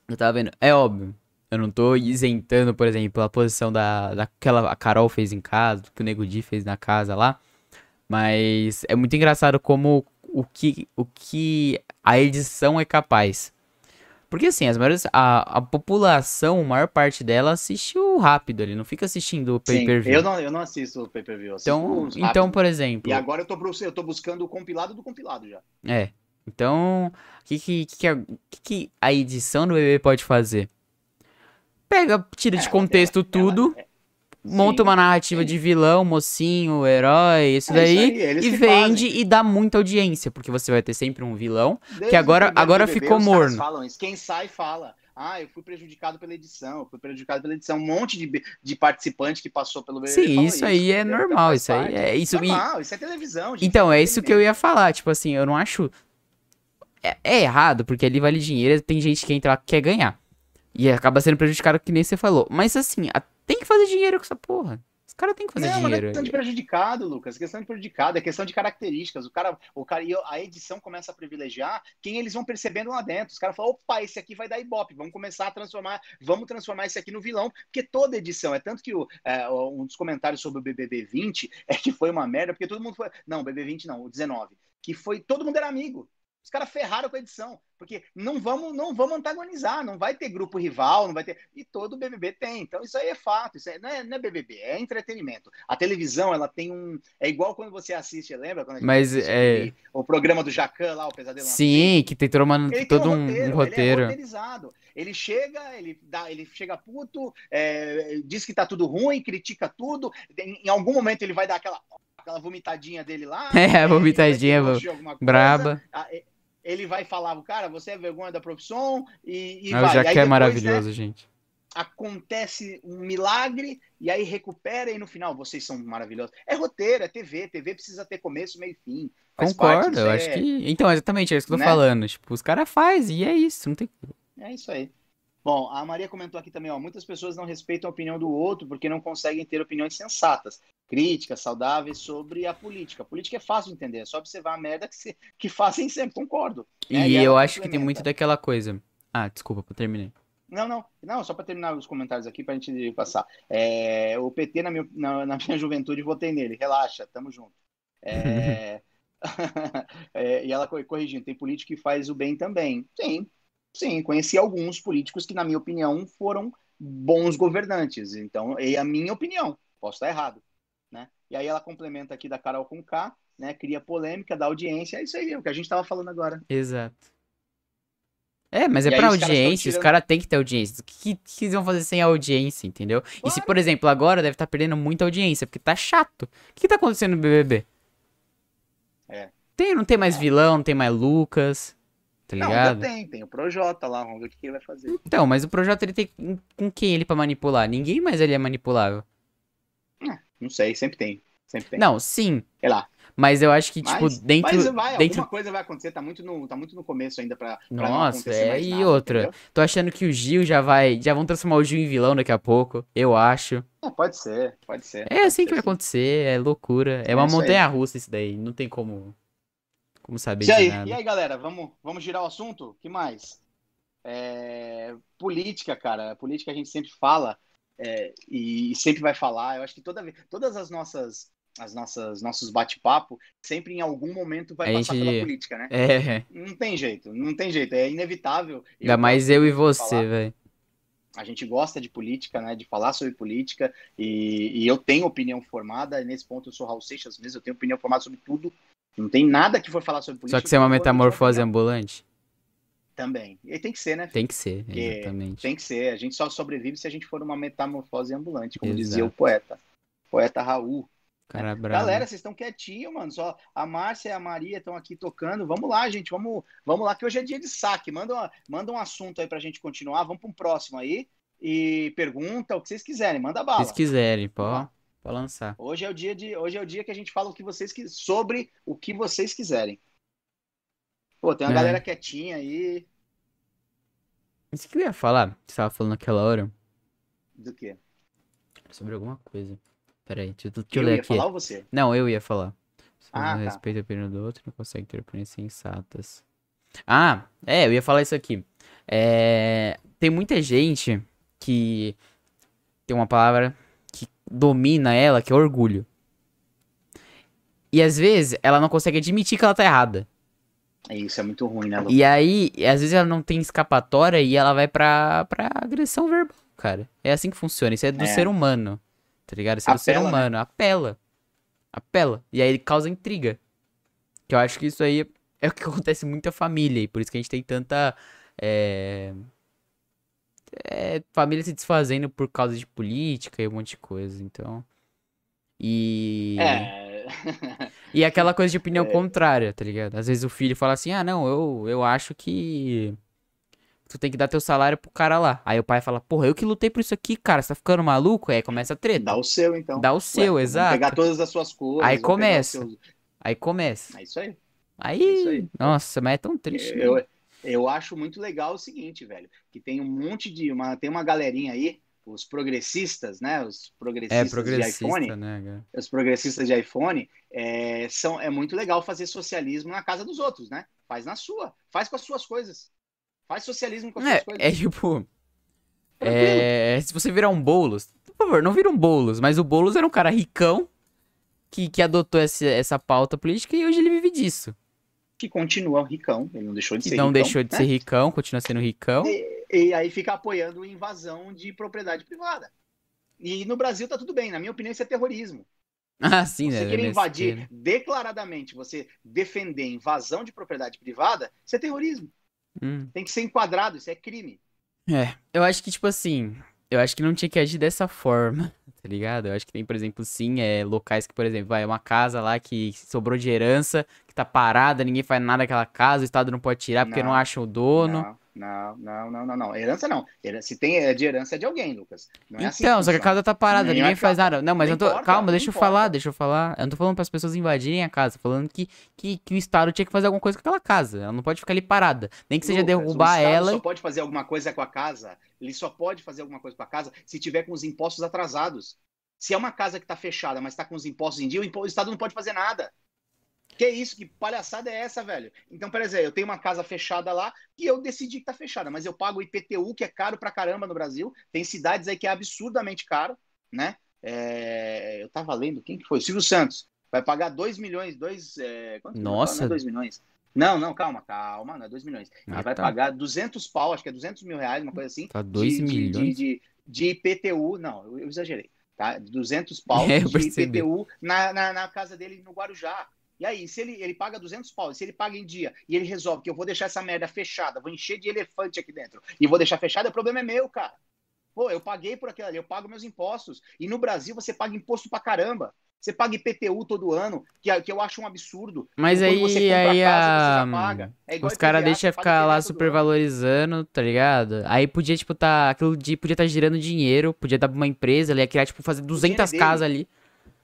eu tava vendo, é óbvio, eu não tô isentando, por exemplo, a posição da, daquela a Carol fez em casa, que o Nego Di fez na casa lá, mas é muito engraçado como o que, o que a edição é capaz. Porque assim, as maiores, a, a população, a maior parte dela assiste o rápido ali, não fica assistindo o pay-per-view. eu não, eu não assisto o pay-per-view. Então, então, por exemplo, E agora eu tô, eu tô buscando o compilado do compilado já. É. Então, o que, que, que, que a, que a edição do bebê pode fazer? Pega, tira de Ela- contexto ela- tudo, ela- monta Sim, uma narrativa de vilão, mocinho, herói, isso É daí, isso aí, e que vende e dá muita audiência, porque você vai ter sempre um vilão. Desde agora- o primeiro agora BBB, ficou morno. Falam isso. Quem sai fala. Ah, eu fui prejudicado pela edição, eu fui prejudicado pela edição. Um monte de, de participante que passou pelo BBB Sim, fala isso aí é entendeu? normal, isso aí é isso. e- Normal, isso é televisão, gente. Então, é isso que eu ia falar, tipo assim, eu não acho. É, é errado, porque ali vale dinheiro, tem gente que entra lá que quer ganhar. E acaba sendo prejudicado, que nem você falou. Mas assim, a- tem que fazer dinheiro com essa porra. Os caras têm que fazer não, mas não é dinheiro. questão de prejudicado, Lucas. É questão de prejudicado, é questão de características. O cara, o cara, e a edição começa a privilegiar quem eles vão percebendo lá dentro. Os caras falam, opa, esse aqui vai dar ibope, vamos começar a transformar, vamos transformar esse aqui no vilão, porque toda edição, é tanto que o, é, um dos comentários sobre o BBB 20 é que foi uma merda, porque todo mundo foi, não, BBB 20 não, o 19, que foi, todo mundo era amigo. Os caras ferraram com a edição, porque não vamos, não vamos antagonizar, não vai ter grupo rival, não vai ter. E todo BBB tem. Então isso aí é fato, isso aí não, é, não é BBB, é entretenimento. A televisão, ela tem um. É igual quando você assiste, lembra? Quando a gente Mas, é- o programa do Jacan lá, o Pesadelo na Sim, que tem todo, uma, ele tem todo um um roteiro, um ele é roteiro. Ele chega, ele, dá, ele chega puto, é, diz que tá tudo ruim, critica tudo. Em, em algum momento ele vai dar aquela, aquela vomitadinha dele lá. (laughs) É, vomitadinha. Braba. Ele vai falar, cara, você é vergonha da profissão e, e Ah, vai. E aí Jaque é depois, maravilhoso, né, gente. acontece um milagre e aí recupera e no final vocês são maravilhosos. É roteiro, é TV. TV precisa ter começo, meio e fim. Parte, Concordo, isso eu é- acho que. Então, exatamente, é isso que eu tô né? falando. Tipo, os caras fazem e é isso. Não tem. É isso aí. Bom, a Maria comentou aqui também, ó, muitas pessoas não respeitam a opinião do outro porque não conseguem ter opiniões sensatas, críticas, saudáveis sobre a política. A política é fácil de entender, é só observar a merda que, se, que fazem (laughs) sempre, concordo. né? E ela eu acho que tem muito daquela coisa. Ah, desculpa, eu terminei. Não, não, não, só para terminar os comentários aqui para a gente passar. É, o PT, na minha, na, na minha (laughs) juventude, votei nele. Relaxa, tamo junto. É, (laughs) é, e ela co- corrigindo, tem político que faz o bem também. Sim, sim, conheci alguns políticos que, na minha opinião, foram bons governantes. Então, é a minha opinião. Posso estar errado. Né? E aí ela complementa aqui da Carol com K, né? Cria polêmica, dá audiência. É isso aí, é o que a gente estava falando agora. Exato. É, mas é E aí pra audiência, os caras têm que ter audiência. O que, que, que eles vão fazer sem audiência, entendeu? E se, Claro. por exemplo, agora deve estar perdendo muita audiência, porque tá chato. O que, que tá acontecendo no BBB? É. Tem, não tem mais vilão, não tem mais Lucas, tá Não, ligado? ainda tem, tem o Projota lá, vamos ver o que ele vai fazer. Então, mas o projeto ele tem com- quem ele pra manipular? Ninguém mais ele é manipulável. Não sei, sempre tem. Sempre tem. Não, sim. Sei lá. Mas eu acho que, tipo, Mas, dentro. mas vai, dentro... alguma coisa vai acontecer, tá muito no, tá muito no começo ainda pra, pra não Nossa, é, e nada, outra. entendeu? Tô achando que o Gil já vai. Já vão transformar o Gil em vilão daqui a pouco. Eu acho. É, pode ser, pode ser. É pode assim ser, que vai sim. acontecer, é loucura. É É uma montanha russa isso daí. Não tem como. Como saber E aí, nada. e aí, galera, vamos, vamos girar o assunto? que mais? É, política, cara. Política a gente sempre fala é, e, e sempre vai falar. Eu acho que toda todas as nossas, as nossas, nossos bate-papo, sempre em algum momento vai A passar gente- pela política, né? É, Não tem jeito, não tem jeito, é inevitável. ainda Eu mais eu e você, velho. A gente gosta de política, né? De falar sobre política e, e eu tenho opinião formada. Nesse ponto eu sou Raul Seixas mesmo. Eu tenho opinião formada sobre tudo. Não tem nada que for falar sobre política. Só que você é uma metamorfose ambulante? Também. E tem que ser, né? Tem que ser, exatamente. Tem que ser. A gente só sobrevive se a gente for uma metamorfose ambulante, como Exato. dizia o poeta. Poeta Raul. Cara bravo. Galera, vocês estão quietinhos, mano. Só a Márcia e a Maria estão aqui tocando. Vamos lá, gente. Vamos, vamos lá, que hoje é dia de saque. Manda, uma- manda um assunto aí pra gente continuar. Vamos para um próximo aí. E pergunta o que vocês quiserem. Manda Se bala. vocês quiserem, pô, Vamos pode lançar. Hoje é o dia de, hoje é o dia que a gente fala o que vocês sobre o que vocês quiserem. Pô, tem uma É. galera quietinha aí. Isso que eu ia falar, você tava falando naquela hora, Do quê? sobre alguma coisa. Pera aí, deixa, deixa eu Eu ler ia aqui. falar ou você? Não, eu ia falar. Se Ah, não tá. respeita a opinião do outro, não consegue ter opiniões sensatas. Ah, é, eu ia falar isso aqui. É, tem muita gente que tem uma palavra domina ela, que é orgulho. E às vezes ela não consegue admitir que ela tá errada. É Isso é muito ruim, né, Lu? E aí, às vezes ela não tem escapatória e ela vai pra, pra agressão verbal, cara. É assim que funciona. Isso é do É. ser humano. Tá ligado? Isso é do ser Apela, né? humano. Apela. Apela. E aí causa intriga. Que eu acho que isso aí é o que (laughs) acontece em muita família. E por isso que a gente tem tanta. É... é, família se desfazendo por causa de política e um monte de coisa. Então. E. É. E aquela coisa de opinião (laughs) É. contrária, tá ligado? Às vezes o filho fala assim: ah, não, eu, eu acho que. Tu tem que dar teu salário pro cara lá. Aí o pai fala: porra, eu que lutei por isso aqui, cara, você tá ficando maluco? Aí começa a treta. Dá o seu, então. Dá o Ué, seu, vamos exato. Pegar todas as suas coisas. Aí começa. seus- Aí começa. É isso aí. Aí. É isso aí. Nossa, mas é tão triste. né? Eu, acho muito legal o seguinte, velho, que tem um monte de uma tem uma galerinha aí, os progressistas, né, os É progressistas de progressista, iPhone, né, os progressistas de iPhone, é, são é muito legal fazer socialismo na casa dos outros, né? Faz na sua, faz com as suas coisas, faz socialismo com as suas É, coisas. é tipo. É, se você virar um Boulos, por favor, não vira um Boulos, mas o Boulos era um cara ricão que, que adotou essa, essa pauta política e hoje ele vive disso. Que continua ricão, ele não deixou de ser não ricão, deixou de né? ser ricão, continua sendo ricão. E, e aí fica apoiando invasão de propriedade privada. E no Brasil tá tudo bem, na minha opinião isso é terrorismo. (laughs) Ah, sim, você né? querer nesse invadir sentido. declaradamente, você defender invasão de propriedade privada, isso é terrorismo. Hum. Tem que ser enquadrado, isso é crime. É, eu acho que, tipo assim, eu acho que não tinha que agir dessa forma, (laughs) tá ligado? Eu acho que tem, por exemplo, sim, é, locais que, por exemplo, vai uma casa lá que sobrou de herança, que tá parada, ninguém faz nada naquela casa, o Estado não pode tirar porque não, Não, acha o dono. Não, não, não, não, não, não. Herança não. Se tem é de herança é de alguém, Lucas. Não é assim Então, só que a casa tá parada, Não ninguém faz nada. Não, mas não eu tô. importa, Calma, deixa eu importa. falar, deixa eu falar. Eu não tô falando para as pessoas invadirem a casa, falando que, que, que o Estado tinha que fazer alguma coisa com aquela casa. Ela não pode ficar ali parada. Nem que seja Lucas, derrubar o Estado ela. só pode fazer alguma coisa com a casa. Ele só pode fazer alguma coisa com a casa se tiver com os impostos atrasados. Se é uma casa que está fechada, mas está com os impostos em dia, o Estado não pode fazer nada. Que isso? Que palhaçada é essa, velho? Então, por exemplo, eu tenho uma casa fechada lá e eu decidi que tá fechada, mas eu pago o IPTU, que é caro pra caramba no Brasil. Tem cidades aí que é absurdamente caro, né? É, eu tava lendo, quem que foi? O Silvio Santos. Vai pagar 2 milhões, 2... É... que ele Nossa. Não é 2 milhões. Não, não, calma, calma, não é 2 milhões. Ele Ah, vai tá. pagar 200 pau, acho que é 200 mil reais, uma coisa assim. Tá 2 de, de- milhões. De, de, de IPTU, não, eu, eu exagerei, tá? 200 pau (laughs) É, de. IPTU na, na, na casa dele no Guarujá. E aí, se ele, ele paga 200 pau, se ele paga em dia e ele resolve que eu vou deixar essa merda fechada, vou encher de elefante aqui dentro e vou deixar fechada, o problema é meu, cara. Pô, eu paguei por aquilo ali, eu pago meus impostos. E no Brasil você paga imposto pra caramba. Você paga IPTU todo ano, que, que eu acho um absurdo. Mas aí, aí a casa. É os caras deixam paga ficar lá supervalorizando, tá ligado? Aí podia, tipo, tá. Aquilo de podia tá girando dinheiro, podia dar pra uma empresa, ele ia criar, tipo, fazer 200 dinheiro é casas ali.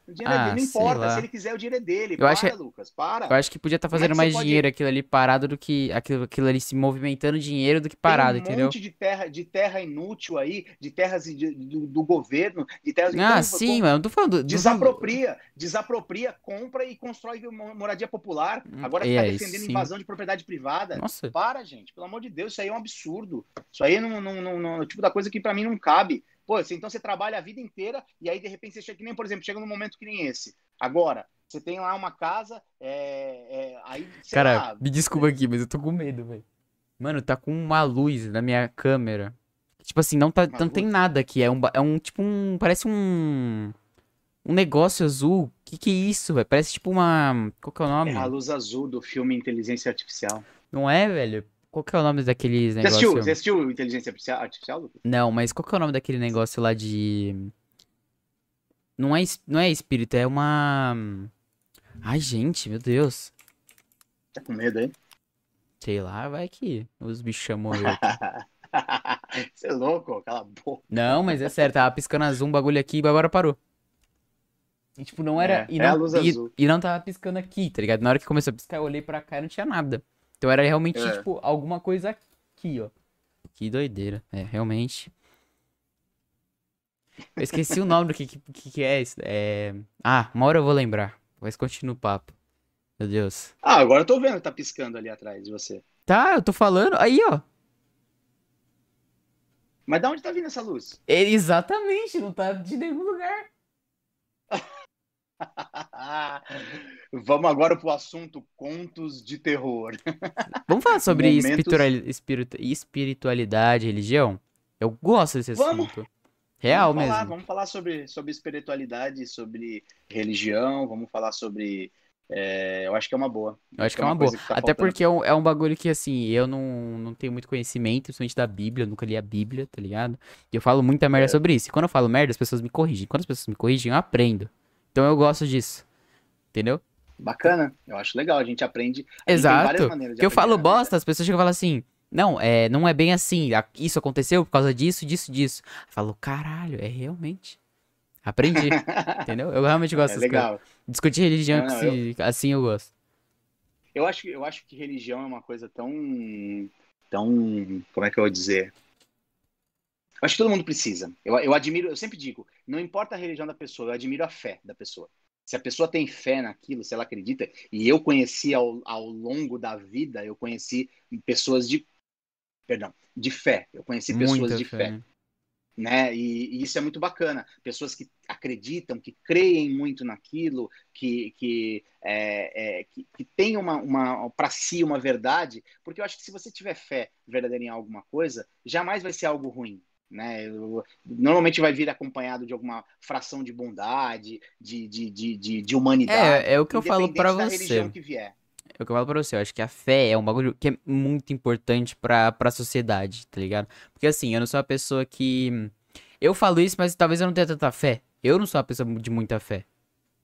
O dinheiro é Ah, dele, não importa. lá. Se ele quiser, o dinheiro é dele. Eu para, acho- Lucas, para. Eu acho que podia tá Como é fazendo você mais pode- dinheiro aquilo ali parado do que. Aquilo, aquilo ali se movimentando dinheiro do que Tem parado, um entendeu? monte de terra, de terra inútil aí, de terras de- do, do governo, de terras Ah, Então, sim, não tô falando. do- do- Desapropria, desapropria, compra e constrói mo- moradia popular. Hum, Agora é, fica aí defendendo invasão de propriedade privada. Nossa. Para, gente, pelo amor de Deus, isso aí é um absurdo. Isso aí não, não, não, não- é o tipo da coisa que pra mim não cabe. Pô, então você trabalha a vida inteira e aí de repente você chega que nem, por exemplo, chega num momento que nem esse. Agora, você tem lá uma casa, é, é, aí, Cara, lá, me desculpa aqui, mas eu tô com medo, velho. Mano, tá com uma luz na minha câmera. Tipo assim, não, tá, Uma não tem nada aqui. É um, é um tipo um. Parece um. Um negócio azul. Que que é isso, velho? Parece tipo uma. Qual que é o nome? é a luz azul do filme Inteligência Artificial. Não é, velho? Qual que é o nome daqueles Você assistiu, negócios? você assistiu Inteligência Artificial, Artificial Lucas? Não, mas qual que é o nome daquele negócio lá de. Não é, es- não é espírito, é uma. Ai, gente, meu Deus. Tá com medo aí? Sei lá, vai que os bichos chamam eu. (laughs) Você é louco, cala a boca. Não, mas é sério, tava piscando azul um bagulho aqui e agora parou. E tipo, não era. É, e, é não, a luz e, azul. e não tava piscando aqui, tá ligado? Na hora que começou a piscar, eu olhei pra cá e não tinha nada. Então era realmente, É. tipo, alguma coisa aqui, ó. Que doideira. É, realmente. Eu esqueci o nome do que, que, que é isso. É... Ah, uma hora eu vou lembrar. Mas continua o papo. Meu Deus. Ah, agora eu tô vendo que tá piscando ali atrás de você. Tá, eu tô falando. Aí, ó. Mas da onde tá vindo essa luz? Ele, exatamente, não tá de nenhum lugar. (laughs) Vamos agora pro assunto contos de terror. (laughs) Vamos falar sobre Momentos... espiritualidade, religião? Eu gosto desse Vamos. assunto. Real vamos falar, mesmo. Vamos falar sobre, sobre espiritualidade, sobre religião, vamos falar sobre. É, eu acho que é uma boa. Eu acho que é uma, boa. Tá Até faltando. porque é um, é um bagulho que, assim, eu não, não tenho muito conhecimento, principalmente da Bíblia, eu nunca li a Bíblia, tá ligado? E eu falo muita merda É. sobre isso. E quando eu falo merda, as pessoas me corrigem. Quando as pessoas me corrigem, eu aprendo. Então eu gosto disso. Entendeu? Bacana, eu acho legal, a gente aprende. A gente tem várias Exato. maneiras de Porque eu falo vida. bosta, as pessoas chegam e falam assim. Não, é, não é bem assim. Isso aconteceu por causa disso, disso, disso. Eu falo, caralho, é realmente. Aprendi. (laughs) entendeu? Eu realmente gosto É dessas coisas. legal. Discutir religião Não, não, que se- assim eu gosto. Eu acho, que- eu acho que religião é uma coisa tão. tão. Como é que eu vou dizer? Eu acho que todo mundo precisa. Eu, eu admiro, eu sempre digo, não importa a religião da pessoa, eu admiro a fé da pessoa. Se a pessoa tem fé naquilo, se ela acredita, e eu conheci ao, ao longo da vida, eu conheci pessoas de. Perdão, de fé. Eu conheci pessoas Muita de fé, fé. né? né? E, e isso é muito bacana. Pessoas que acreditam, que creem muito naquilo, que que é, é, que, que tem uma, uma para si uma verdade, porque eu acho que se você tiver fé verdadeira em alguma coisa, jamais vai ser algo ruim. Né? Normalmente vai vir acompanhado de alguma fração de bondade, de, de, de, de, de humanidade. É, é o que eu falo da você. É o que eu falo pra você. Eu acho que a fé é um bagulho que é muito importante pra, pra sociedade, tá ligado? Porque assim, eu não sou uma pessoa que. Eu falo isso, mas talvez eu não tenha tanta fé. Eu não sou uma pessoa de muita fé,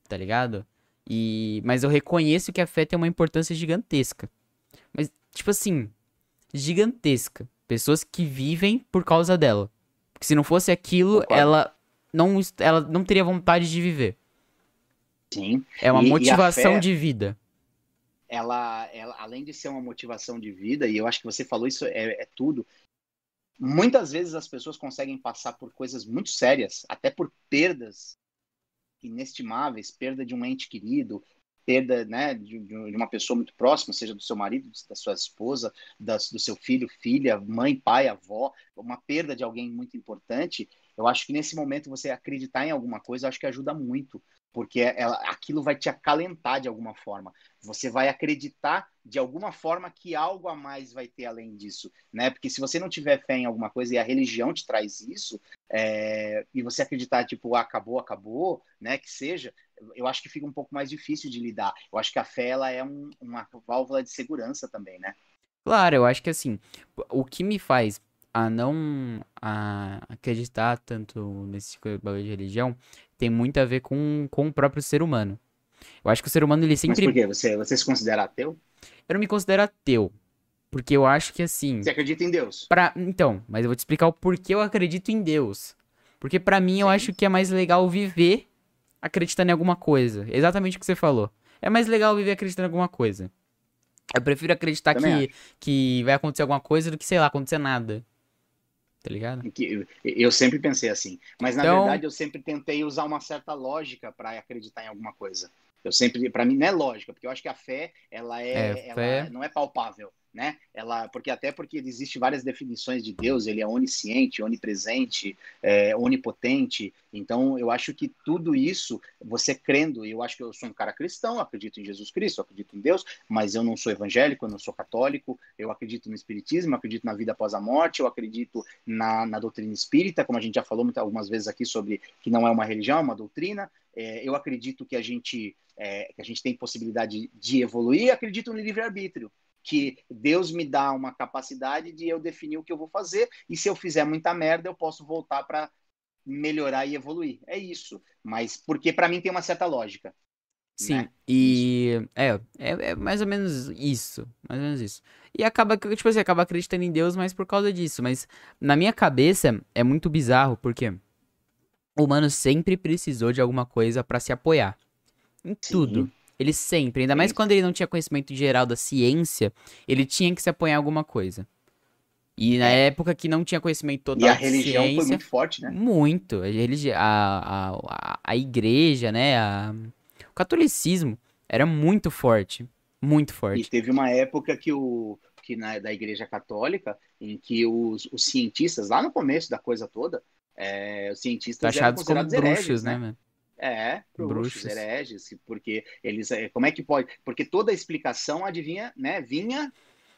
tá ligado? E... Mas eu reconheço que a fé tem uma importância gigantesca. Mas, tipo assim, gigantesca. Pessoas que vivem por causa dela. Porque se não fosse aquilo, Concordo. ela não, ela não teria vontade de viver. Sim. É uma E- e motivação fé- de vida. ela, ela, além de ser uma motivação de vida, e eu acho que você falou isso é, é tudo, muitas vezes as pessoas conseguem passar por coisas muito sérias, até por perdas inestimáveis, perda de um ente querido, perda né, de, de uma pessoa muito próxima, seja do seu marido, da sua esposa, da, do seu filho, filha, mãe, pai, avó, uma perda de alguém muito importante. Eu acho que nesse momento você acreditar em alguma coisa, acho que ajuda muito, porque ela, aquilo vai te acalentar de alguma forma. Você vai acreditar de alguma forma que algo a mais vai ter além disso, né? Porque se você não tiver fé em alguma coisa e a religião te traz isso, é, e você acreditar tipo ah, acabou, acabou, né? Que seja, eu acho que fica um pouco mais difícil de lidar. Eu acho que a fé ela é um- uma válvula de segurança também, né? Claro, eu acho que assim, o que me faz a não a acreditar tanto nesse bagulho de religião tem muito a ver com, com o próprio ser humano. Eu acho que o ser humano, ele Mas sempre. por quê? Você, você se considera ateu? Eu não me considero ateu. Porque eu acho que assim. Você acredita em Deus? Pra... Então, mas eu vou te explicar o porquê eu acredito em Deus. Porque pra mim eu Sim. acho que é mais legal viver acreditando em alguma coisa. Exatamente o que você falou. É mais legal viver acreditando em alguma coisa. Eu prefiro acreditar Também que, que vai acontecer alguma coisa do que, sei lá, acontecer nada. Tá ligado? Que- Eu sempre pensei assim, mas na Então- verdade eu sempre tentei usar uma certa lógica para acreditar em alguma coisa. Eu sempre, para mim não é lógica, porque eu acho que a fé, ela é, É, ela fé- não é palpável, né? Ela, porque até porque existe várias definições de Deus, ele é onisciente, onipresente, é, onipotente. Então eu acho que tudo isso, você crendo, eu acho que eu sou um cara cristão, acredito em Jesus Cristo, acredito em Deus, mas eu não sou evangélico, eu não sou católico, eu acredito no espiritismo, acredito na vida após a morte, eu acredito na, na doutrina espírita, como a gente já falou muitas, algumas vezes aqui sobre que não é uma religião, é uma doutrina. É, eu acredito que a gente é, que a gente tem possibilidade de evoluir, acredito no livre-arbítrio, que Deus me dá uma capacidade de eu definir o que eu vou fazer, e se eu fizer muita merda, eu posso voltar para melhorar e evoluir. É isso. Mas porque para mim tem uma certa lógica. Sim, né? e é, é, é mais ou menos isso, mais ou menos isso. E acaba, que, tipo assim, acaba acreditando em Deus, mas por causa disso. Mas na minha cabeça é muito bizarro, porque o humano sempre precisou de alguma coisa pra se apoiar. Em Sim. tudo. Ele sempre, ainda mais quando ele não tinha conhecimento geral da ciência, ele tinha que se apoiar em alguma coisa. E na É. época que não tinha conhecimento E total a de religião foi ciência, muito forte, né? muito. A, religi- a, a, a, a igreja, né? A, o catolicismo era muito forte. Muito E forte. teve uma época que o que na da Igreja Católica, em que os, os cientistas, lá no começo da coisa toda, é, os cientistas eram Taxados como considerados bruxos, hereges, né, né? É, bruxos, Bruxos. hereges, porque eles, é, como é que pode? Porque toda a explicação adivinha, né, vinha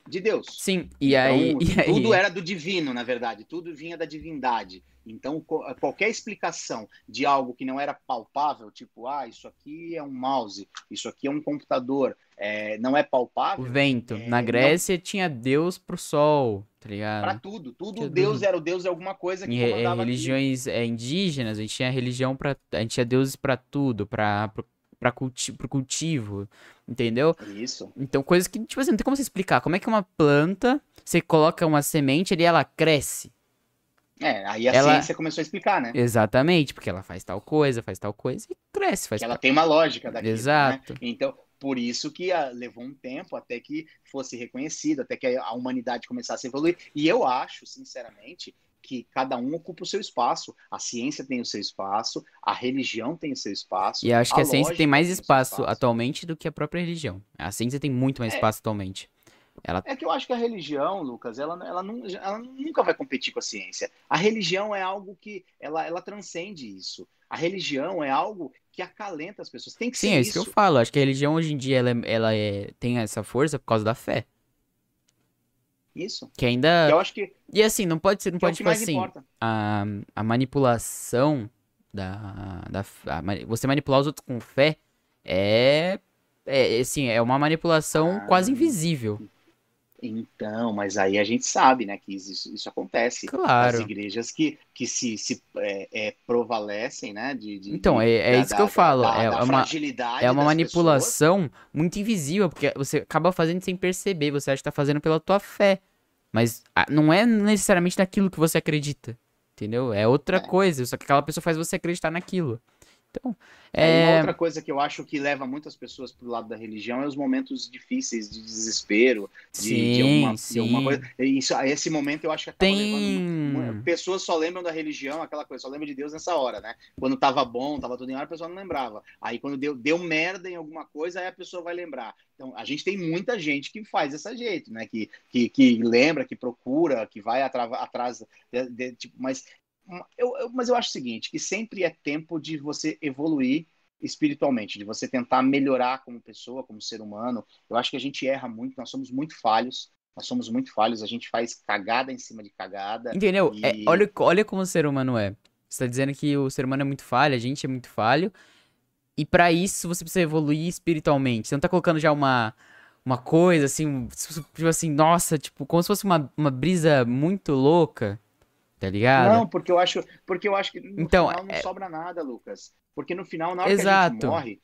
de Deus. Sim, e aí, Então, (laughs) e aí- tudo era do divino, na verdade, tudo vinha da divindade. Então, co- qualquer explicação de algo que não era palpável, tipo, ah, isso aqui é um mouse, isso aqui é um computador, é, não é o palpável, vento. É, Na não- Grécia tinha Deus pro sol, tá para ligado? tudo, tudo Tinha Deus era o Deus de alguma coisa que comandava aquilo. religiões é, indígenas, a gente tinha religião para a gente tinha deuses pra tudo, para para culti pro cultivo, entendeu? Isso. Então, coisas que, tipo assim, não tem como você explicar. Como é que uma planta, você coloca uma semente ali, ela cresce? É, aí a Ela- ciência começou a explicar, né? Exatamente, porque ela faz tal coisa, faz tal coisa e cresce, faz Que ela tem uma lógica daquilo, Exato. né? Então, por isso que ah, levou um tempo até que fosse reconhecido, até que a a humanidade começasse a evoluir. E eu acho, sinceramente, que cada um ocupa o seu espaço. A ciência tem o seu espaço, a religião tem o seu espaço. E acho que a, ciência lógica tem mais o seu espaço atualmente do que a própria religião. A ciência tem muito mais É. espaço atualmente. Ela É que eu acho que a religião, Lucas, ela, ela, não- ela nunca vai competir com a ciência. A religião é algo que ela, ela transcende isso. A religião é algo que acalenta as pessoas. Tem que Sim, ser é isso que eu falo. Acho que a religião hoje em dia ela, é- ela é- tem essa força por causa da fé. Isso. Que ainda. Eu acho que, E assim, não pode ser, não é pode, mais assim, importa. a, a manipulação da. da a você manipular os outros com fé é. É, assim, é uma manipulação Ah. quase invisível. Então, mas aí a gente sabe, né, que isso, isso acontece. Claro. As igrejas que, que se, se é, é, provalecem, né, de, de- Então, é, é da- isso que eu falo. da- é, da uma, é uma manipulação muito invisível, porque você acaba fazendo sem perceber. Você acha que tá fazendo pela tua fé. Mas ah, não é necessariamente naquilo que você acredita. Entendeu? É outra É. coisa. Só que aquela pessoa faz você acreditar naquilo. Então, É, uma é. outra coisa que eu acho que leva muitas pessoas pro lado da religião é os momentos difíceis de desespero, de, de Sim, de sim. alguma coisa. Isso, esse momento eu acho que acaba Tem. levando. uma- Pessoas só lembram da religião, aquela coisa, só lembram de Deus nessa hora, né? Quando tava bom, tava tudo em hora, a pessoa não lembrava. Aí quando deu, deu merda em alguma coisa, aí a pessoa vai lembrar. Então, a gente tem muita gente que faz desse jeito, né? Que, que, que lembra, que procura, que vai atrava- atrás. de- de- tipo, mas, eu, eu- mas eu acho o seguinte, que sempre é tempo de você evoluir espiritualmente, de você tentar melhorar como pessoa, como ser humano. Eu acho que a gente erra muito, nós somos muito falhos, nós somos muito falhos, a gente faz cagada em cima de cagada. Entendeu? É, E- olha, olha como o ser humano é. Você tá dizendo que o ser humano é muito falho, a gente é muito falho. E pra isso você precisa evoluir espiritualmente. Você não tá colocando já uma, uma coisa assim, tipo assim, nossa, tipo, como se fosse uma, uma brisa muito louca. Tá ligado? Não, porque eu acho, porque eu acho que no Então, final não é- sobra nada, Lucas. Porque no final, na hora que a Exato. gente morre,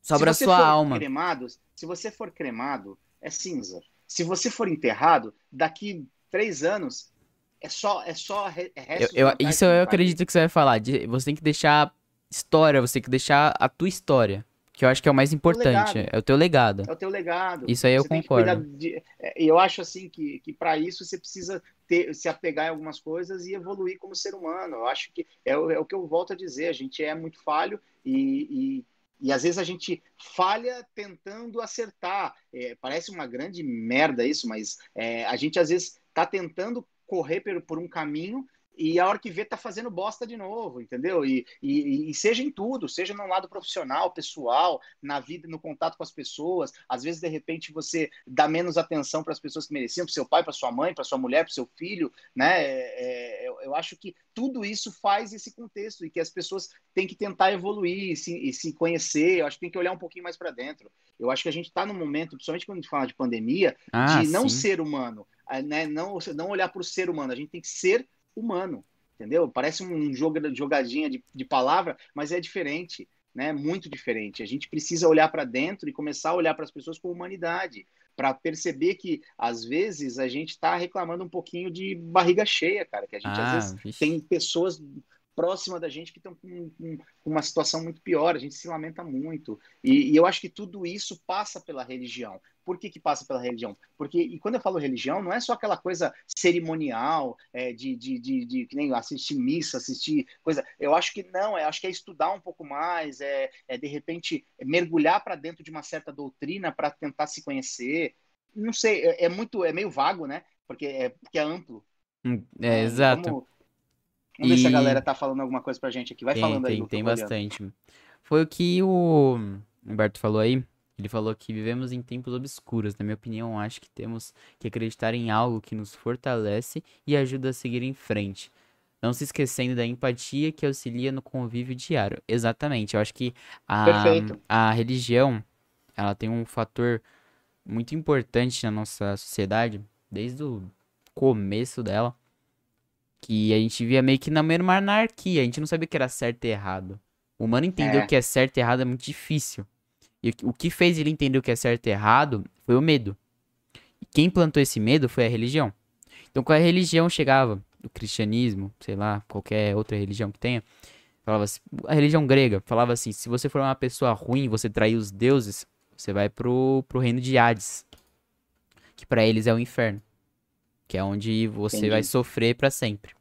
Sobra a se você sua for alma. Cremado, se você for cremado, é cinza. Se você for enterrado, daqui três anos, é só, é só re- Eu, eu- isso eu acredito que você vai falar. de- você tem que deixar história, você tem que deixar a tua história. Que eu acho que é o mais importante. legado. É o teu legado. É o teu legado. Isso aí eu Você concordo. de- é, E eu acho assim que, que para isso você precisa ter, se apegar em algumas coisas e evoluir como ser humano. Eu acho que é, o- é o que eu volto a dizer. A gente é muito falho e, e, e às vezes a gente falha tentando acertar. É, parece uma grande merda isso, mas é, a gente às vezes está tentando correr por, por um caminho e a hora que vê tá fazendo bosta de novo, entendeu? E, e, e seja em tudo, seja no lado profissional, pessoal, na vida, no contato com as pessoas. Às vezes, de repente, você dá menos atenção para as pessoas que mereciam, para seu pai, para sua mãe, para sua mulher, para seu filho, né? É, é, eu, eu acho que tudo isso faz esse contexto e que as pessoas têm que tentar evoluir e se, e se conhecer. Eu acho que tem que olhar um pouquinho mais para dentro. Eu acho que a gente está num momento, principalmente quando a gente fala de pandemia, Ah, de não sim. ser humano, ah, né? Não, não olhar para o ser humano. A gente tem que ser humano, entendeu? Parece um jogo jogadinha de, de palavra, mas é diferente, né? Muito diferente. A gente precisa olhar para dentro e começar a olhar para as pessoas com humanidade, para perceber que às vezes a gente está reclamando um pouquinho de barriga cheia, cara, que a gente às Ah, vezes vixe. tem pessoas próxima da gente que estão com, com, uma situação muito pior, a gente se lamenta muito. E, e, eu acho que tudo isso passa pela religião. Por que, que passa pela religião? Porque, e quando eu falo religião, não é só aquela coisa cerimonial, é, de, de, de, de, que nem assistir missa, assistir coisa. Eu acho que não, eu acho que é estudar um pouco mais, é, é de repente mergulhar para dentro de uma certa doutrina para tentar se conhecer. Não sei, é, é, muito, é meio vago, né? Porque é, porque é amplo. Hum, é, é exato. Vamos, vamos e... ver se a galera tá falando alguma coisa pra gente aqui. Vai tem, falando tem, aí. Tem, tem bastante. Foi o que o Humberto falou aí. Ele falou que vivemos em tempos obscuros. Na minha opinião, acho que temos que acreditar em algo que nos fortalece e ajuda a seguir em frente. Não se esquecendo da empatia que auxilia no convívio diário. Exatamente. Eu acho que a, a religião ela tem um fator muito importante na nossa sociedade, desde o começo dela, que a gente via meio que na mesma anarquia. A gente não sabia o que era certo e errado. O humano entender é. o que é certo e errado é muito difícil. E o que fez ele entender o que é certo e errado foi o medo. E quem plantou esse medo foi a religião. Então, quando a religião chegava, o cristianismo, sei lá, qualquer outra religião que tenha, falava assim, a religião grega falava assim: se você for uma pessoa ruim, você trair os deuses, você vai pro, pro reino de Hades, que para eles é o inferno, que é onde você Entendi. vai sofrer para sempre.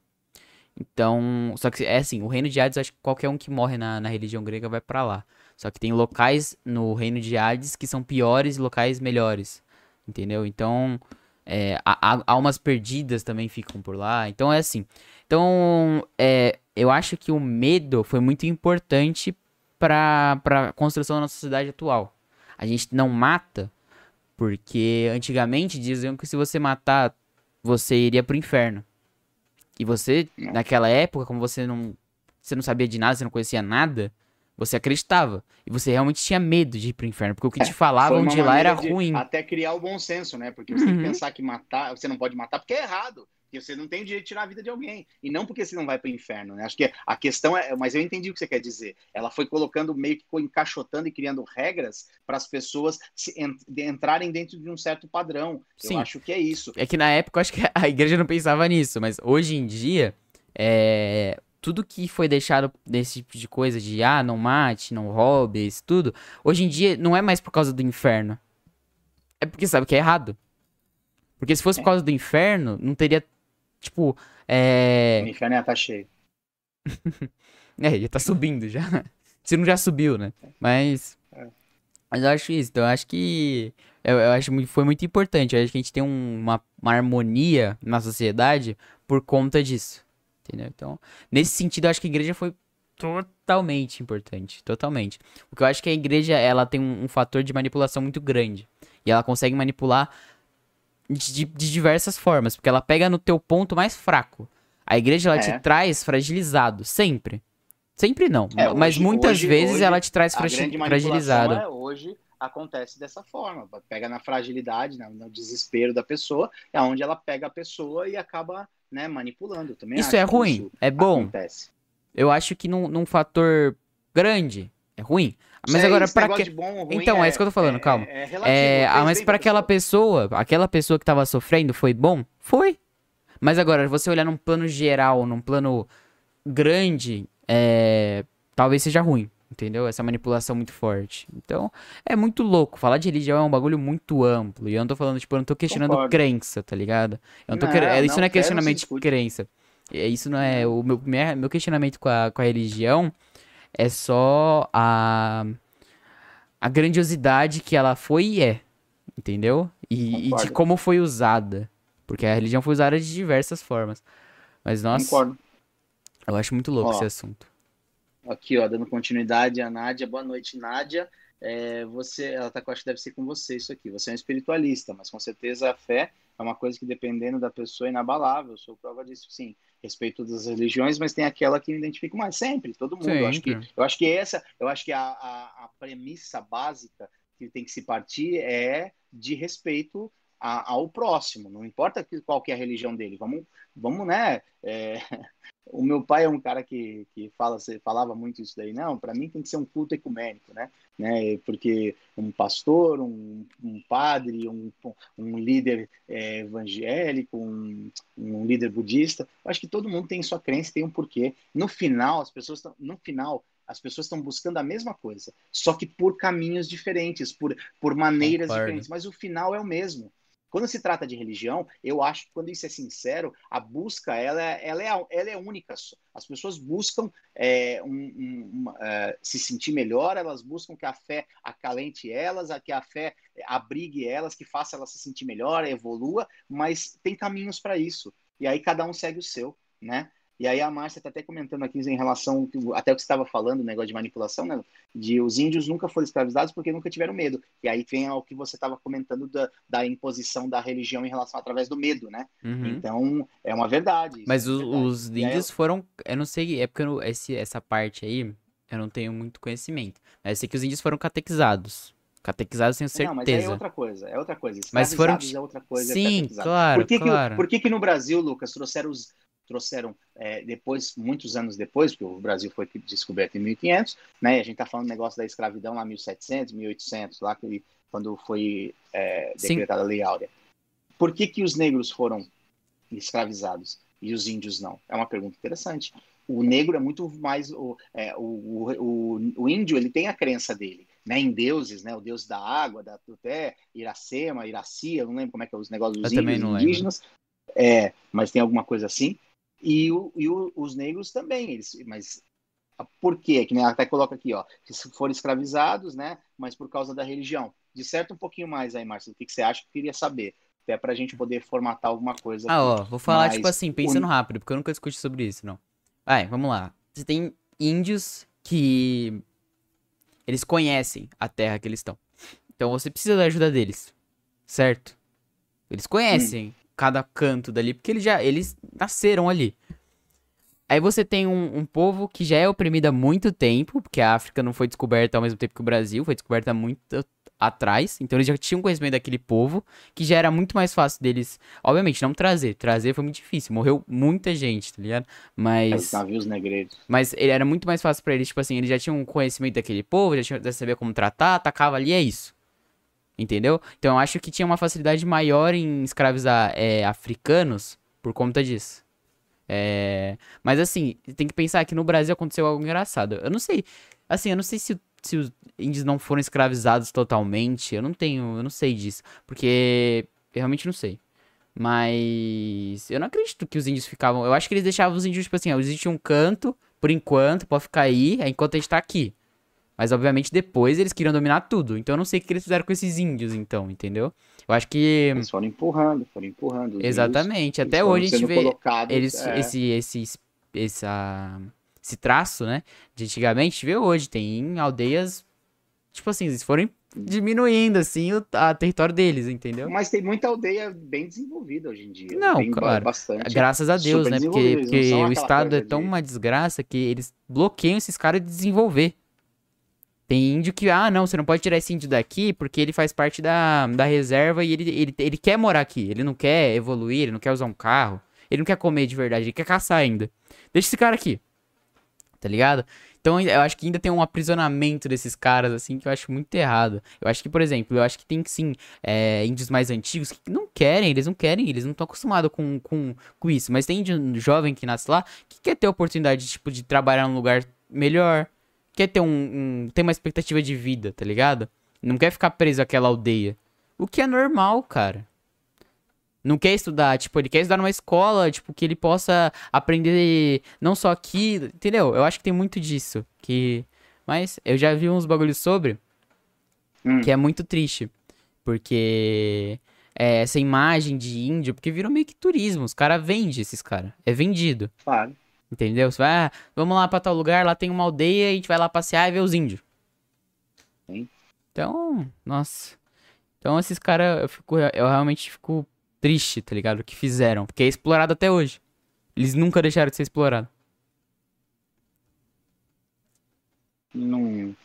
Então, só que é assim, o reino de Hades, acho que qualquer um que morre na, na religião grega vai para lá. Só que tem locais no reino de Hades que são piores e locais melhores. Entendeu? Então, é, almas perdidas também ficam por lá. Então é assim. Então, é, eu acho que o medo foi muito importante para a construção da nossa sociedade atual. A gente não mata porque antigamente diziam que se você matar, você iria pro inferno. E você, naquela época, como você não, você não sabia de nada, você não conhecia nada, você acreditava. E você realmente tinha medo de ir pro inferno. Porque o que é, te falavam de lá era ruim. Até criar o bom senso, né? Porque você uhum. tem que pensar que matar, você não pode matar porque é errado. Porque você não tem o direito de tirar a vida de alguém. E não porque você não vai para o inferno, né? Acho que a questão é. Mas eu entendi o que você quer dizer. Ela foi colocando, meio que encaixotando e criando regras para as pessoas se, entrarem dentro de um certo padrão. Sim. Eu acho que é isso. É que na época eu acho que a igreja não pensava nisso, mas hoje em dia. É, tudo que foi deixado desse tipo de coisa de ah, não mate, não roube, isso tudo, hoje em dia não é mais por causa do inferno. É porque sabe que é errado. Porque se fosse por causa do inferno, não teria, tipo, é... O inferno estar tá cheio. (laughs) é, ia tá subindo já. Se não já subiu, né? Mas... É. Mas eu acho isso. Então, eu acho que... Eu, eu acho que foi muito importante. Eu acho que a gente tem um, uma, uma harmonia na sociedade por conta disso. Entendeu? Então, nesse sentido, eu acho que a igreja foi totalmente importante. Totalmente. Porque eu acho que a igreja, ela tem um, um fator de manipulação muito grande. E ela consegue manipular de, de, diversas formas. Porque ela pega no teu ponto mais fraco. A igreja, ela é. te traz fragilizado. Sempre. Sempre não. É, mas hoje, muitas hoje, vezes hoje, ela te traz fragilizado. É, hoje acontece dessa forma. Pega na fragilidade, no desespero da pessoa. É onde ela pega a pessoa e acaba né, manipulando. Também isso é ruim, isso é bom. Acontece. Eu acho que num, num fator grande é ruim. Mas agora para que bom, Então, é, é, isso que eu tô falando, é, calma. É, é, é mas para aquela pessoa, aquela pessoa que tava sofrendo foi bom? Foi. Mas agora você olhar num plano geral, num plano grande, é, talvez seja ruim. Entendeu? Essa manipulação muito forte. Então, é muito louco. Falar de religião é um bagulho muito amplo. E eu não tô falando, tipo, eu não tô questionando Concordo. crença, tá ligado? Eu não tô não, quer... Isso não é questionamento de crença. Isso não é. O meu, meu questionamento com a, com a religião é só a. A grandiosidade que ela foi e é. Entendeu? E, e de como foi usada. Porque a religião foi usada de diversas formas. Mas, nossa. Concordo. Eu acho muito louco Ó, esse assunto. Aqui, ó, dando continuidade a Nádia. Boa noite, Nádia. É, você, ela tá, acho que deve ser com você isso aqui. Você é um espiritualista, mas com certeza a fé é uma coisa que dependendo da pessoa é inabalável. Eu sou prova disso, sim. Respeito todas as religiões, mas tem aquela que me identifico mais sempre. Todo mundo. Eu acho que, eu acho que essa, eu acho que a, a, a premissa básica que tem que se partir é de respeito a, ao próximo. Não importa qual que é a religião dele. Vamos, vamos, né? É, (laughs) o meu pai é um cara que, que fala, falava muito isso daí. Não, para mim tem que ser um culto ecumênico, né? né? Porque um pastor, um, um padre, um, um líder é, evangélico, um, um líder budista, eu acho que todo mundo tem sua crença, tem um porquê. No final, as pessoas no final as pessoas estão buscando a mesma coisa, só que por caminhos diferentes, por, por maneiras Concordo. diferentes, mas o final é o mesmo. Quando se trata de religião, eu acho que quando isso é sincero, a busca ela, ela, é, ela é única. As pessoas buscam é, um, um, uh, se sentir melhor, elas buscam que a fé acalente elas, que a fé abrigue elas, que faça elas se sentir melhor, evolua, mas tem caminhos para isso. E aí cada um segue o seu, né? E aí a Márcia está até comentando aqui em relação, até o que você estava falando, negócio de manipulação, né? De os índios nunca foram escravizados porque nunca tiveram medo. E aí vem ao que você estava comentando da, da, imposição da religião em relação através do medo, né? Uhum. Então, é uma verdade. Mas é verdade. os índios aí, foram, eu não sei, é porque eu, esse, essa parte aí, eu não tenho muito conhecimento. Mas eu sei que os índios foram catequizados. Catequizados, tenho certeza. Não, mas é outra coisa, é outra coisa. Mas foram... é outra coisa. Sim, claro, por que claro. Que, por que que no Brasil, Lucas, trouxeram os, trouxeram é, depois, muitos anos depois, porque o Brasil foi descoberto em 1500, né? A gente está falando do negócio da escravidão lá 1700, 1800, lá que, quando foi é, decretada a Lei Áurea. Por que que os negros foram escravizados e os índios não? É uma pergunta interessante. O negro é muito mais o, é, o, o, o, índio ele tem a crença dele, né, em deuses, né, o deus da água, da até Iracema, Iracia, não lembro como é que é os negócios dos índios, indígenas, é, mas tem alguma coisa assim. E, o, e o, os negros também, eles, mas por quê? Que nem até coloca aqui, ó, que foram escravizados, né? Mas por causa da religião. Disserta um pouquinho mais aí, Márcio, o que, que você acha que eu queria saber. Até pra gente poder formatar alguma coisa. Ah, ó, vou falar, tipo assim, pensando rápido, porque eu nunca discuti sobre isso, não. Vai, vamos lá. Você tem índios que. Eles conhecem a terra que eles estão. Então você precisa da ajuda deles. Certo? Eles conhecem. Hum cada canto dali, porque eles já eles nasceram ali. Aí você tem um, um, povo que já é oprimido há muito tempo, porque a África não foi descoberta ao mesmo tempo que o Brasil, foi descoberta muito atrás. Então eles já tinham conhecimento daquele povo, que já era muito mais fácil deles, obviamente, não trazer. Trazer foi muito difícil, morreu muita gente, tá ligado? Mas. Os navios negreiros. Mas ele era muito mais fácil para eles, tipo assim, eles já tinham conhecimento daquele povo, já, tinham, já sabia como tratar, atacava ali, é isso. Entendeu? Então eu acho que tinha uma facilidade maior em escravizar é, africanos por conta disso. É... Mas assim, tem que pensar que no Brasil aconteceu algo engraçado. Eu não sei. Assim, eu não sei se, se os índios não foram escravizados totalmente. Eu não tenho. Eu não sei disso. Porque. Eu realmente não sei. Mas. Eu não acredito que os índios ficavam. Eu acho que eles deixavam os índios, tipo assim, ó, tinham um canto, por enquanto, pode ficar aí, enquanto a gente tá aqui. Mas, obviamente, depois eles queriam dominar tudo. Então, eu não sei o que eles fizeram com esses índios, então, entendeu? Eu acho que. Eles foram empurrando, foram empurrando. Exatamente. Índios, Até hoje a gente vê eles, é... esse, esse, essa, esse traço, né? De antigamente, a gente vê hoje. Tem aldeias. Tipo assim, eles foram diminuindo, assim, o a território deles, entendeu? Mas tem muita aldeia bem desenvolvida hoje em dia. Não, claro. Bastante, Graças a Deus, né? Porque, porque o Estado é tão de... uma desgraça que eles bloqueiam esses caras de desenvolver. Tem índio que, ah, não, você não pode tirar esse índio daqui porque ele faz parte da, da reserva e ele, ele, ele quer morar aqui. Ele não quer evoluir, ele não quer usar um carro, ele não quer comer de verdade, ele quer caçar ainda. Deixa esse cara aqui. Tá ligado? Então eu acho que ainda tem um aprisionamento desses caras, assim, que eu acho muito errado. Eu acho que, por exemplo, eu acho que tem sim é, índios mais antigos que não querem, eles não querem, eles não estão acostumados com, com, com isso. Mas tem índio jovem que nasce lá que quer ter a oportunidade, tipo, de trabalhar num lugar melhor, quer ter um, um, tem uma expectativa de vida, tá ligado? Não quer ficar preso àquela aldeia. O que é normal, cara. Não quer estudar, tipo, ele quer estudar numa escola, tipo, que ele possa aprender não só aqui, entendeu? Eu acho que tem muito disso, que... Mas eu já vi uns bagulhos sobre, hum. que é muito triste, porque é, essa imagem de índio, porque virou meio que turismo, os caras vendem esses caras, é vendido. Claro. Entendeu? Você vai, ah, vamos lá pra tal lugar, lá tem uma aldeia, a gente vai lá passear e ver os índios. Sim. Então, nossa. Então esses caras, eu, fico, eu realmente fico triste, tá ligado? O que fizeram. Porque é explorado até hoje. Eles nunca deixaram de ser explorado. Não,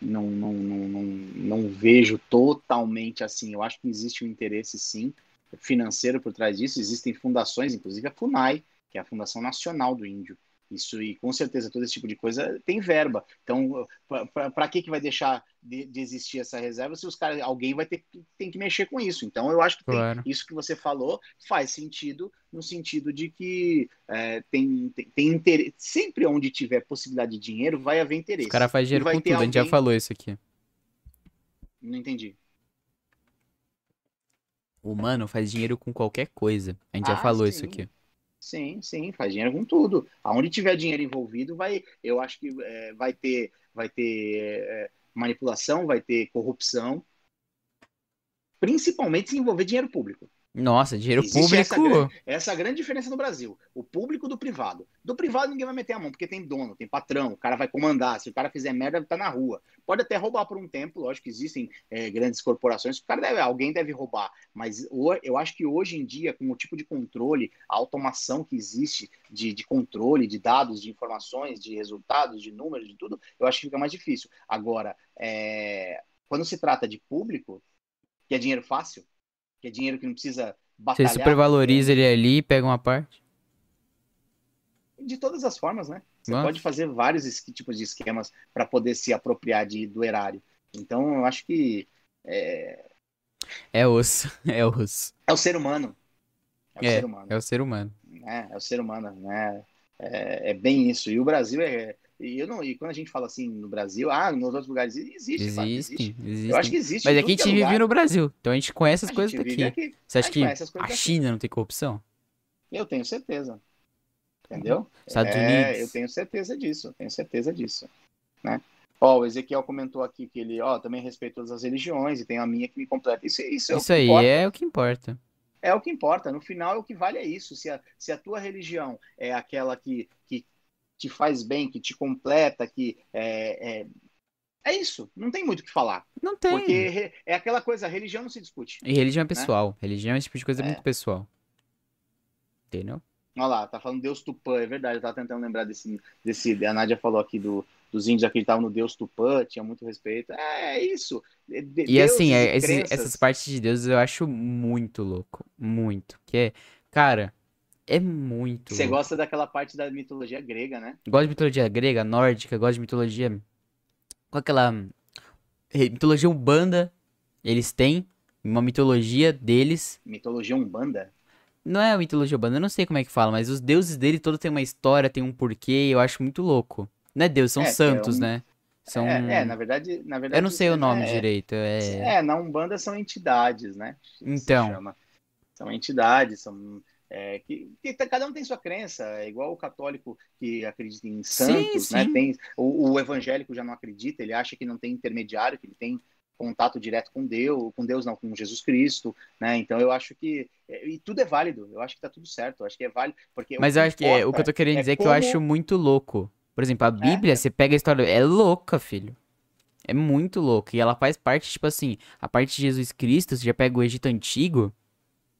não, não, não, não, não vejo totalmente assim. Eu acho que existe um interesse, sim, financeiro por trás disso. Existem fundações, inclusive a FUNAI, que é a Fundação Nacional do Índio. Isso, e com certeza todo esse tipo de coisa tem verba. Então, para que, que vai deixar de, de, existir essa reserva se os caras, alguém vai ter tem que mexer com isso? Então, eu acho que claro. tem, isso que você falou faz sentido, no sentido de que é, tem, tem, tem interesse. Sempre onde tiver possibilidade de dinheiro, vai haver interesse. O cara faz dinheiro com tudo, alguém... a gente já falou isso aqui. Não entendi. O humano faz dinheiro com qualquer coisa. A gente ah, já falou sim. isso aqui. Sim, sim, faz dinheiro com tudo. Aonde tiver dinheiro envolvido, vai, eu acho que é, vai ter, vai ter é, manipulação, vai ter corrupção, principalmente se envolver dinheiro público. Nossa, dinheiro Existe público. Essa grande, essa grande diferença no Brasil. O público do privado. Do privado ninguém vai meter a mão, porque tem dono, tem patrão, o cara vai comandar. Se o cara fizer merda, tá na rua. Pode até roubar por um tempo, lógico que existem é, grandes corporações, o cara deve, alguém deve roubar. Mas eu acho que hoje em dia, com o tipo de controle, a automação que existe de, de controle de dados, de informações, de resultados, de números, de tudo, eu acho que fica mais difícil. Agora, é, quando se trata de público, que é dinheiro fácil, que é dinheiro que não precisa batalhar. Você supervaloriza ele ali e pega uma parte? De todas as formas, né? Você Nossa. pode fazer vários tipos de esquemas para poder se apropriar de, do erário. Então, eu acho que. É, é osso, (laughs) é osso. É o ser humano. É o é, ser humano. É o ser humano. É, é o ser humano, né? É, é bem isso. E o Brasil é, e, eu não, e quando a gente fala assim no Brasil, ah, nos outros lugares, existe. Existe, existe. existe. Eu acho que existe. Mas aqui a gente é vive no Brasil, então a gente conhece as a coisas daqui. Aqui. Você acha que a China não tem corrupção? Eu tenho certeza. Entendeu? Estados é, Unidos. Eu tenho certeza disso, tenho certeza disso. Né? Ó, o Ezequiel comentou aqui que ele, ó, também respeita todas as religiões e tem a minha que me completa. Isso, isso, é isso aí importa. é o que importa. É o que importa. No final, é o que vale é isso. Se a, se a tua religião é aquela que, que te faz bem, que te completa, que é, é, é isso. Não tem muito o que falar. Não tem. Porque é aquela coisa, a religião não se discute. E religião é né? pessoal. Né? Religião é esse tipo de coisa é. muito pessoal. Entendeu? Olha lá, tá falando Deus Tupã, é verdade, eu tava tentando lembrar desse, desse. A Nádia falou aqui do, dos índios acreditavam no Deus Tupã, tinha muito respeito. É, é isso. De, e assim, é, esse, essas partes de Deus eu acho muito louco. Muito. Que é, cara, é muito. Você gosta daquela parte da mitologia grega, né? Gosto de mitologia grega, nórdica, gosto de mitologia. Com aquela. Mitologia Umbanda, eles têm uma mitologia deles. Mitologia Umbanda? Não é a mitologia Umbanda, eu não sei como é que fala, mas os deuses dele todos têm uma história, tem um porquê, eu acho muito louco. Não é Deus, são é, santos, é um... né? São... É, é, na verdade, na verdade. Eu não sei o nome é, direito. É... é, na Umbanda são entidades, né? Então. São entidades, são é, que, que, cada um tem sua crença, é igual o católico que acredita em santos, sim, né? Tem, o, o, evangélico já não acredita, ele acha que não tem intermediário, que ele tem contato direto com Deus, com Deus não, com Jesus Cristo, né? Então eu acho que é, e tudo é válido, eu acho que tá tudo certo, eu acho que é válido, porque Mas eu acho que é, o que eu tô querendo é dizer é como... que eu acho muito louco. Por exemplo, a Bíblia, é. você pega a história, é louca, filho. É muito louco. E ela faz parte, tipo assim, a parte de Jesus Cristo, você já pega o Egito Antigo,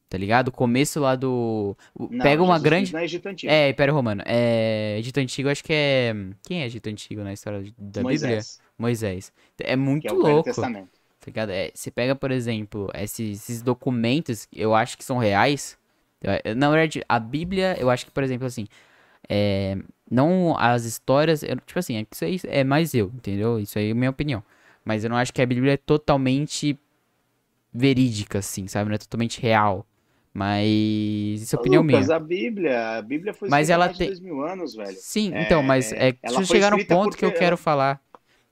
Tá ligado? O começo lá do. Não, Pega uma grande. Não é Egito Antigo. É, Império Romano. É. Egito Antigo, acho que é. Quem é Egito Antigo na história da Moisés. Bíblia? Moisés. É muito é louco. Testamento. Tá ligado? É, você pega, por exemplo, esses, esses documentos, eu acho que são reais. Na verdade, a Bíblia, eu acho que, por exemplo, assim. É, não as histórias. Eu, tipo assim, é isso aí é mais eu, entendeu? Isso aí é minha opinião. Mas eu não acho que a Bíblia é totalmente verídica, assim, sabe? Não é totalmente real. Mas isso é opinião Lucas, minha. a Bíblia, a Bíblia foi mas ela tem dois mil anos, velho. Sim, é, então, mas é, deixa eu chegar no ponto porque... que eu quero falar.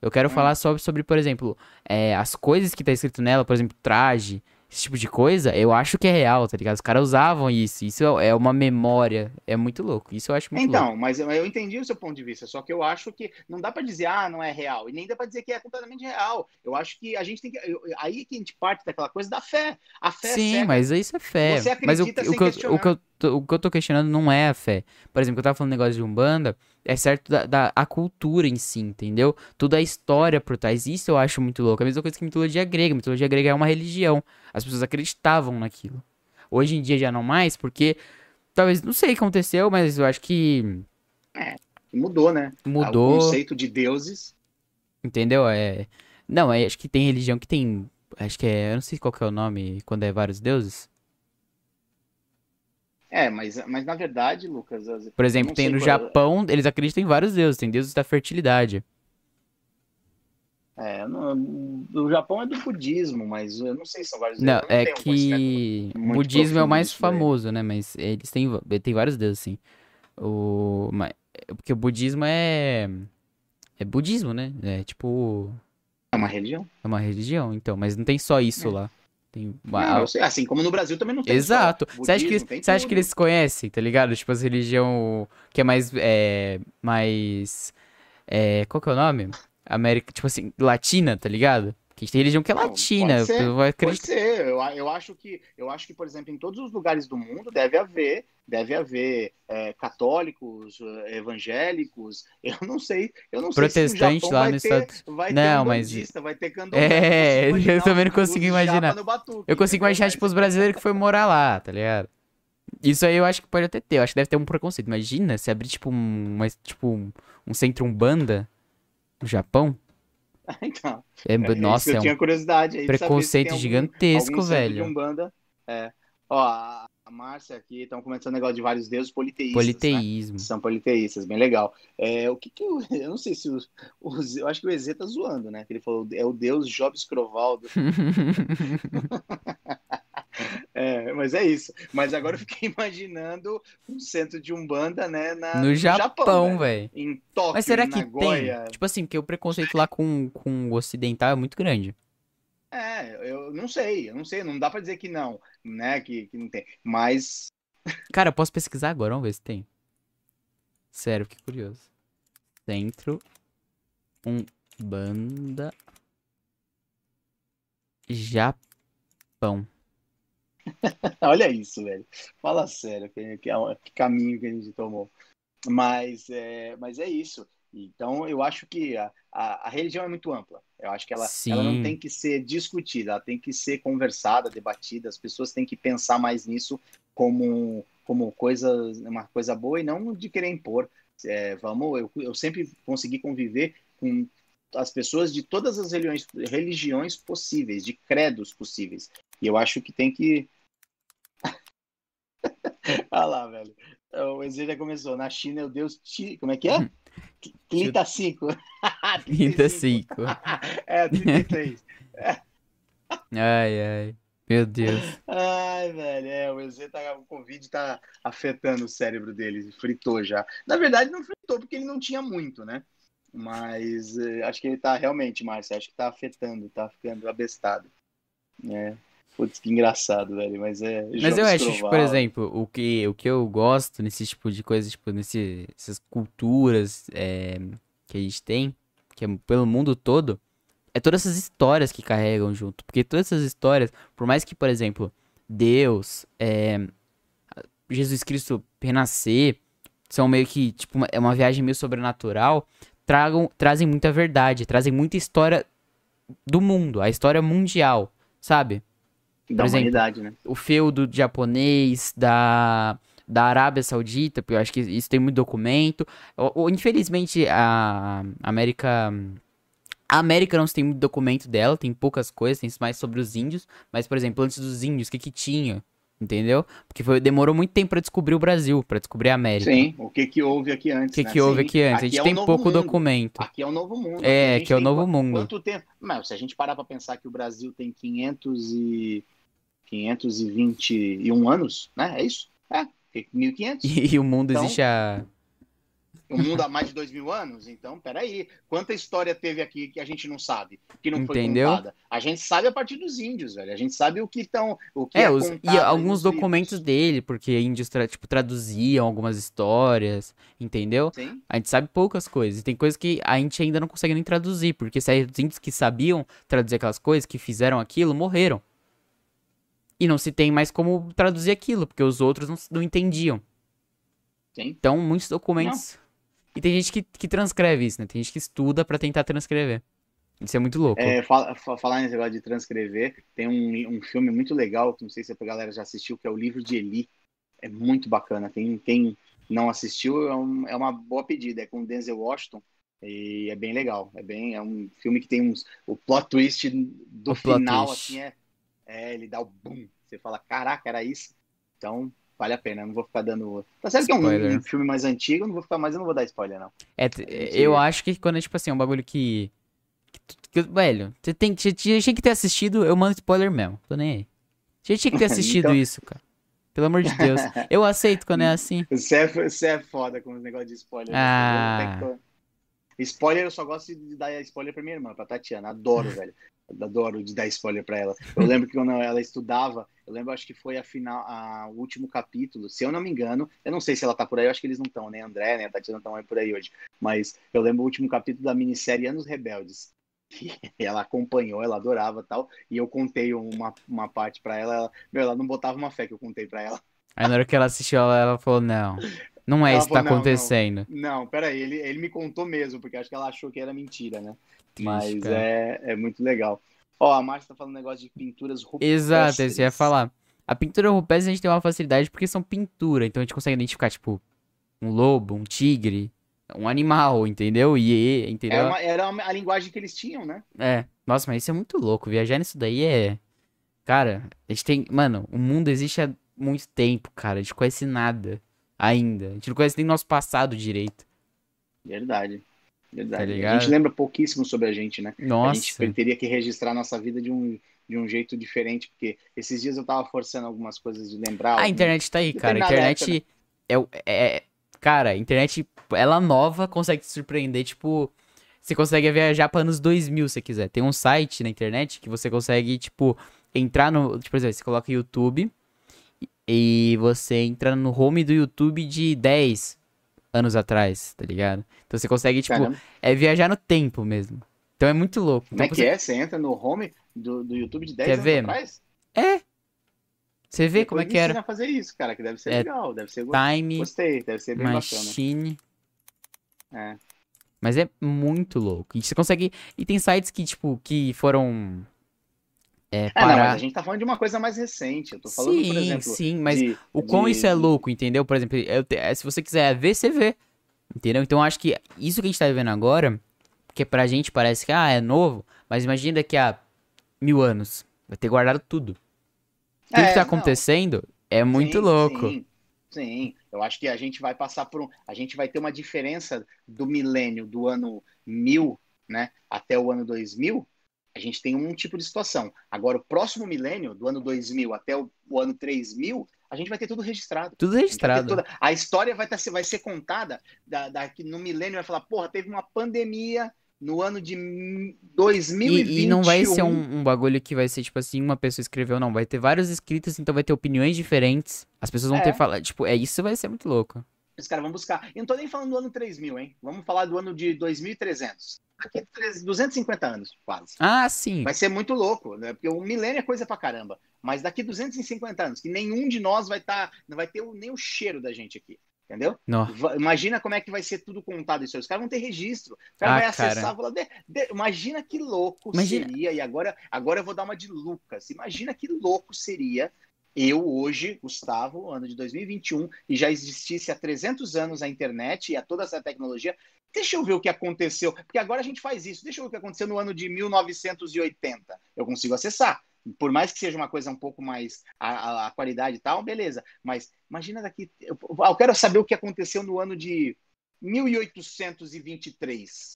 Eu quero hum. falar sobre, sobre, por exemplo, é, as coisas que tá escrito nela, por exemplo, traje, esse tipo de coisa, eu acho que é real, tá ligado? Os caras usavam isso. Isso é uma memória. É muito louco. Isso eu acho muito então, louco. mas eu, entendi o seu ponto de vista. Só que eu acho que não dá para dizer, ah, não é real. E nem dá para dizer que é completamente real. Eu acho que a gente tem que. Eu, aí que a gente parte daquela coisa da fé. A fé é Sim, é mas isso é fé. Você acredita mas o, o, que eu, o, que eu, o que eu tô questionando não é a fé. Por exemplo, eu tava falando negócio de Umbanda, é certo da, da a cultura em si, entendeu? Toda a história por trás. Isso eu acho muito louco. É a mesma coisa que mitologia grega. Mitologia grega é uma religião. As pessoas acreditavam naquilo. Hoje em dia já não mais, porque talvez, não sei o que aconteceu, mas eu acho que. É, mudou, né? Mudou. O conceito de deuses. Entendeu? É. Não, é, acho que tem religião que tem. Acho que é. Eu não sei qual que é o nome quando é vários deuses. É, mas, mas na verdade, Lucas. Por exemplo, tem no qual... Japão, eles acreditam em vários deuses. Tem deuses da fertilidade. É, no, o Japão é do budismo, mas eu não sei se são vários Não, não é que o budismo é o mais famoso, né? Mas eles têm, têm vários deuses, sim. O, mas, porque o budismo é. É budismo, né? É tipo. É uma religião. É uma religião, então. Mas não tem só isso é. lá. Tem não, sei, assim como no Brasil também não tem. Exato. Budismo, você acha, que, você acha que eles conhecem, tá ligado? Tipo, as religião que é mais. É, mais. É, qual que é o nome? América, tipo assim, latina, tá ligado? Que tem religião que é latina. Pode ser, vai pode ser. Eu, eu, acho que, eu acho que, por exemplo, em todos os lugares do mundo deve haver, deve haver é, católicos, é, evangélicos. (laughs) Eu não sei, eu não Protestante sei se lá no estado. Vai não, ter mas vai ter É, eu também não consigo imaginar. Batuque, eu consigo imaginar tipo os brasileiros que foi morar lá, tá ligado? Isso aí eu acho que pode até ter. Eu acho que deve ter um preconceito. Imagina se abrir tipo um, uma, tipo um centro umbanda no Japão. (laughs) então. É, é nossa, eu é um tinha curiosidade aí preconceito algum, gigantesco, algum velho. De Umbanda. É. Ó, a Márcia aqui, estão comentando um negócio de vários deuses politeístas. Politeísmo. Né? São politeístas, bem legal. É, o que que eu, (laughs) eu não sei se os, os eu acho que o EZ tá zoando, né? Que ele falou, é o deus Jobs Crovaldo. (laughs) É, mas é isso. Mas agora eu fiquei (laughs) imaginando um centro de Umbanda, né? Na, no, no Japão, velho. Em Tóquio, Mas será que Nagoya. tem? Tipo assim, porque o preconceito lá com, com o ocidental é muito grande. É, eu não sei, eu não sei, não dá pra dizer que não, né? Que, que não tem. Mas. Cara, eu posso pesquisar agora, vamos ver se tem. Sério, que curioso. Centro Umbanda Japão. (laughs) Olha isso, velho. Fala sério, que, que, que, caminho que a gente tomou. Mas é, mas é isso. Então, eu acho que a, a, a religião é muito ampla. Eu acho que ela, ela não tem que ser discutida, ela tem que ser conversada, debatida. As pessoas têm que pensar mais nisso como, como coisa, uma coisa boa e não de querer impor. É, vamos, eu, eu sempre consegui conviver com as pessoas de todas as religiões, religiões possíveis, de credos possíveis. E eu acho que tem que Olha (laughs) lá, velho. O Ezequiel já começou. Na China é o deus Ti. Como é que é? 35. 35. (laughs) (laughs) é, 33. ai, ai. Meu Deus. Ai, velho, é, o EZ tá, o Covid tá afetando o cérebro dele, fritou já. Na verdade, não fritou porque ele não tinha muito, né? Mas eh, acho que ele tá realmente, Márcio, acho que tá afetando, tá ficando abestado. É. Putz, que engraçado, velho. Mas é. Mas eu acho, tipo, por exemplo, o que, o que eu gosto nesse tipo de coisa, tipo, nessas culturas é, que a gente tem, que é pelo mundo todo, é todas essas histórias que carregam junto. Porque todas essas histórias, por mais que, por exemplo, Deus, é, Jesus Cristo renascer, são meio que, tipo, uma, é uma viagem meio sobrenatural, tragam, trazem muita verdade, trazem muita história do mundo, a história mundial, sabe? Da Por humanidade, exemplo, né? O feudo japonês, da, da Arábia Saudita, porque eu acho que isso tem muito documento. Ou, infelizmente, a América. A América não tem muito documento dela, tem poucas coisas, tem mais sobre os índios. Mas, por exemplo, antes dos índios, o que que tinha? Entendeu? Porque foi, demorou muito tempo para descobrir o Brasil, para descobrir a América. Sim, o que que houve aqui antes. O que né? que houve Sim, aqui antes? a gente é tem pouco mundo. documento. Aqui é o novo mundo. É, aqui é o novo quanto, mundo. Quanto tempo? Mas se a gente parar para pensar que o Brasil tem 500 e 521 anos, né? É isso? É, 1500. (laughs) E, e o mundo então, existe há... O mundo há mais de dois mil anos? Então, peraí. Quanta história teve aqui que a gente não sabe? Que não Entendeu? foi contada? A gente sabe a partir dos índios, velho. A gente sabe o que estão... O que é, é os, e alguns documentos livros. dele, porque índios tipo, traduziam algumas histórias, entendeu? Sim. A gente sabe poucas coisas. E tem coisas que a gente ainda não consegue nem traduzir, porque se os índios que sabiam traduzir aquelas coisas, que fizeram aquilo, morreram. E não se tem mais como traduzir aquilo, porque os outros não, não entendiam. Sim. Então, muitos documentos. Não. E tem gente que, que transcreve isso, né? Tem gente que estuda para tentar transcrever. Isso é muito louco. É, fala, falar nesse negócio de transcrever, tem um, um filme muito legal, que não sei se a galera já assistiu, que é o Livro de Eli. É muito bacana. Tem, quem não assistiu, é, um, é uma boa pedida. É com Denzel Washington. E é bem legal. É bem, é um filme que tem uns. O plot twist do o final, assim, é é, ele dá o boom. Você fala, caraca, era isso. Então, vale a pena, eu não vou ficar dando. Tá certo que é um, Spoiler. um filme mais antigo, eu não vou ficar, mas eu não vou dar spoiler, não. É, eu acho que quando é tipo assim, um bagulho que. que que- velho, você tem que. Você tinha que ter assistido, eu mando spoiler mesmo. Tô nem aí. Você tinha que ter (laughs) assistido Então- isso, cara. Pelo amor de Deus. (laughs) Eu aceito quando é assim. Você é, você é foda com os negócios de spoiler. né? Ah. Que- Spoiler, eu só gosto de dar spoiler pra minha irmã, pra Tatiana. Adoro, velho. Adoro de dar spoiler pra ela. Eu lembro que quando ela estudava, eu lembro, acho que foi a final, a, o último capítulo, se eu não me engano. Eu não sei se ela tá por aí, eu acho que eles não estão, nem a André, nem a Tatiana estão aí por aí hoje. Mas eu lembro o último capítulo da minissérie Anos Rebeldes. que (laughs) ela acompanhou, ela adorava tal. E eu contei uma, uma parte pra ela. ela. Meu, ela não botava uma fé que eu contei pra ela. Aí na hora que ela assistiu, ela, ela falou, não. Não é Ela isso que tá falou, "Não, não." acontecendo. Não, peraí, ele, ele me contou mesmo, porque acho que ela achou que era mentira, né? Triste, Mas cara. é, é muito legal. Ó, a Márcia tá falando um negócio de pinturas rupestres. Exato, eu ia falar. A pintura rupestre a gente tem uma facilidade porque são pintura, então a gente consegue identificar, tipo, um lobo, um tigre, um animal, entendeu? E, Era, entendeu? É uma- era uma- a linguagem que eles tinham, né? É. Nossa, mas isso é muito louco. Viajar nisso daí é. Cara, a gente tem. Mano, o mundo existe há muito tempo, cara. A gente conhece nada ainda. A gente não conhece nem nosso passado direito. Verdade. Verdade. Tá a gente lembra pouquíssimo sobre a gente, né? A Nossa. gente teria que registrar nossa vida de um, de um jeito diferente, porque esses dias eu tava forçando algumas coisas de lembrar. A internet tá aí, cara. A internet é, o- é. Cara, a internet, ela nova consegue te surpreender. Tipo, você consegue viajar para anos 2000 se quiser. Tem um site na internet que você consegue, tipo, entrar no. Tipo, por exemplo, você coloca YouTube e você entra no home do YouTube de 10 anos atrás, tá ligado? Então você consegue, tipo, Caramba, é viajar no tempo mesmo. Então é muito louco. como é Então, que você- é? Você entra no home do, do YouTube de 10 Quer anos ver, atrás? É. Você vê como é Depois que era. a fazer isso, cara, que deve ser É legal, deve ser... Time, Gostei, deve ser bem bacana. Machine. É. Mas é muito louco. E você consegue. E tem sites que, tipo, que foram. É, Ah, não, a gente tá falando de uma coisa mais recente. Eu tô falando, sim, por exemplo, sim, mas de- o quão de- isso é louco, entendeu? Por exemplo, eu é, se você quiser ver, você vê. Entendeu? Então eu acho que isso que a gente tá vivendo agora, porque pra gente parece que, ah, é novo, mas imagina daqui a mil anos. Vai ter guardado tudo. Tudo É, que tá não. acontecendo é muito Sim, louco. Sim, sim. Eu acho que a gente vai passar por um. A gente vai ter uma diferença do milênio do ano 1000, né, até o ano 2000. A gente tem um tipo de situação. Agora, o próximo milênio, do ano 2000 até o, o ano 3000, a gente vai ter tudo registrado. Tudo A, registrado. toda- a história vai, tá, vai ser contada da, daqui no milênio, vai falar, porra, teve uma pandemia no ano de 2021. E, e não vai ser um, um bagulho que vai ser, tipo assim, uma pessoa escreveu, não. Vai ter vários escritos, então vai ter opiniões diferentes. As pessoas vão É. ter falado. Tipo, é isso vai ser muito louco. Os caras vão buscar. E não tô nem falando do ano 3000, hein? Vamos falar do ano de 2300. Daqui a 300 250 anos, quase. Ah, sim. Vai ser muito louco, né? Porque o milênio é coisa pra caramba. Mas daqui 250 anos, que nenhum de nós vai estar, não vai ter nem o cheiro da gente aqui. Entendeu? Não. Imagina como é que vai ser tudo contado isso aí. Os caras vão ter registro. O cara Ah, vai acessar cara. falar, "De- de- imagina que louco Imagina- seria. E agora, agora eu vou dar uma de Lucas. Imagina que louco seria eu hoje, Gustavo, ano de 2021, e já existisse há 300 anos a internet e a toda essa tecnologia. Deixa eu ver o que aconteceu. Porque agora a gente faz isso. Deixa eu ver o que aconteceu no ano de 1980. Eu consigo acessar. Por mais que seja uma coisa um pouco mais a, a- a qualidade e tal, beleza. Mas imagina daqui. Eu, eu quero saber o que aconteceu no ano de 1823.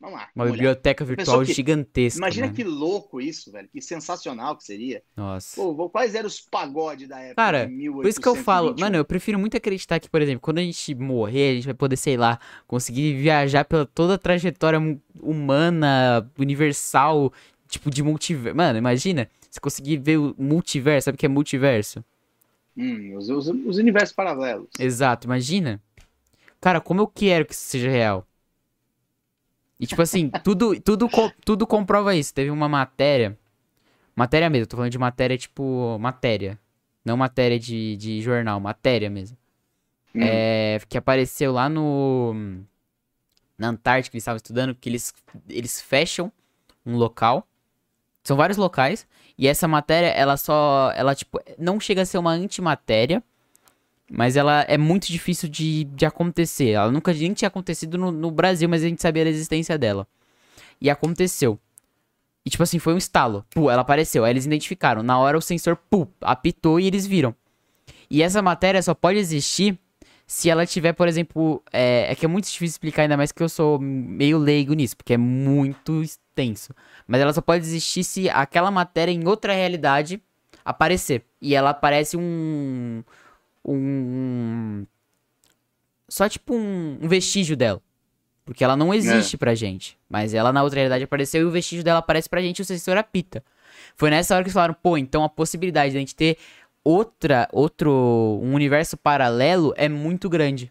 Vamos lá. Uma olhar. biblioteca virtual que- gigantesca. Imagina mano. que louco isso, velho. Que sensacional que seria. Nossa. Pô, quais eram os pagodes da época? Cara, Por isso que eu falo, 1821? mano, eu prefiro muito acreditar que, por exemplo, quando a gente morrer, a gente vai poder, sei lá, conseguir viajar pela toda a trajetória humana, universal, tipo de multiverso. Mano, imagina, você conseguir ver o multiverso, sabe o que é multiverso? Hum, os, os, os universos paralelos. Exato, imagina. Cara, como eu quero que isso seja real. E tipo assim, tudo, tudo, tudo comprova isso. Teve uma matéria. Matéria mesmo, tô falando de matéria tipo. Matéria. Não matéria de, de jornal, matéria mesmo. Hum. É, que apareceu lá no. Na Antártica, eles estavam estudando, que eles, eles fecham um local. São vários locais. E essa matéria, ela só. Ela, tipo, não chega a ser uma antimatéria. Mas ela é muito difícil de, de acontecer. Ela nunca nem tinha acontecido no, no Brasil, mas a gente sabia da existência dela. E aconteceu. E tipo assim, foi um estalo. Pô, ela apareceu. Aí eles identificaram. Na hora o sensor, pô, apitou e eles viram. E essa matéria só pode existir se ela tiver, por exemplo. É, é que é muito difícil explicar, ainda mais que eu sou meio leigo nisso, porque é muito extenso. Mas ela só pode existir se aquela matéria em outra realidade aparecer. E ela aparece um. Um. Só tipo um, um vestígio dela. Porque ela não existe é. pra gente. Mas ela na outra realidade apareceu e o vestígio dela aparece pra gente e o sensor apita. Foi nessa hora que eles falaram, pô, então a possibilidade de a gente ter outra, outro, um universo paralelo é muito grande.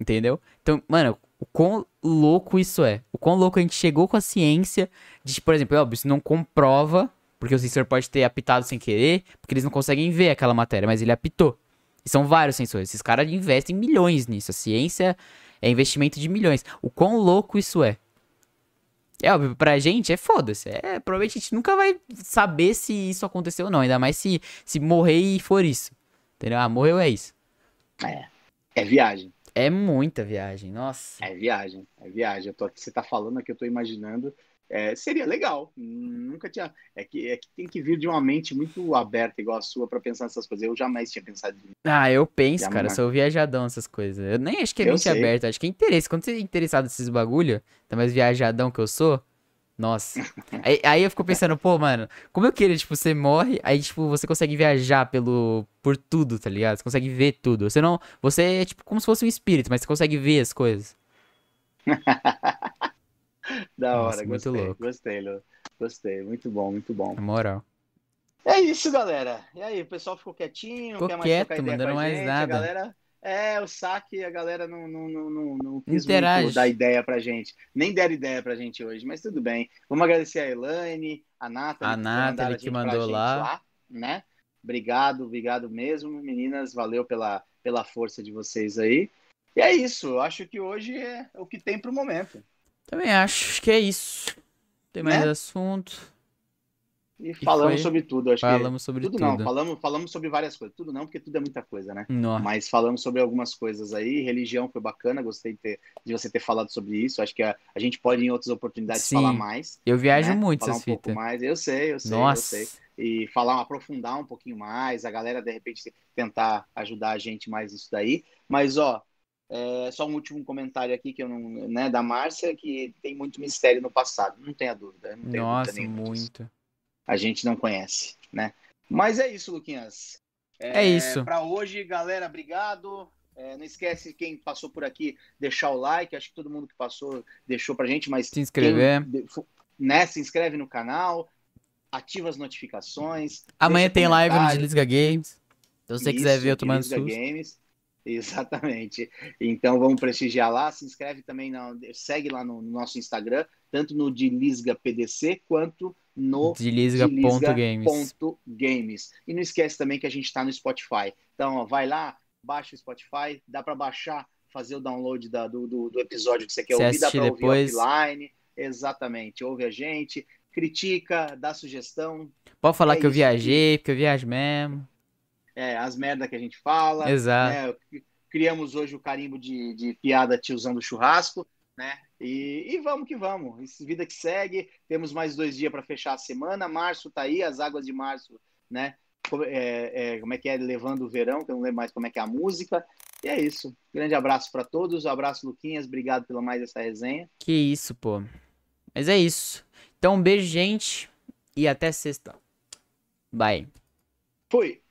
Entendeu? Então, mano, o quão louco isso é. O quão louco a gente chegou com a ciência de, por exemplo, óbvio, isso não comprova, porque o sensor pode ter apitado sem querer, porque eles não conseguem ver aquela matéria, mas ele apitou. E são vários sensores. Esses caras investem milhões nisso. A ciência é investimento de milhões. O quão louco isso é. É óbvio, pra gente é foda-se. É, provavelmente a gente nunca vai saber se isso aconteceu ou não. Ainda mais se, se morrer e for isso. Entendeu? Ah, morreu é isso. É. É viagem. É muita viagem, nossa. É viagem, é viagem. Eu tô, você tá falando aqui, eu tô imaginando é, seria legal. Nunca tinha. É que, é que tem que vir de uma mente muito aberta, igual a sua, para pensar nessas coisas. Eu jamais tinha pensado nisso. Ah, eu penso, cara. Sou viajadão nessas coisas. Eu nem acho que é mente aberta. Acho que é interesse. Quando você é interessado nesses bagulho, tá mais viajadão que eu sou. Nossa. (laughs) aí, aí, eu fico pensando, pô, mano, como eu queria, tipo, você morre, aí, tipo, você consegue viajar pelo. por tudo, tá ligado? Você consegue ver tudo. Você não. Você é, tipo, como se fosse um espírito, mas você consegue ver as coisas. (laughs) (laughs) Da hora, Nossa, gostei, muito louco. gostei, Lu. Gostei, muito bom, muito bom. Na moral. É isso, galera. E aí, o pessoal ficou quietinho, ficou quer mais quieto, ideia mais gente. nada. A galera, é, o saque, a galera não, não, não, não, não quis Interage. dar ideia pra gente. Nem deram ideia pra gente hoje, mas tudo bem. Vamos agradecer a Elaine, a Nathalie, a Nathalie que, que mandou lá. lá, né? Obrigado, obrigado mesmo, meninas. Valeu pela, pela força de vocês aí. E é isso. Acho que hoje é o que tem pro momento. Também acho que é isso. Tem mais né? assunto. E falamos sobre tudo, acho falamos que. sobre tudo. tudo. não, falamos, falamos sobre várias coisas. Tudo não, porque tudo é muita coisa, né? Não. Mas falamos sobre algumas coisas aí. Religião foi bacana, gostei de, ter, de você ter falado sobre isso. Acho que a, a gente pode, em outras oportunidades, Sim. falar mais. Eu viajo né? muito falar essas um fitas. pouco mais. Eu sei, eu sei, Nossa. eu sei. E falar, aprofundar um pouquinho mais, a galera, de repente, tentar ajudar a gente mais nisso daí. Mas, ó, é, só um último comentário aqui que eu não, né, da Márcia, que tem muito mistério no passado, não tenha dúvida. Não Nossa, dúvida muito. A gente não conhece, né? Mas é isso, Luquinhas. É, é isso. Para hoje, galera, obrigado. É, não esquece quem passou por aqui deixar o like. Acho que todo mundo que passou deixou pra gente, mas se inscrever, quem, né? Se inscreve no canal, ativa as notificações. Amanhã tem live no Desliga Games. Se você Isso, quiser ver eu tomando susto. Games. Exatamente. Então vamos prestigiar lá. Se inscreve também, na, segue lá no, no nosso Instagram, tanto no de Lisga PDC quanto no de Lisga.games. Games. E não esquece também que a gente está no Spotify. Então, ó, vai lá, baixa o Spotify, dá para baixar, fazer o download da, do, do, do, episódio que você quer você ouvir, dá para ouvir depois... offline. Exatamente. Ouve a gente, critica, dá sugestão. Pode falar é que eu viajei, porque eu viajo mesmo é, as merdas que a gente fala. Exato. Né? Criamos hoje o carimbo de, de piada tiozão do churrasco, né? E, e, vamos que vamos. Vida que segue. Temos mais dois dias para fechar a semana. Março tá aí, as águas de março, né? É, é, como é que é? Levando o verão, que eu não lembro mais como é que é a música. E é isso. Grande abraço para todos. Um abraço, Luquinhas. Obrigado pela mais essa resenha. Que isso, pô. Mas é isso. Então, um beijo, gente. E até sexta. Bye. Fui.